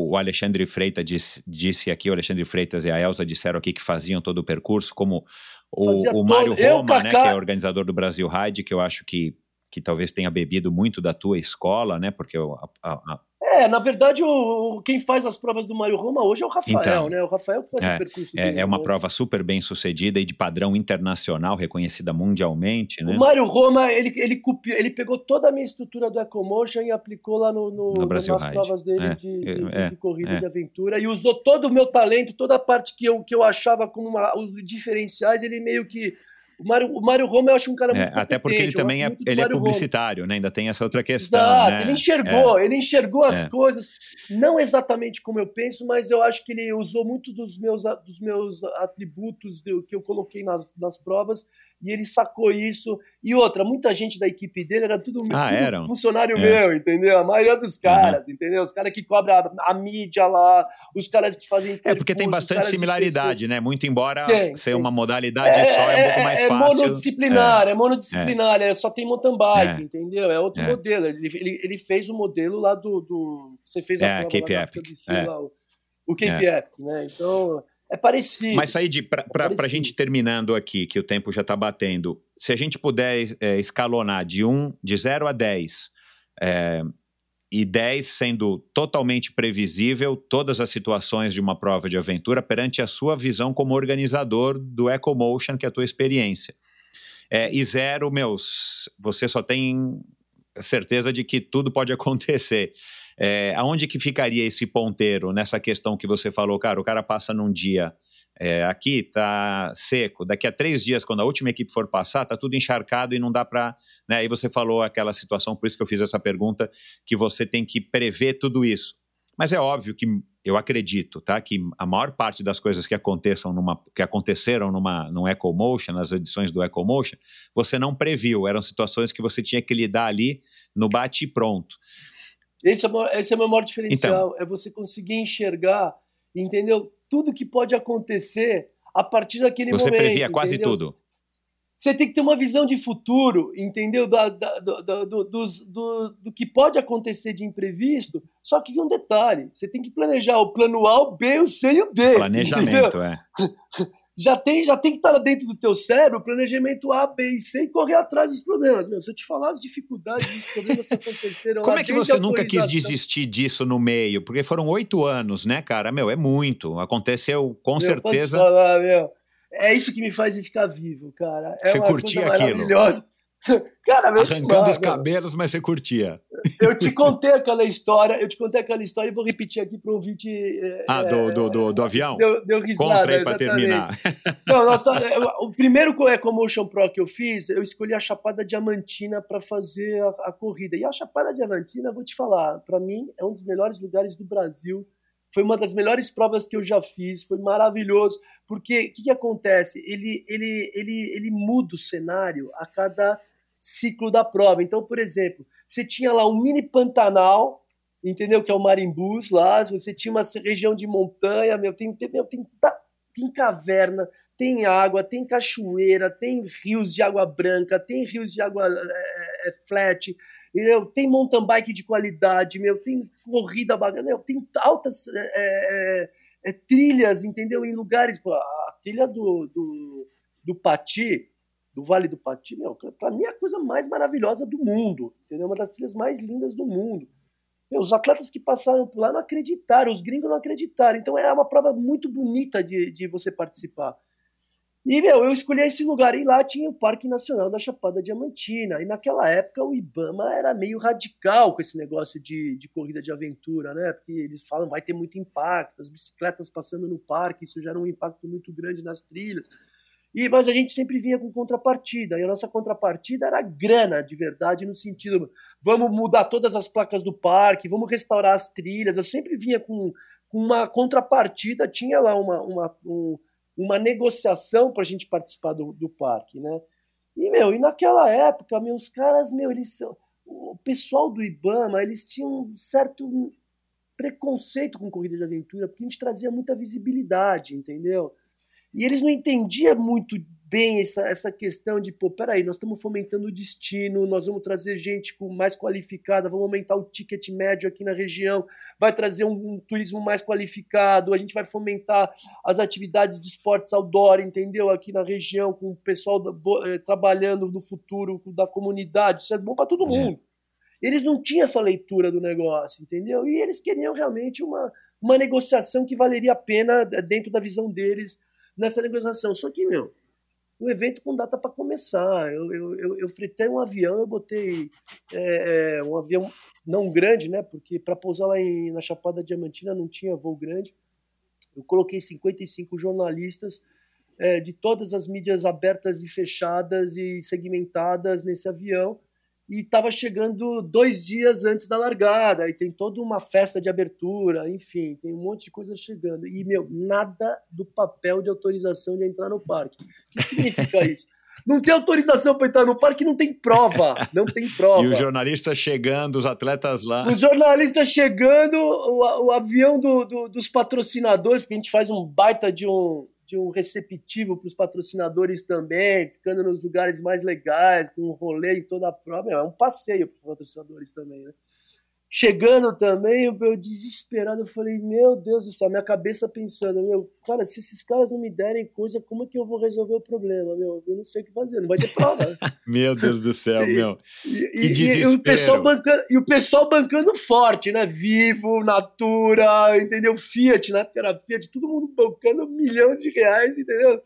o Alexandre Freitas disse, disse aqui, o Alexandre Freitas e a Elsa disseram aqui que faziam todo o percurso, como o, Fazia o Mário todo- eu, Roma, né, que é organizador do Brasil Ride, que eu acho que, que talvez tenha bebido muito da tua escola, né? Porque a, a- a- É, na verdade, o, quem faz as provas do Mário Roma hoje é o Rafael, Então, né? O Rafael que faz é, o percurso É, dele, é uma né? prova super bem sucedida e de padrão internacional, reconhecida mundialmente, né? O Mário Roma, ele, ele, copiou, ele pegou toda a minha estrutura do Ecomotion e aplicou lá no, no, No nas Ride. provas dele É, de, de- é, de corrida é. de aventura e usou todo o meu talento, toda a parte que eu, que eu achava como uma- os diferenciais, ele meio que... O Mário, o Mário Roma eu acho um cara É, muito até porque ele também é, ele é Roma. publicitário, né? Ainda tem essa outra questão, Exato, né? ele enxergou, ele enxergou as É. coisas, não exatamente como eu penso, mas eu acho que ele usou muito dos meus, dos meus atributos do, que eu coloquei nas, nas provas e ele sacou isso. E outra, muita gente da equipe dele era tudo, Ah, tudo eram? funcionário É. meu, entendeu? A maioria dos caras, entendeu? Os caras que cobram a, a mídia lá, os caras que fazem. É porque tem bastante similaridade, né? Muito embora Tem, ser tem. uma modalidade só é um pouco mais é fácil. monodisciplinar, é, monodisciplinar, é. só tem mountain bike, É. entendeu? É outro É. modelo. Ele, ele, ele fez o modelo lá do. do você fez a É, prova Cape lá é. lá, o, o Cape Epic, né? Então, é parecido. Mas Said, para a Parecido. gente terminando aqui, que o tempo já está batendo, se a gente puder é, escalonar de, um, de 0 a 10, é, e 10 sendo totalmente previsível todas as situações de uma prova de aventura perante a sua visão como organizador do EcoMotion, que é a tua experiência. É, e zero, meus, você só tem certeza de que tudo pode acontecer. É, aonde que ficaria esse ponteiro nessa questão que você falou, cara? O cara passa num dia é, aqui tá seco, daqui a três dias, quando a última equipe for passar, tá tudo encharcado e não dá para. Né? Aí você falou aquela situação, por isso que eu fiz essa pergunta, que você tem que prever tudo isso. Mas é óbvio que eu acredito, tá? Que a maior parte das coisas que aconteçam numa, que aconteceram numa, num EcoMotion, nas edições do EcoMotion, você não previu. Eram situações que você tinha que lidar ali no bate e pronto. Esse é, esse é o meu maior Então. diferencial, é você conseguir enxergar, entendeu? Tudo que pode acontecer a partir daquele Você momento. previa quase entendeu? tudo. Você tem que ter uma visão de futuro, entendeu? Da, da- do, do, do, dos- do- do que pode acontecer de imprevisto. Só que um detalhe: você tem que planejar o plano A, o B, o C e o D. entendeu? Planejamento, é. Já tem, já tem que estar dentro do teu cérebro o planejamento A, B e C e correr atrás dos problemas. Meu, se eu te falar as dificuldades, os problemas que aconteceram Como é que você nunca quis desistir disso no meio? Porque foram oito anos, né, cara? Meu, é muito. Aconteceu com Meu, certeza. Falar, meu? É isso que me faz ficar vivo, cara. É Você curtia aquilo? maravilhosa. Cara, meu, Arrancando os meu, cabelos, mas você curtia. Eu te contei aquela história, eu te contei aquela história e vou repetir aqui para o ouvinte. é, Ah, do, do, do, do avião? Deu, deu risada. Contra aí exatamente. terminar. Não, nossa, eu- o primeiro Ecomotion Pro que eu fiz, eu escolhi a Chapada Diamantina para fazer a, a corrida. E a Chapada Diamantina, vou te falar, para mim é um dos melhores lugares do Brasil. Foi uma das melhores provas que eu já fiz, foi maravilhoso. Porque o que, que acontece? Ele, ele, ele, ele muda o cenário a cada ciclo da prova. Então, por exemplo, você tinha lá um mini Pantanal, entendeu? Que é o Marimbus lá, você tinha uma região de montanha, meu, tem, meu, tem, tem caverna, tem água, tem cachoeira, tem rios de água branca, tem rios de água é, é, flat, entendeu? tem mountain bike de qualidade, meu, tem corrida bacana, meu, tem altas é, trilhas, entendeu? Em lugares, pô, a trilha do, do, do Pati, do Vale do Pati, meu, pra mim é a coisa mais maravilhosa do mundo, entendeu? Uma das trilhas mais lindas do mundo. Meu, os atletas que passaram por lá não acreditaram, os gringos não acreditaram. Então é uma prova muito bonita de, de você participar. E, meu, eu escolhi esse lugar e lá tinha o Parque Nacional da Chapada Diamantina. E naquela época o Ibama era meio radical com esse negócio de, de corrida de aventura, né? Porque eles falam vai ter muito impacto, as bicicletas passando no parque, isso gera um impacto muito grande nas trilhas. E, mas a gente sempre vinha com contrapartida, e a nossa contrapartida era grana, de verdade, no sentido, vamos mudar todas as placas do parque, vamos restaurar as trilhas. Eu sempre vinha com, com uma contrapartida, tinha lá uma, uma, um, uma negociação para a gente participar do, do parque, né? E, meu, e naquela época, meus caras, meu, eles. O pessoal do Ibama, eles tinham um certo preconceito com corrida de aventura, porque a gente trazia muita visibilidade, entendeu? E eles não entendiam muito bem essa, essa questão de, pô, peraí, nós estamos fomentando o destino, nós vamos trazer gente com, mais qualificada, vamos aumentar o ticket médio aqui na região, vai trazer um, um turismo mais qualificado, a gente vai fomentar as atividades de esportes outdoor, entendeu? Aqui na região, com o pessoal da- vo- eh, trabalhando no futuro da comunidade, isso é bom para todo É. mundo. Eles não tinham essa leitura do negócio, entendeu? E eles queriam realmente uma, uma negociação que valeria a pena dentro da visão deles nessa negociação. Só que, meu, o evento com data para começar. Eu, eu, eu, eu, fretei um avião, eu botei é, é, um avião não grande, né? Porque para pousar lá em, na Chapada Diamantina não tinha voo grande. Eu coloquei 55 jornalistas é, de todas as mídias abertas e fechadas e segmentadas nesse avião e estava chegando dois dias antes da largada, e tem toda uma festa de abertura, enfim, tem um monte de coisa chegando. E, meu, nada do papel de autorização de entrar no parque. O que, significa isso? Não tem autorização para entrar no parque, não tem prova. Não tem prova. e os jornalistas chegando, os atletas lá. Os jornalistas chegando, o, o avião do, do, dos patrocinadores, porque a gente faz um baita de um, um receptivo para os patrocinadores também, ficando nos lugares mais legais, com um rolê em toda a prova. É um passeio para os patrocinadores também, né? Chegando também, eu, eu, desesperado, eu falei, meu Deus do céu, minha cabeça pensando, meu, cara, se esses caras não me derem coisa, como é que eu vou resolver o problema, meu? Eu não sei o que fazer, não vai ter prova. meu Deus do céu, meu. E, e, e, o pessoal bancando, e o pessoal bancando forte, né? Vivo, Natura, entendeu? Fiat, né? Porque era Fiat, todo mundo bancando milhões de reais, entendeu?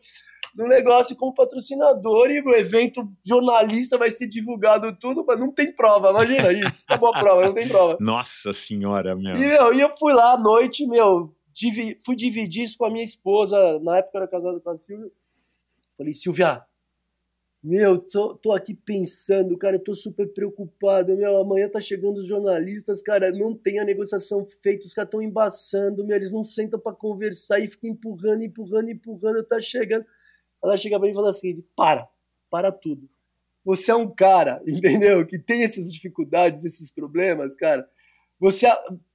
No negócio como patrocinador e o evento jornalista vai ser divulgado tudo, mas não tem prova, imagina isso. Acabou a prova, não tem prova. Nossa senhora, meu. E, meu, e eu fui lá à noite, meu, divi, fui dividir isso com a minha esposa, na época eu era casado com a Silvia. Falei, Silvia, meu, tô, tô aqui pensando, cara, eu tô super preocupado. Meu, amanhã tá chegando os jornalistas, cara, não tem a negociação feita, os caras estão embaçando, meu, eles não sentam para conversar e ficam empurrando, empurrando, empurrando, tá chegando. Ela chega para mim e fala assim: para, para tudo. Você é um cara, entendeu? Que tem essas dificuldades, esses problemas, cara. Você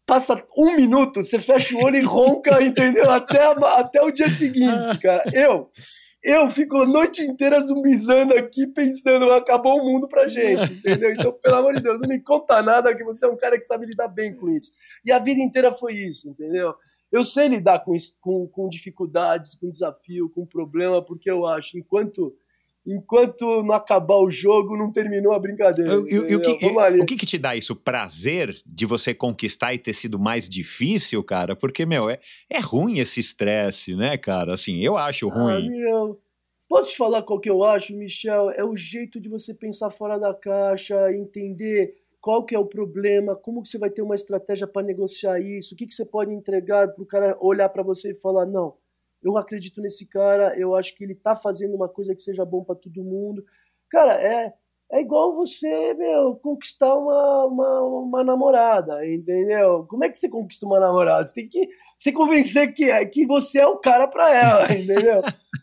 passa um minuto, você fecha o olho e ronca, entendeu? Até, até o dia seguinte, cara. Eu, eu fico a noite inteira zumbizando aqui, pensando, acabou o mundo pra gente, entendeu? Então, pelo amor de Deus, não me conta nada que você é um cara que sabe lidar bem com isso. E a vida inteira foi isso, entendeu? Eu sei lidar com, com, com dificuldades, com desafio, com problema, porque eu acho, enquanto enquanto não acabar o jogo, não terminou a brincadeira. E, o, que, o que, que te dá isso? Prazer de você conquistar e ter sido mais difícil, cara? Porque, meu, é, é ruim esse estresse, né, cara? Assim, eu acho ah, ruim. Ah, meu, posso te falar qual que eu acho, Michel? É o jeito de você pensar fora da caixa, entender qual que é o problema, como que você vai ter uma estratégia para negociar isso, o que, que você pode entregar para o cara olhar para você e falar, não, eu acredito nesse cara, eu acho que ele está fazendo uma coisa que seja bom para todo mundo. Cara, é, é igual você, meu, conquistar uma, uma, uma, namorada, entendeu? Como é que você conquista uma namorada? Você tem que se convencer que, é, que você é o cara para ela, entendeu?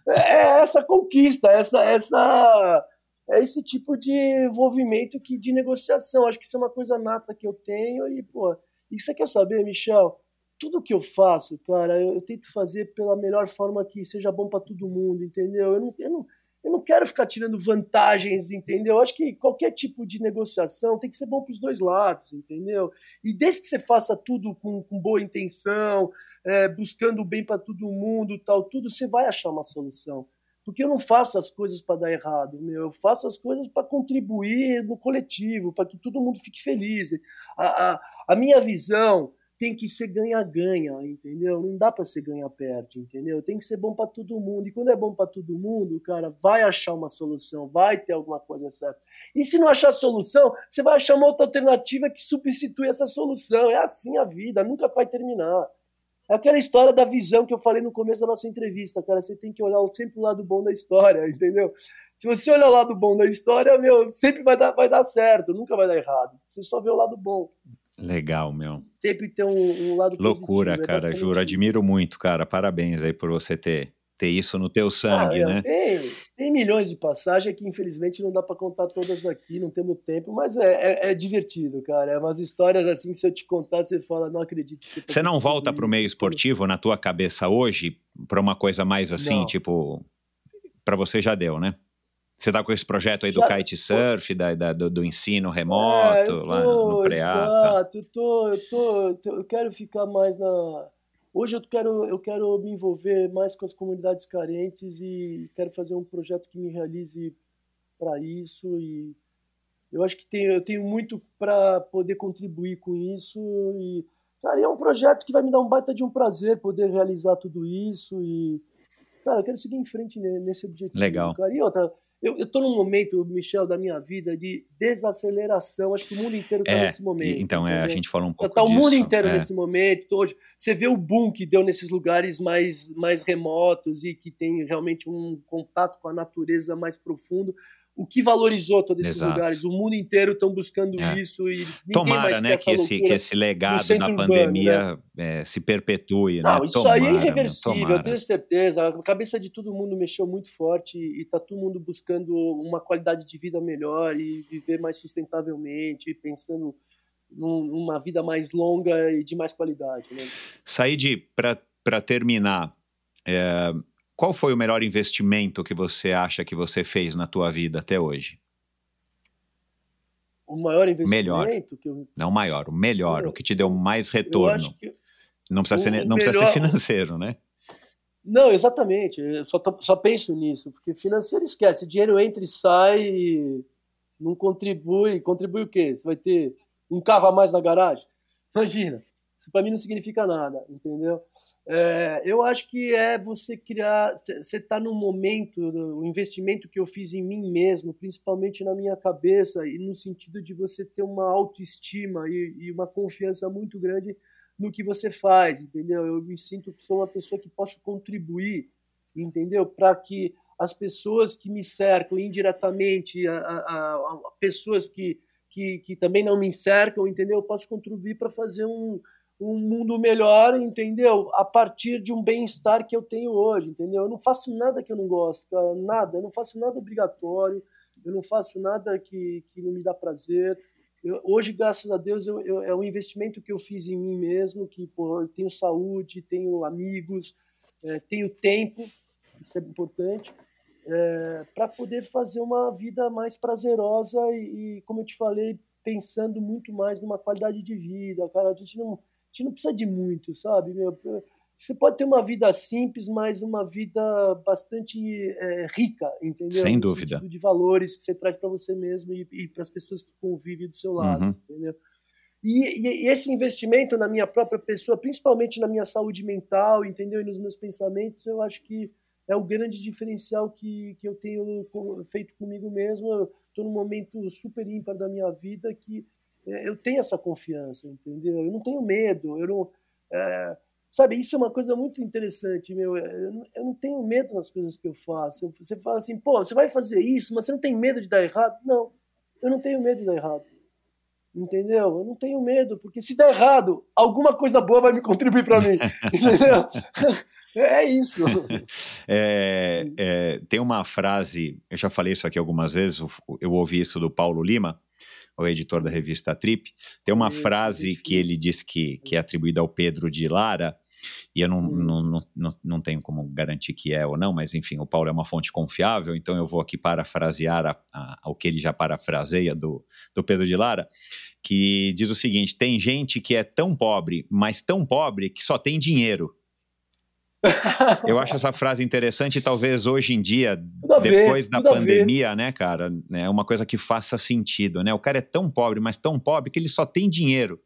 É, é essa conquista, essa, essa é esse tipo de envolvimento que, de negociação. Acho que isso é uma coisa nata que eu tenho e, pô, e você quer saber, Michel? Tudo que eu faço, cara, eu, eu tento fazer pela melhor forma que seja bom para todo mundo, entendeu? Eu não, eu, não, eu não quero ficar tirando vantagens, entendeu? Eu acho que qualquer tipo de negociação tem que ser bom para os dois lados, entendeu? E desde que você faça tudo com, com boa intenção, é, buscando o bem para todo mundo, tal, tudo, você vai achar uma solução porque eu não faço as coisas para dar errado, meu. eu faço as coisas para contribuir no coletivo, para que todo mundo fique feliz. A, a, a, minha visão tem que ser ganha-ganha, entendeu? Não dá para ser ganha-perde, entendeu? Tem que ser bom para todo mundo. E quando é bom para todo mundo, cara, vai achar uma solução, vai ter alguma coisa certa. E se não achar solução, você vai achar uma outra alternativa que substitui essa solução. É assim a vida, nunca vai terminar. É aquela história da visão que eu falei no começo da nossa entrevista, cara. Você tem que olhar sempre o lado bom da história, entendeu? Se você olhar o lado bom da história, meu, sempre vai dar, vai dar certo, nunca vai dar errado. Você só vê o lado bom. Legal, meu. Sempre tem um, um lado Loucura, positivo, é cara, juro. Admiro muito, cara. Parabéns aí por você ter ter isso no teu sangue, ah, né? Tem, tem milhões de passagens que infelizmente não dá para contar todas aqui, não temos tempo, mas é, é, é, divertido, cara. É umas histórias assim que se eu te contar, você fala, não acredito. Tá você não volta para o meio esportivo na tua cabeça hoje para uma coisa mais assim, não. tipo, para você já deu, né? Você tá com esse projeto aí do já, kitesurf, da, da do, do, ensino remoto, é, tô, lá no Preata. Exato, eu, tô, eu, tô, eu quero ficar mais na Hoje eu quero, eu quero me envolver mais com as comunidades carentes e quero fazer um projeto que me realize para isso e Eu acho que tenho, eu tenho muito para poder contribuir com isso e cara, é um projeto que vai me dar um baita de um prazer poder realizar tudo isso e cara, eu quero seguir em frente nesse objetivo. Legal. Cara. E outra, eu estou num momento, Michel, da minha vida de desaceleração. Acho que o mundo inteiro está É, nesse momento. então, é, a gente falou um pouco Tá o mundo disso, inteiro é. nesse momento. Hoje, você vê o boom que deu nesses lugares mais, mais remotos e que tem realmente um contato com a natureza mais profundo. O que valorizou todos esses Exato. lugares? O mundo inteiro estão buscando É. isso e ninguém Tomara, né, que esse, que esse legado centro da urbano, pandemia é, se perpetue, Não, né? isso Tomara, aí é irreversível, eu tenho certeza. A cabeça de todo mundo mexeu muito forte e está todo mundo buscando uma qualidade de vida melhor e viver mais sustentavelmente, pensando num- numa vida mais longa e de mais qualidade. Né? Said, para terminar, é, qual foi o melhor investimento que você acha que você fez na tua vida até hoje? O maior investimento Melhor. que eu, Não o maior, o melhor, Eu- o que te deu mais retorno. Não precisa, ser, não precisa ser melhor- financeiro, né? Não, exatamente. Eu só, tô- só penso nisso, porque financeiro esquece. Dinheiro entra e sai, e não contribui. Contribui o quê? Você vai ter um carro a mais na garagem? Imagina. Isso para mim não significa nada, entendeu? É, eu acho que é você criar. Você está num momento, o investimento que eu fiz em mim mesmo, principalmente na minha cabeça, e no sentido de você ter uma autoestima e, e uma confiança muito grande no que você faz, entendeu? Eu me sinto que sou uma pessoa que posso contribuir, entendeu? Para que as pessoas que me cercam indiretamente, a- a- a pessoas que, que, que também não me cercam, entendeu? Eu posso contribuir para fazer um, um mundo melhor, entendeu? A partir de um bem-estar que eu tenho hoje, entendeu? Eu não faço nada que eu não gosto, nada. Eu não faço nada obrigatório, eu não faço nada que, que não me dá prazer. Eu- hoje, graças a Deus, eu, eu- é um investimento que eu fiz em mim mesmo, que pô, eu tenho saúde, tenho amigos, eh, tenho tempo, isso é importante, para poder fazer uma vida mais prazerosa e, e, como eu te falei, pensando muito mais numa qualidade de vida, cara. A gente não, a gente não precisa de muito, sabe? Meu? Você pode ter uma vida simples, mas uma vida bastante eh, rica, entendeu? Sem No dúvida. de valores que você traz para você mesmo e, e para as pessoas que convivem do seu lado, Uhum. entendeu? E, e- esse investimento na minha própria pessoa, principalmente na minha saúde mental, entendeu? E nos meus pensamentos, eu acho que é o grande diferencial que, que eu tenho feito comigo mesmo. Estou num momento super ímpar da minha vida que é, eu tenho essa confiança, entendeu? Eu não tenho medo, eu não. é, sabe, isso é uma coisa muito interessante, meu. Eu não, eu não tenho medo nas coisas que eu faço. Eu- Você fala assim, pô, você vai fazer isso, mas você não tem medo de dar errado? Não, eu não tenho medo de dar errado. Entendeu? Eu não tenho medo, porque se der errado, alguma coisa boa vai me contribuir para mim. entendeu? É isso. É, é, tem uma frase, eu já falei isso aqui algumas vezes, eu, eu ouvi isso do Paulo Lima, o editor da revista Trip. Tem uma Isso, frase isso, que ele diz que, que é atribuída ao Pedro de Lara, e eu não, Hum. não, não, não, não tenho como garantir que é ou não, mas enfim, o Paulo é uma fonte confiável, então eu vou aqui parafrasear a, a, o que ele já parafraseia do, do Pedro de Lara, que diz o seguinte: tem gente que é tão pobre, mas tão pobre que só tem dinheiro. Eu acho essa frase interessante e talvez hoje em dia, Tudo a ver, depois da pandemia, né, cara, é uma coisa que faça sentido, né? O cara é tão pobre, mas tão pobre que ele só tem dinheiro.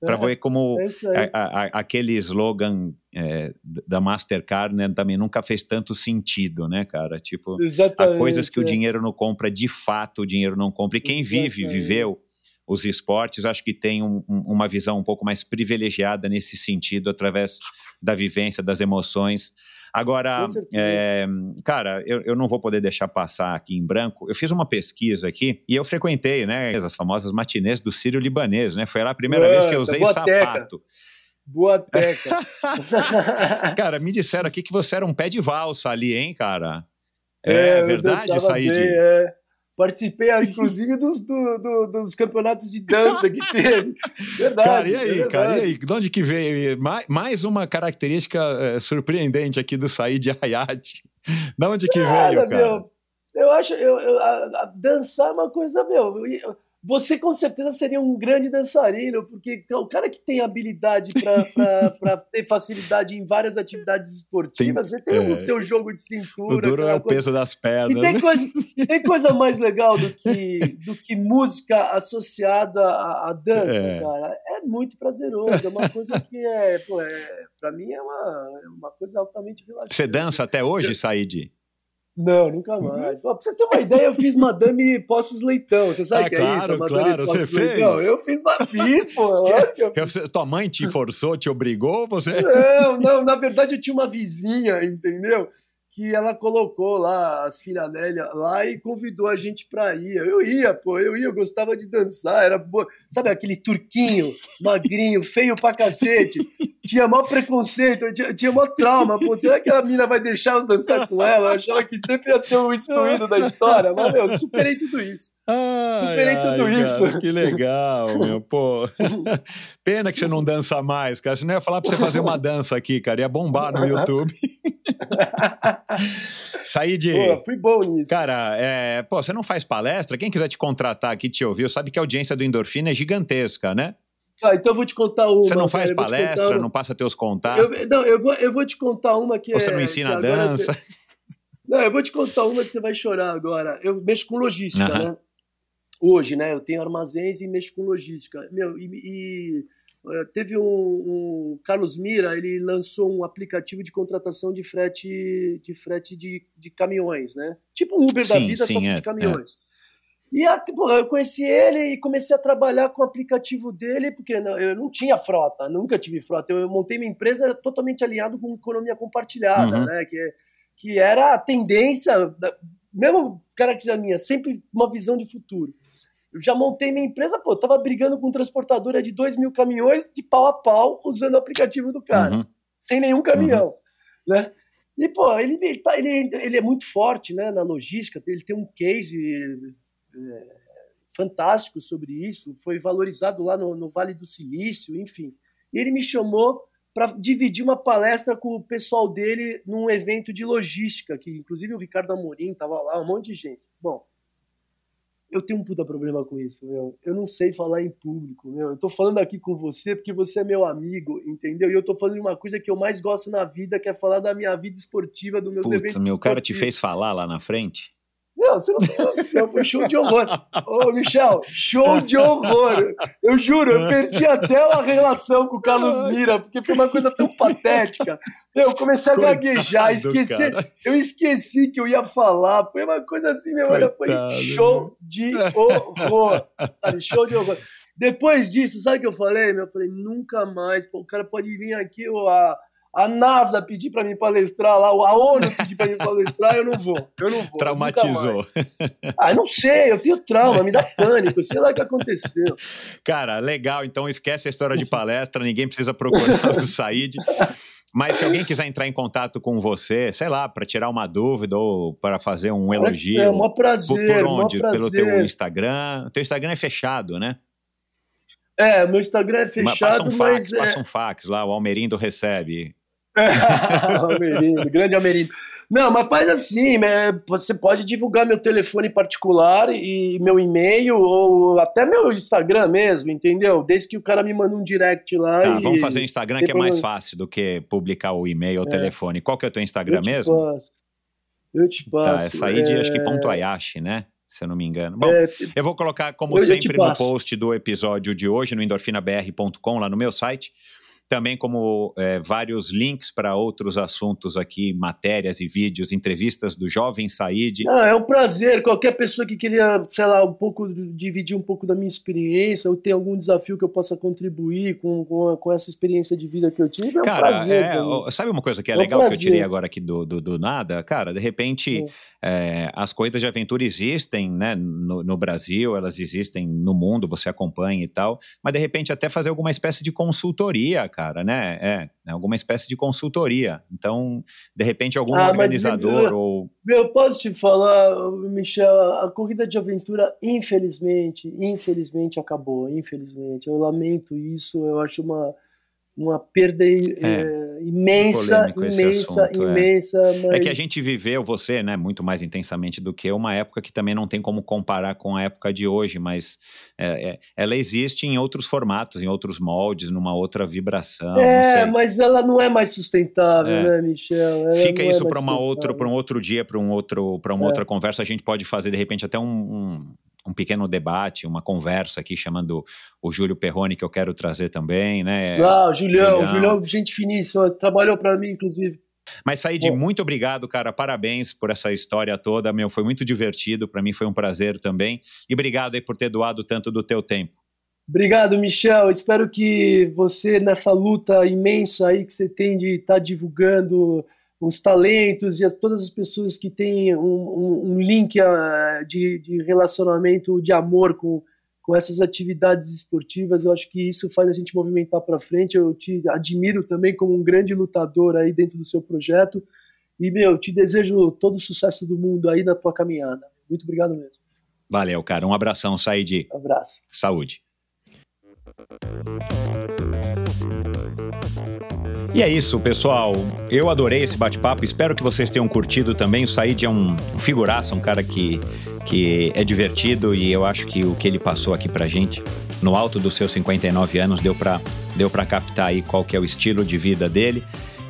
Para ver como É a- a- aquele slogan é, da Mastercard né, também nunca fez tanto sentido, né, cara? Tipo, há Exatamente. coisas que o é. dinheiro não compra, de fato o dinheiro não compra. E quem vive, Exatamente. viveu os esportes, acho que tem um- um- uma visão um pouco mais privilegiada nesse sentido, através da vivência, das emoções. Agora, é, cara, eu, eu não vou poder deixar passar aqui em branco. Eu fiz uma pesquisa aqui e eu frequentei, né, as famosas matinês do Sírio Libanês, né? Foi lá a primeira vez que eu usei sapato. Boa teca. Cara, me disseram aqui que você era um pé de valsa ali, hein, cara? É, É, verdade, Said? bem, é. Participei, inclusive, dos, do- do- dos campeonatos de dança que teve. Verdade. Cara, e aí, é cara, e aí? De onde que veio? Mais, mais uma característica eh, surpreendente aqui do Said Hayat. De onde que veio, cara? Meu, eu acho, eu, eu- a- a- dançar é uma coisa, meu, eu- você com certeza seria um grande dançarino, porque o cara que tem habilidade para ter facilidade em várias atividades esportivas, tem, você tem é, o teu jogo de cintura. O duro é o coisa. peso das pernas. E tem coisa, tem coisa mais legal do que, do que música associada à, à dança, é. cara. É muito prazeroso, é uma coisa que é, pô, é para mim é uma, é uma coisa altamente relaxante. Você dança até hoje, Said? Não, nunca uhum. mais. Pra você ter uma ideia, eu fiz Madame Postos Leitão. Você sabe o ah, que claro, é isso? Madame claro, você Leitão. fez. Eu fiz uma fiz, pô. Fiz. Tua mãe te forçou, te obrigou? Você... Não, não. Na verdade, eu tinha uma vizinha, entendeu? que ela colocou lá as filhas dela lá e convidou a gente pra ir. Eu ia, pô, eu ia, eu gostava de dançar, era boa. Sabe aquele turquinho, magrinho, feio pra cacete? Tinha maior preconceito, tinha, tinha maior trauma, pô. Será que a mina vai deixar eu dançar com ela? Eu achava que sempre ia ser o excluído da história, mas, meu, superei tudo isso. Ai, superei ai, tudo cara, isso. Que legal, meu, pô. Pena que você não dança mais, cara. Você não ia falar pra você fazer uma dança aqui, cara. Ia bombar no YouTube. Saí de. Pô, fui bom nisso. Cara, é... pô, você não faz palestra? Quem quiser te contratar aqui, te ouvir, sabe que a audiência do Endorfina é gigantesca, né? Ah, então eu vou te contar uma. Você não faz cara, palestra, não passa teus contatos? Eu, não, eu vou, eu vou te contar uma que Você é, não ensina dança? Você... Não, eu vou te contar uma que você vai chorar agora. Eu mexo com logística, uhum. né? Hoje, né? Eu tenho armazéns e mexo com logística. Meu, e, e é, teve um, um, Carlos Mira, ele lançou um aplicativo de contratação de frete de frete de, de caminhões, né? Tipo um Uber sim, da vida, sim, só é, de caminhões. É. E a, eu conheci ele e comecei a trabalhar com o aplicativo dele, porque eu não tinha frota, nunca tive frota. Eu montei minha empresa totalmente alinhado com economia compartilhada, uhum. né? Que, que era a tendência, mesmo característica minha, sempre uma visão de futuro. Eu já montei minha empresa, pô, tava brigando com um transportadora de 2 mil caminhões de pau a pau usando o aplicativo do cara, uhum. sem nenhum caminhão, uhum. né? E, pô, ele, ele, tá, ele, ele é muito forte né, na logística, ele tem um case é, fantástico sobre isso, foi valorizado lá no, no Vale do Silício, enfim. E ele me chamou para dividir uma palestra com o pessoal dele num evento de logística, que inclusive o Ricardo Amorim estava lá, um monte de gente. Bom, eu tenho um puta problema com isso, meu. Eu não sei falar em público, meu. Eu tô falando aqui com você porque você é meu amigo, entendeu? E eu tô falando de uma coisa que eu mais gosto na vida, que é falar da minha vida esportiva, dos meus Puta, eventos meu esportivos. cara te fez falar lá na frente? Não, você não tem noção, foi show de horror. Ô, Michel, show de horror. Eu juro, eu perdi até a relação com o Carlos Mira, porque foi uma coisa tão patética. Eu comecei a Coitado, gaguejar, esqueci, eu esqueci que eu ia falar. Foi uma coisa assim, minha mãe foi show de horror. Sabe, show de horror. Depois disso, sabe o que eu falei? Eu falei, nunca mais. Pô, o cara pode vir aqui, ou a a NASA pedir para mim palestrar lá, a ONU pedir para mim palestrar, eu não vou. Eu não vou. Traumatizou. Ah, não sei, eu tenho trauma, me dá pânico, sei lá o que aconteceu. Cara, legal, então esquece a história de palestra, ninguém precisa procurar o Said. Mas se alguém quiser entrar em contato com você, sei lá, para tirar uma dúvida ou para fazer um elogio. É, um prazer. Por, por onde? Prazer. Pelo teu Instagram. O teu Instagram é fechado, né? É, meu Instagram é fechado, mas... Passa um fax, mas, passa é... um fax lá, o Almerindo recebe. Almerindo, grande Almerindo. Não, mas faz assim, né? você pode divulgar meu telefone particular e meu e-mail ou até meu Instagram mesmo, entendeu? Desde que o cara me manda um direct lá. Tá, e... vamos fazer o Instagram que é mais fácil do que publicar o e-mail ou o é. telefone. Qual que é o teu Instagram eu mesmo? Passo. Eu te passo. Tá, essa aí de acho que ponto Ayashi, né? Se eu não me engano. Bom, é... eu vou colocar, como eu sempre, no post do episódio de hoje, no endorfinabr.com, lá no meu site também como é, vários links para outros assuntos aqui, matérias e vídeos, entrevistas do jovem Said. Ah, é um prazer. Qualquer pessoa que queria, sei lá, um pouco dividir um pouco da minha experiência, ou ter algum desafio que eu possa contribuir com, com, com essa experiência de vida que eu tive, é um cara, prazer. É, sabe uma coisa que é, é legal um que eu tirei agora aqui do, do, do nada? Cara, de repente é. as corridas de aventura existem né, no, no Brasil, elas existem no mundo, você acompanha e tal, mas de repente até fazer alguma espécie de consultoria, cara, né? É, é, alguma espécie de consultoria. Então, de repente, algum ah, organizador ou. Eu posso te falar, Michel, a corrida de aventura, infelizmente, infelizmente acabou. Infelizmente. Eu lamento isso, eu acho uma, uma perda. É. É, imensa, imensa, assunto, é. imensa. Mas... É que a gente viveu, você, né, muito mais intensamente do que eu, uma época que também não tem como comparar com a época de hoje, mas é, é, ela existe em outros formatos, em outros moldes, numa outra vibração. É, mas ela não é mais sustentável, É. né, Michel? Ela Fica é isso para uma outro, para um outro dia, para um outro, para uma É. outra conversa. A gente pode fazer de repente até um, um, um pequeno debate, uma conversa aqui chamando o Júlio Perrone que eu quero trazer também, né? Ah, o Julião, o Julião. Julião, gente finíssima, trabalhou para mim, inclusive. Mas Said, Bom. muito obrigado, cara. Parabéns por essa história toda, meu. Foi muito divertido. Para mim foi um prazer também. E obrigado aí por ter doado tanto do teu tempo. Obrigado, Michel. Espero que você, nessa luta imensa aí que você tem de estar divulgando os talentos e as, todas as pessoas que têm um, um- um link ah, de, de relacionamento, de amor com, com essas atividades esportivas, eu acho que isso faz a gente movimentar para frente. Eu te admiro também como um grande lutador aí dentro do seu projeto. E, meu, te desejo todo o sucesso do mundo aí na tua caminhada. Muito obrigado mesmo. Valeu, cara. Um abração, Said. Abraço. Saúde. E é isso, pessoal. Eu adorei esse bate-papo. Espero que vocês tenham curtido também. O Said é um figuraça, um cara que, que é divertido e eu acho que o que ele passou aqui pra gente, no alto dos seus 59 anos, deu pra, deu pra captar aí qual que é o estilo de vida dele.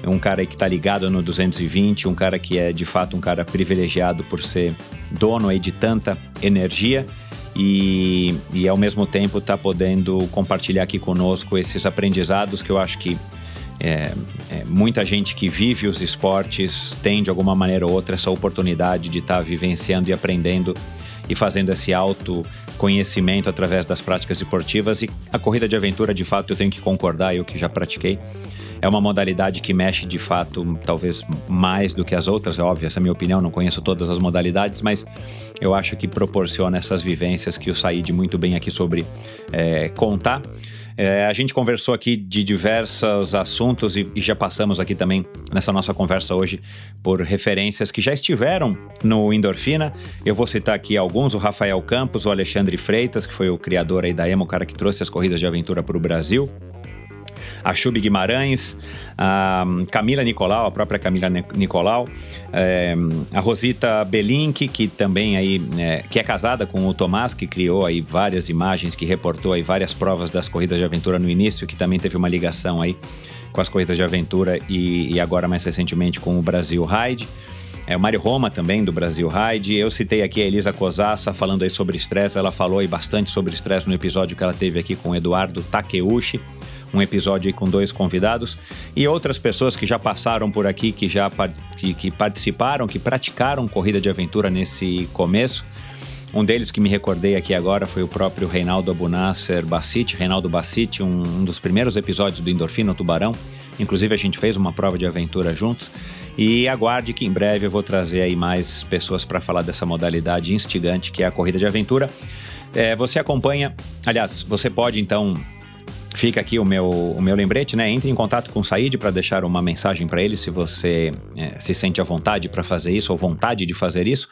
É um cara que tá ligado no 220, um cara que é de fato um cara privilegiado por ser dono aí de tanta energia e, e ao mesmo tempo tá podendo compartilhar aqui conosco esses aprendizados que eu acho que é, é, muita gente que vive os esportes tem de alguma maneira ou outra essa oportunidade de estar vivenciando e aprendendo e fazendo esse autoconhecimento através das práticas esportivas e a corrida de aventura de fato eu tenho que concordar eu que já pratiquei é uma modalidade que mexe de fato talvez mais do que as outras, é óbvio, essa é a minha opinião, não conheço todas as modalidades, mas eu acho que proporciona essas vivências que o Said muito bem aqui sobre é, contar. É, a gente conversou aqui de diversos assuntos e, e já passamos aqui também nessa nossa conversa hoje por referências que já estiveram no Endorfina. Eu vou citar aqui alguns: o Rafael Campos, o Alexandre Freitas, que foi o criador aí da EMA, o cara que trouxe as corridas de aventura para o Brasil a Chube Guimarães, a Camila Nicolau, a própria Camila Nicolau, é, a Rosita Belink, que também aí, é, que é casada com o Tomás, que criou aí várias imagens, que reportou aí várias provas das corridas de aventura no início, que também teve uma ligação aí com as corridas de aventura e, e agora mais recentemente com o Brasil Ride. É, o Mário Roma também, do Brasil Ride. Eu citei aqui a Elisa Cosassa falando aí sobre estresse. Ela falou aí bastante sobre estresse no episódio que ela teve aqui com o Eduardo Takeuchi. Um episódio aí com dois convidados. E outras pessoas que já passaram por aqui, que já que, que participaram, que praticaram corrida de aventura nesse começo. Um deles que me recordei aqui agora foi o próprio Reinaldo Abunasser Bassiti, Reinaldo Bassiti, um, um dos primeiros episódios do Endorfina Tubarão. Inclusive a gente fez uma prova de aventura juntos. E aguarde que em breve eu vou trazer aí mais pessoas para falar dessa modalidade instigante que é a corrida de aventura. É, você acompanha, aliás, você pode então Fica aqui o meu, o meu lembrete, né? Entre em contato com o Said para deixar uma mensagem para ele se você é, se sente à vontade para fazer isso ou vontade de fazer isso.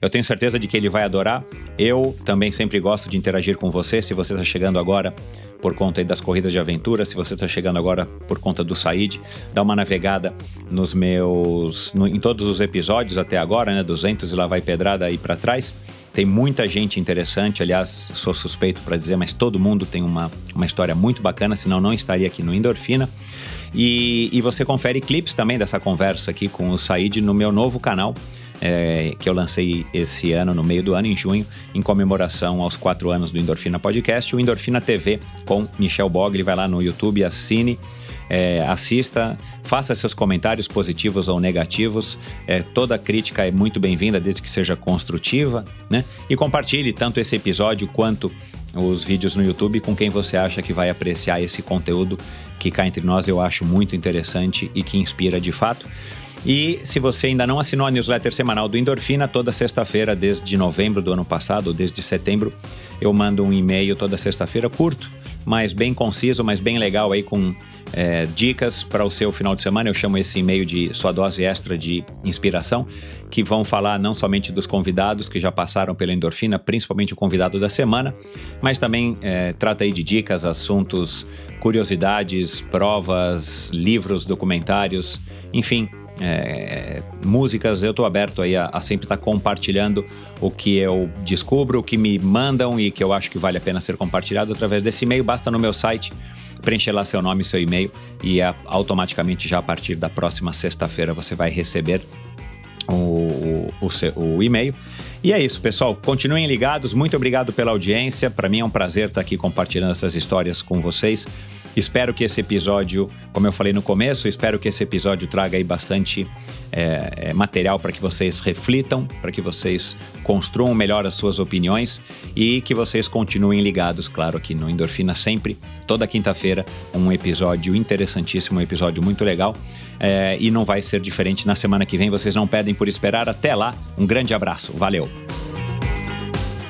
Eu tenho certeza de que ele vai adorar. Eu também sempre gosto de interagir com você. Se você está chegando agora por conta das corridas de aventura, se você está chegando agora por conta do Said, dá uma navegada nos meus, no- em todos os episódios até agora, né? 200 e lá vai pedrada aí para trás. Tem muita gente interessante, aliás, sou suspeito para dizer, mas todo mundo tem uma, uma história muito bacana, senão não estaria aqui no Endorfina. E, e você confere clipes também dessa conversa aqui com o Said no meu novo canal, é, que eu lancei esse ano, no meio do ano, em junho, em comemoração aos quatro anos do Endorfina Podcast, o Endorfina TV com Michel Bogli. Vai lá no YouTube, assine. É, assista, faça seus comentários positivos ou negativos. É, toda crítica é muito bem-vinda, desde que seja construtiva, né? E compartilhe tanto esse episódio quanto os vídeos no YouTube com quem você acha que vai apreciar esse conteúdo que cá entre nós eu acho muito interessante e que inspira de fato. E se você ainda não assinou a newsletter semanal do Endorfina, toda sexta-feira, desde novembro do ano passado, ou desde setembro, eu mando um e-mail toda sexta-feira curto, mas bem conciso, mas bem legal aí com é, dicas para o seu final de semana. Eu chamo esse e-mail de sua dose extra de inspiração, que vão falar não somente dos convidados que já passaram pela endorfina, principalmente o convidado da semana, mas também é, trata aí de dicas, assuntos, curiosidades, provas, livros, documentários, enfim, é, músicas, eu estou aberto aí a, a sempre estar tá compartilhando o que eu descubro, o que me mandam e que eu acho que vale a pena ser compartilhado através desse e-mail. Basta no meu site preencher lá seu nome e seu e-mail e a, automaticamente já a partir da próxima sexta-feira você vai receber o, o, o, o e-mail. E é isso, pessoal. Continuem ligados. Muito obrigado pela audiência. Para mim é um prazer estar aqui compartilhando essas histórias com vocês. Espero que esse episódio, como eu falei no começo, espero que esse episódio traga aí bastante é, é, material para que vocês reflitam, para que vocês construam melhor as suas opiniões e que vocês continuem ligados, claro, aqui no Endorfina sempre, toda quinta-feira, um episódio interessantíssimo, um episódio muito legal. É, e não vai ser diferente na semana que vem. Vocês não pedem por esperar. Até lá, um grande abraço. Valeu!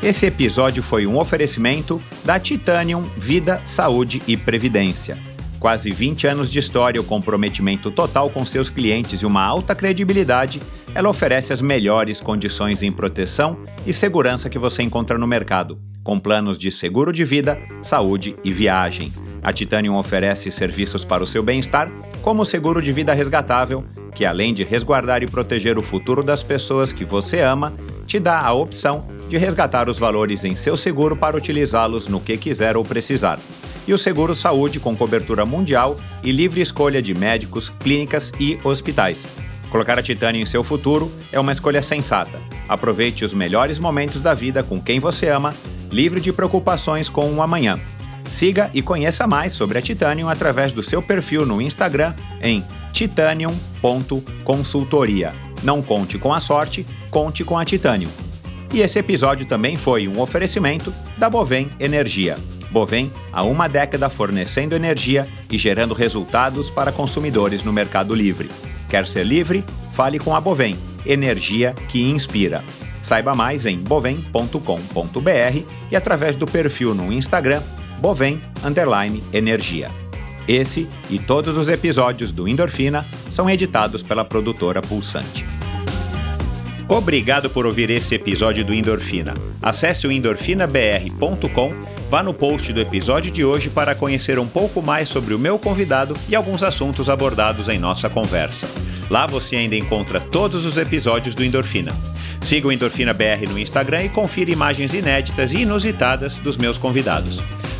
Esse episódio foi um oferecimento da Titanium Vida, Saúde e Previdência. Quase 20 anos de história, o comprometimento total com seus clientes e uma alta credibilidade, ela oferece as melhores condições em proteção e segurança que você encontra no mercado, com planos de seguro de vida, saúde e viagem. A Titanium oferece serviços para o seu bem-estar, como o seguro de vida resgatável, que além de resguardar e proteger o futuro das pessoas que você ama, te dá a opção de resgatar os valores em seu seguro para utilizá-los no que quiser ou precisar. E o seguro saúde com cobertura mundial e livre escolha de médicos, clínicas e hospitais. Colocar a Titânia em seu futuro é uma escolha sensata. Aproveite os melhores momentos da vida com quem você ama, livre de preocupações com o um amanhã. Siga e conheça mais sobre a Titanium através do seu perfil no Instagram em titanium.consultoria. Não conte com a sorte, conte com a Titanium. E esse episódio também foi um oferecimento da Bovem Energia. Bovem, há uma década fornecendo energia e gerando resultados para consumidores no Mercado Livre. Quer ser livre? Fale com a Bovem, energia que inspira. Saiba mais em bovem.com.br e através do perfil no Instagram Bovem Energia. Esse e todos os episódios do Endorfina são editados pela produtora Pulsante. Obrigado por ouvir esse episódio do Endorfina. Acesse o endorfinabr.com, vá no post do episódio de hoje para conhecer um pouco mais sobre o meu convidado e alguns assuntos abordados em nossa conversa. Lá você ainda encontra todos os episódios do Endorfina. Siga o Endorfina BR no Instagram e confira imagens inéditas e inusitadas dos meus convidados.